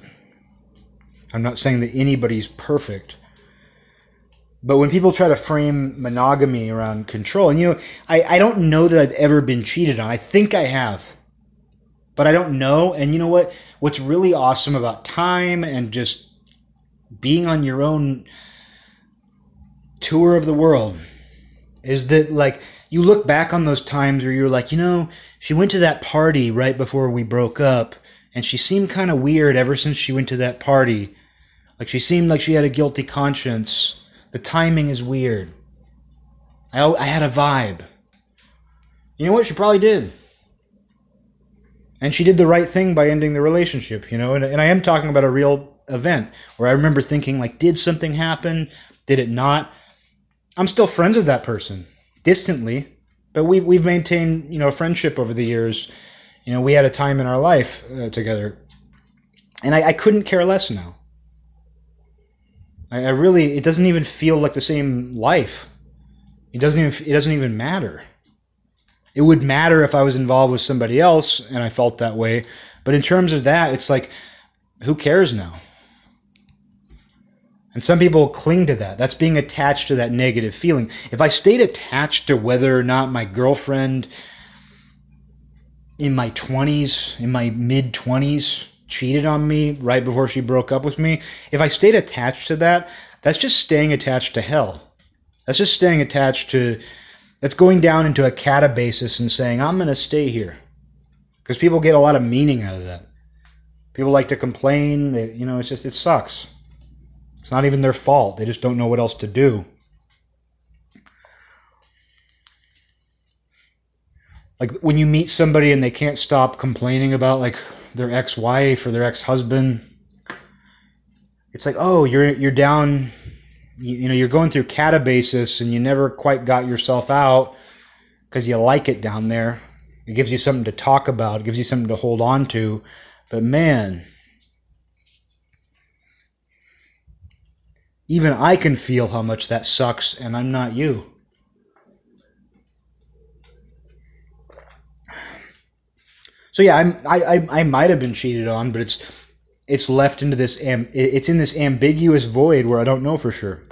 I'm not saying that anybody's perfect. But when people try to frame monogamy around control, and you know, I, I don't know that I've ever been cheated on. I think I have. But I don't know. And you know what? What's really awesome about time and just being on your own tour of the world is that like you look back on those times where you're like, you know, she went to that party right before we broke up and she seemed kind of weird ever since she went to that party. Like she seemed like she had a guilty conscience. The timing is weird. I, I had a vibe. You know what? She probably did. And she did the right thing by ending the relationship, you know? And, and I am talking about a real event where I remember thinking like, did something happen? Did it not? I'm still friends with that person distantly, but we we've maintained you know a friendship over the years. You know, we had a time in our life uh, together, and I, I, couldn't care less now. I, I really, it doesn't even feel like the same life. It doesn't even it doesn't even matter. It would matter if I was involved with somebody else and I felt that way, but in terms of that, it's like, who cares now? And some people cling to that. That's being attached to that negative feeling. If I stayed attached to whether or not my girlfriend in my 20s, in my mid 20s, cheated on me right before she broke up with me, if I stayed attached to that, that's just staying attached to hell. That's just staying attached to, that's going down into a catabasis and saying, I'm going to stay here. Because people get a lot of meaning out of that. People like to complain. They, you know, it's just, it sucks. It's not even their fault. They just don't know what else to do. Like when you meet somebody and they can't stop complaining about like their ex-wife or their ex-husband, it's like, "Oh, you're you're down you, you know, you're going through catabasis and you never quite got yourself out because you like it down there." It gives you something to talk about. It gives you something to hold on to. But man, even I can feel how much that sucks, and I'm not you. So yeah, I'm, I I I might have been cheated on, but it's it's left into this am it's in this ambiguous void where I don't know for sure.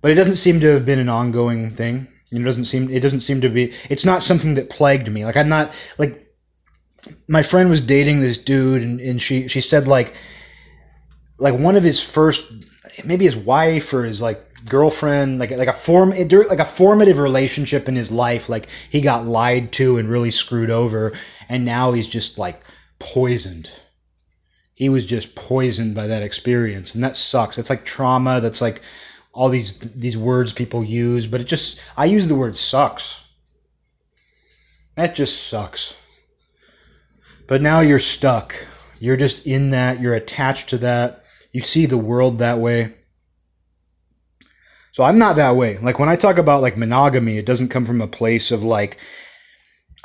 But it doesn't seem to have been an ongoing thing. It doesn't seem it doesn't seem to be it's not something that plagued me. Like I'm not like my friend was dating this dude and, and she she said like like one of his first maybe his wife or his like girlfriend like like a form like a formative relationship in his life like he got lied to and really screwed over and now he's just like poisoned. He was just poisoned by that experience and that sucks. That's like trauma that's like all these these words people use but it just i use the word sucks. That just sucks. But now you're stuck. You're just in that. You're attached to that you see the world that way so I'm not that way. Like when I talk about like monogamy, it doesn't come from a place of like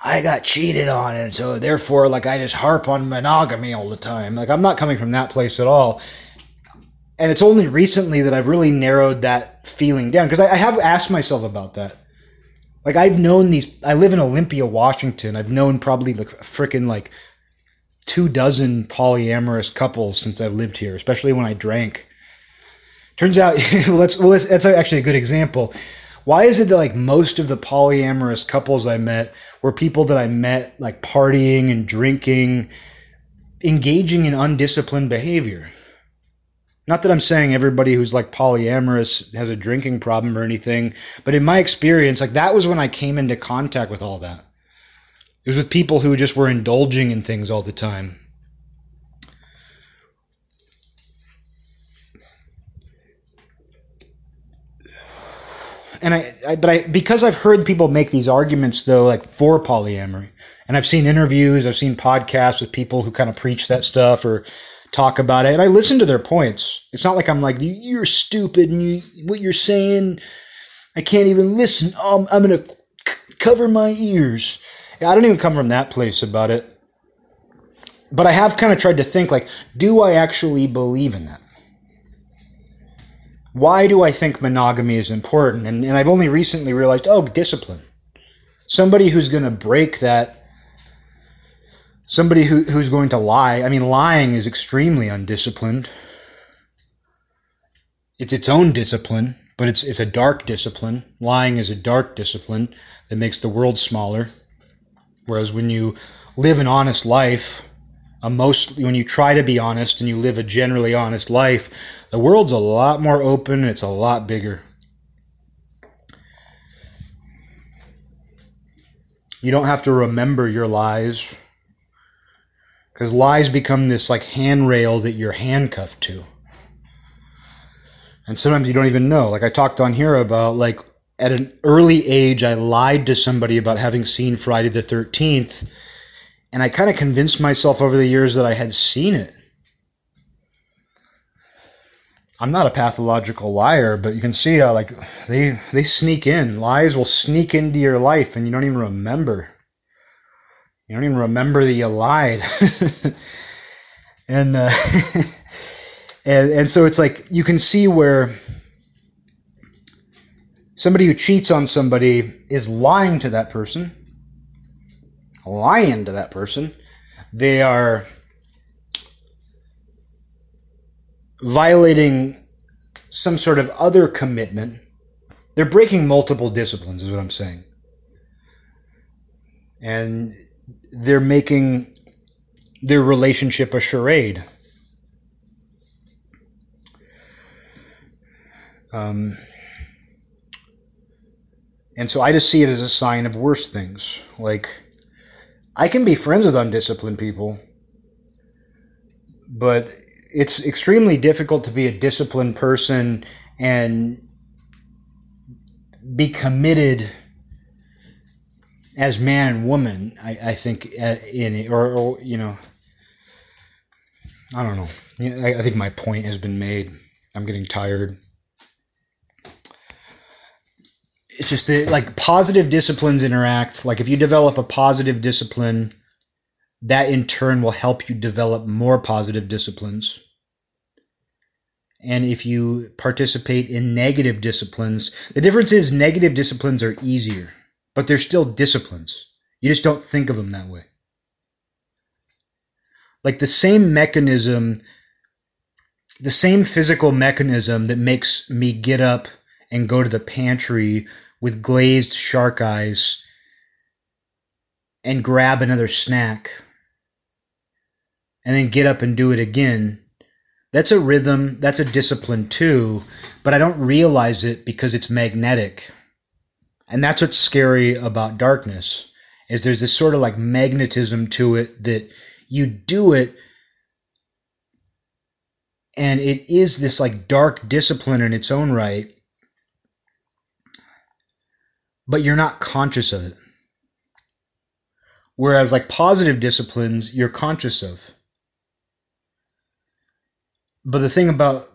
I got cheated on and so therefore like I just harp on monogamy all the time. Like I'm not coming from that place at all. And it's only recently that I've really narrowed that feeling down because I, I have asked myself about that. Like I've known these I live in Olympia, Washington. I've known probably like freaking like two dozen polyamorous couples since I've lived here, especially when I drank. Turns out, let's well, that's actually a good example. Why is it that like most of the polyamorous couples I met were people that I met like partying and drinking, engaging in undisciplined behavior? Not that I'm saying everybody who's like polyamorous has a drinking problem or anything, but in my experience, like that was when I came into contact with all that. It was with people who just were indulging in things all the time. and I, I, but I because I've heard people make these arguments though, like for polyamory, and I've seen interviews, I've seen podcasts with people who kind of preach that stuff or talk about it, and I listen to their points. It's not like I'm like you're stupid and you what you're saying, I can't even listen. Um, I'm gonna c- cover my ears. I don't even come from that place about it. But I have kind of tried to think like, do I actually believe in that? why do I think monogamy is important? And, and I've only recently realized, oh, discipline. Somebody who's going to break that, somebody who, who's going to lie. I mean, lying is extremely undisciplined. It's its own discipline, but it's, it's a dark discipline. Lying is a dark discipline that makes the world smaller. Whereas when you live an honest life, a most when you try to be honest and you live a generally honest life, the world's a lot more open, it's a lot bigger. You don't have to remember your lies. Because lies become this like handrail that you're handcuffed to. And sometimes you don't even know. Like I talked on here about like at an early age I lied to somebody about having seen Friday the 13th and I kind of convinced myself over the years that I had seen it. I'm not a pathological liar, but you can see how like they they sneak in. Lies will sneak into your life and you don't even remember. You don't even remember that you lied. and uh, and and so it's like you can see where somebody who cheats on somebody is lying to that person lying to that person. They are violating some sort of other commitment. They're breaking multiple disciplines, is what I'm saying. And they're making their relationship a charade. Um, and so I just see it as a sign of worse things. Like, I can be friends with undisciplined people, but it's extremely difficult to be a disciplined person and be committed as man and woman. I, I think uh, in it, or, or, you know, I don't know. I, I think my point has been made. I'm getting tired. It's just that like positive disciplines interact. Like if you develop a positive discipline, that in turn will help you develop more positive disciplines. And if you participate in negative disciplines, the difference is negative disciplines are easier, but they're still disciplines. You just don't think of them that way. Like the same mechanism, the same physical mechanism that makes me get up and go to the pantry with glazed shark eyes and grab another snack and then get up and do it again. That's a rhythm, that's a discipline too, but I don't realize it because it's magnetic. And that's what's scary about darkness is there's this sort of like magnetism to it that you do it and it is this like dark discipline in its own right but you're not conscious of it. Whereas like positive disciplines you're conscious of. But the thing about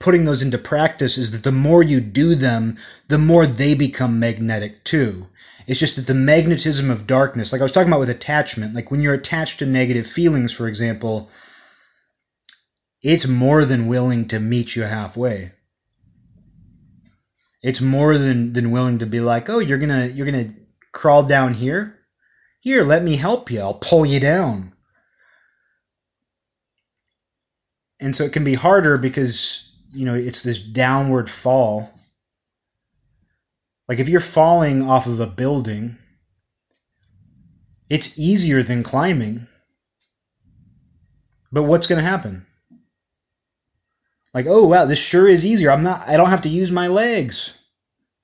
putting those into practice is that the more you do them the more they become magnetic too. It's just that the magnetism of darkness, like I was talking about with attachment, like when you're attached to negative feelings, for example, it's more than willing to meet you halfway. It's more than, than willing to be like, oh, you're gonna you're gonna crawl down here? Here, let me help you. I'll pull you down. And so it can be harder because, you know, it's this downward fall like if you're falling off of a building, it's easier than climbing. But what's going to happen? Like, oh wow, this sure is easier. I'm not I don't have to use my legs.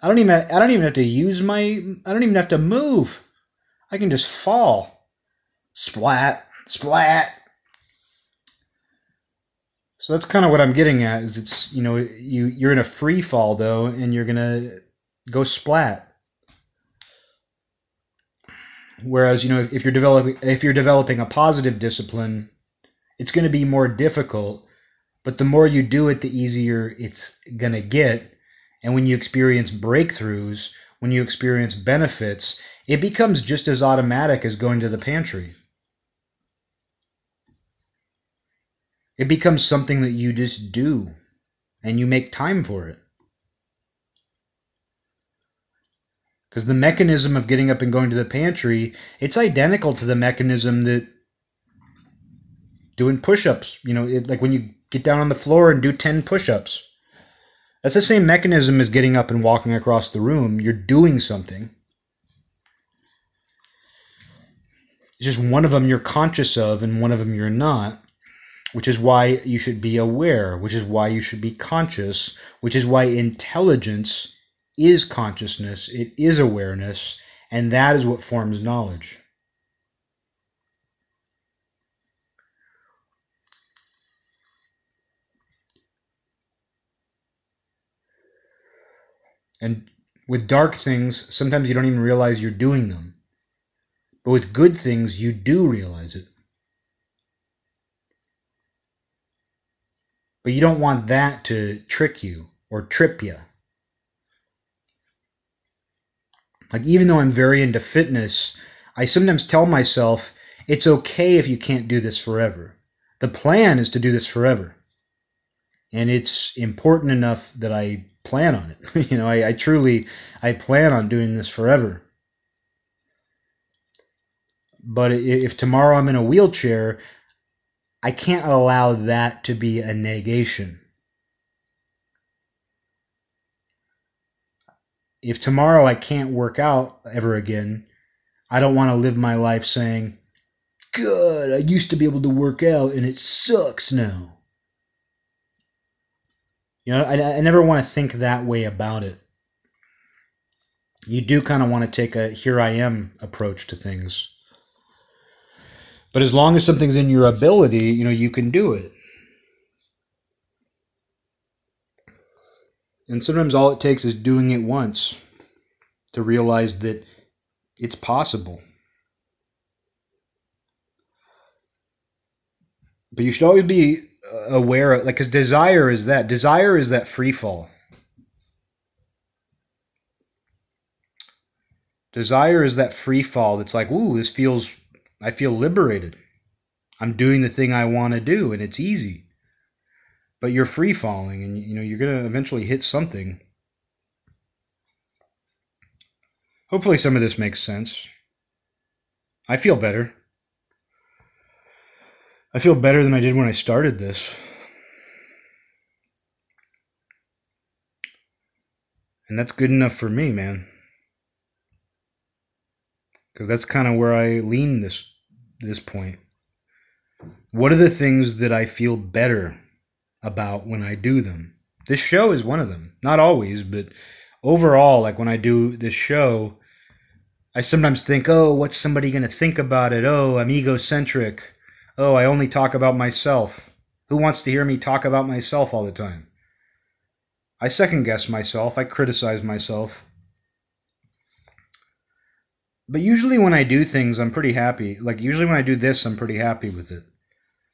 I don't even I don't even have to use my I don't even have to move. I can just fall. Splat, splat. So that's kind of what I'm getting at is it's, you know, you you're in a free fall though and you're to go splat. Whereas, you know, if, if you're developing if you're developing a positive discipline, it's going to be more difficult, but the more you do it, the easier it's going to get. And when you experience breakthroughs, when you experience benefits, it becomes just as automatic as going to the pantry. It becomes something that you just do and you make time for it. because the mechanism of getting up and going to the pantry it's identical to the mechanism that doing push-ups you know it, like when you get down on the floor and do 10 push-ups. That's the same mechanism as getting up and walking across the room. You're doing something. It's just one of them you're conscious of and one of them you're not which is why you should be aware which is why you should be conscious which is why intelligence is consciousness, it is awareness, and that is what forms knowledge. And with dark things, sometimes you don't even realize you're doing them. But with good things, you do realize it. But you don't want that to trick you or trip you. Like, even though I'm very into fitness, I sometimes tell myself it's okay if you can't do this forever. The plan is to do this forever. And it's important enough that I plan on it. you know, I, I truly, I plan on doing this forever. But if tomorrow I'm in a wheelchair, I can't allow that to be a negation. if tomorrow I can't work out ever again, I don't want to live my life saying, God, I used to be able to work out and it sucks now. You know, I, I never want to think that way about it. You do kind of want to take a here I am approach to things. But as long as something's in your ability, you know, you can do it. And sometimes all it takes is doing it once to realize that it's possible. But you should always be aware of, like, because desire is that. Desire is that free fall. Desire is that free fall that's like, ooh, this feels, I feel liberated. I'm doing the thing I want to do and it's easy. But you're free falling and you know you're going to eventually hit something. Hopefully some of this makes sense. I feel better. I feel better than I did when I started this. And that's good enough for me, man. Because that's kind of where I lean this this point. What are the things that I feel better about when I do them? This show is one of them. Not always, but overall, like when I do this show, I sometimes think, oh, what's somebody going to think about it? Oh, I'm egocentric. Oh, I only talk about myself. Who wants to hear me talk about myself all the time? I second guess myself, I criticize myself. But usually when I do things, I'm pretty happy. Like, usually when I do this, I'm pretty happy with it.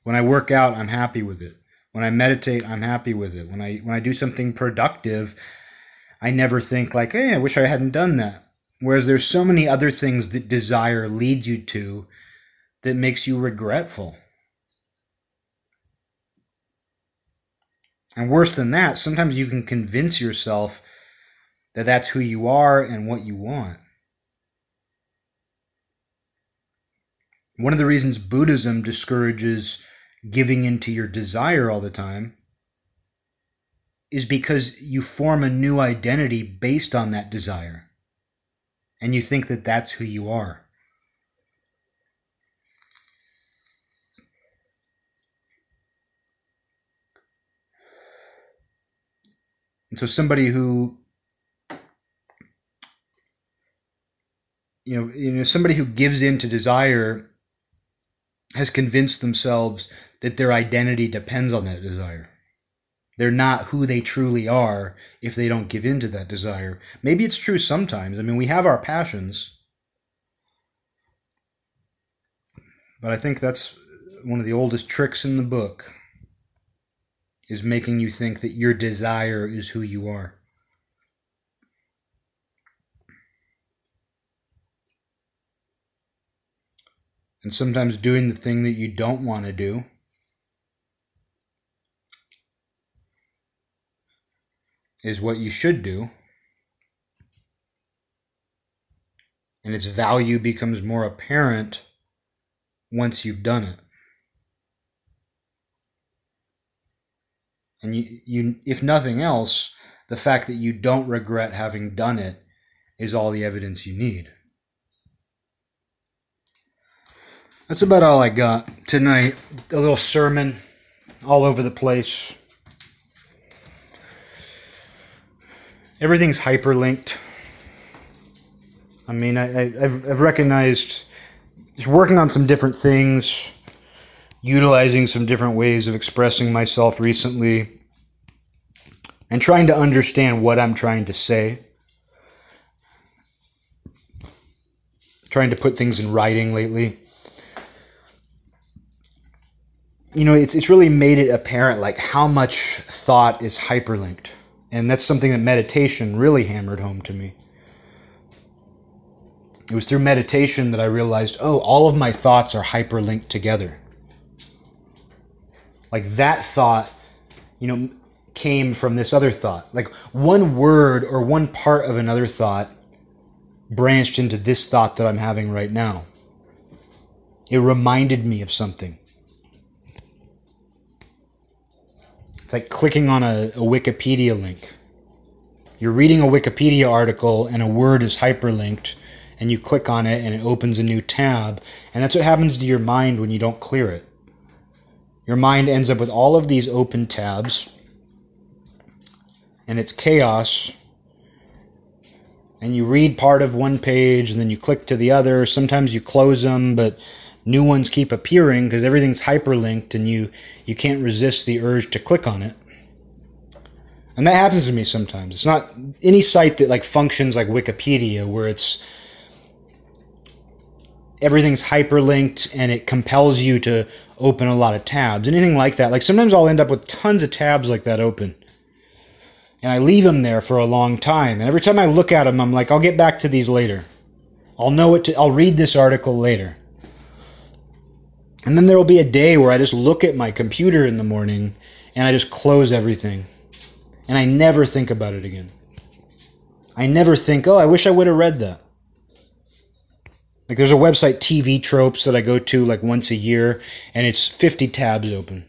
When I work out, I'm happy with it. When I meditate, I'm happy with it. When I when I do something productive, I never think like, "Hey, I wish I hadn't done that." Whereas there's so many other things that desire leads you to that makes you regretful. And worse than that, sometimes you can convince yourself that that's who you are and what you want. One of the reasons Buddhism discourages giving into your desire all the time is because you form a new identity based on that desire. And you think that that's who you are. So somebody who you know, you know somebody who gives in to desire has convinced themselves that their identity depends on that desire. They're not who they truly are if they don't give in to that desire. Maybe it's true sometimes. I mean, we have our passions. But I think that's one of the oldest tricks in the book is making you think that your desire is who you are. And sometimes doing the thing that you don't want to do is what you should do. And its value becomes more apparent once you've done it. And you, you, if nothing else, the fact that you don't regret having done it is all the evidence you need. That's about all I got tonight. A little sermon all over the place. Everything's hyperlinked. I mean, I, have I've recognized just working on some different things utilizing some different ways of expressing myself recently and trying to understand what I'm trying to say. Trying to put things in writing lately. You know, it's it's really made it apparent like how much thought is hyperlinked. And that's something that meditation really hammered home to me. It was through meditation that I realized, oh, all of my thoughts are hyperlinked together. Like that thought, you know, came from this other thought. Like one word or one part of another thought branched into this thought that I'm having right now. It reminded me of something. It's like clicking on a, a Wikipedia link. You're reading a Wikipedia article and a word is hyperlinked, and you click on it and it opens a new tab, and that's what happens to your mind when you don't clear it. Your mind ends up with all of these open tabs, and it's chaos. And you read part of one page, and then you click to the other. Sometimes you close them, but new ones keep appearing because everything's hyperlinked, and you you can't resist the urge to click on it. And that happens to me sometimes. It's not any site that like functions like Wikipedia where it's everything's hyperlinked and it compels you to open a lot of tabs. Anything like that. Like sometimes I'll end up with tons of tabs like that open. And I leave them there for a long time. And every time I look at them, I'm like, I'll get back to these later. I'll know it. To, I'll read this article later. And then there will be a day where I just look at my computer in the morning and I just close everything. And I never think about it again. I never think, oh, I wish I would have read that. Like there's a website, TV Tropes, that I go to like once a year, and it's 50 tabs open.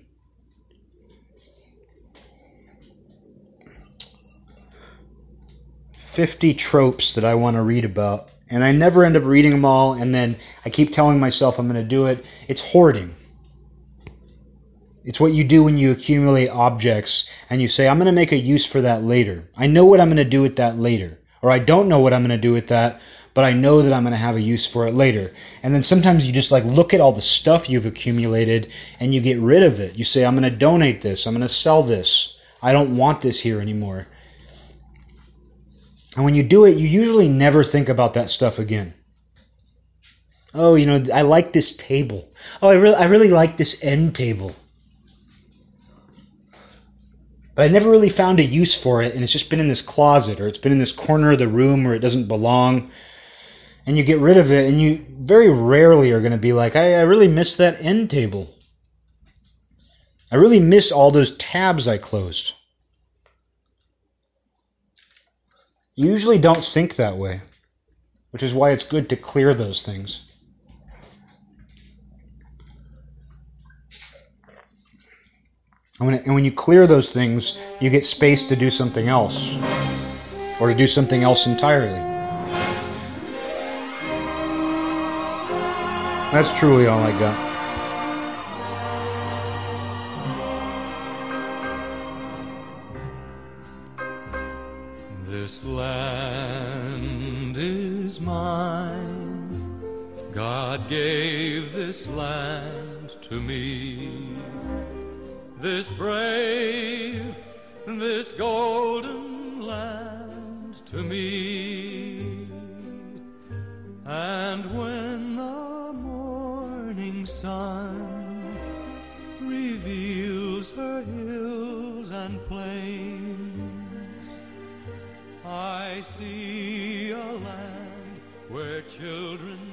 Fifty tropes that I want to read about, and I never end up reading them all. And then I keep telling myself I'm going to do it. It's hoarding. It's what you do when you accumulate objects and you say, I'm going to make a use for that later. I know what I'm going to do with that later. Or I don't know what I'm going to do with that, but I know that I'm going to have a use for it later. And then sometimes you just like look at all the stuff you've accumulated and you get rid of it. You say, I'm going to donate this, I'm going to sell this. I don't want this here anymore. And when you do it, you usually never think about that stuff again. Oh, you know, I like this table. Oh, I really, I really like this end table. But I never really found a use for it, and it's just been in this closet or it's been in this corner of the room where it doesn't belong and you get rid of it, and you very rarely are going to be like, I, I really miss that end table. I really miss all those tabs I closed. You usually don't think that way, which is why it's good to clear those things. And when, it, and when you clear those things, you get space to do something else, or to do something else entirely. That's truly all I got. This land is mine. God gave this land to me. This brave, this golden land to me. And when the sun reveals her hills and plains, I see a land where children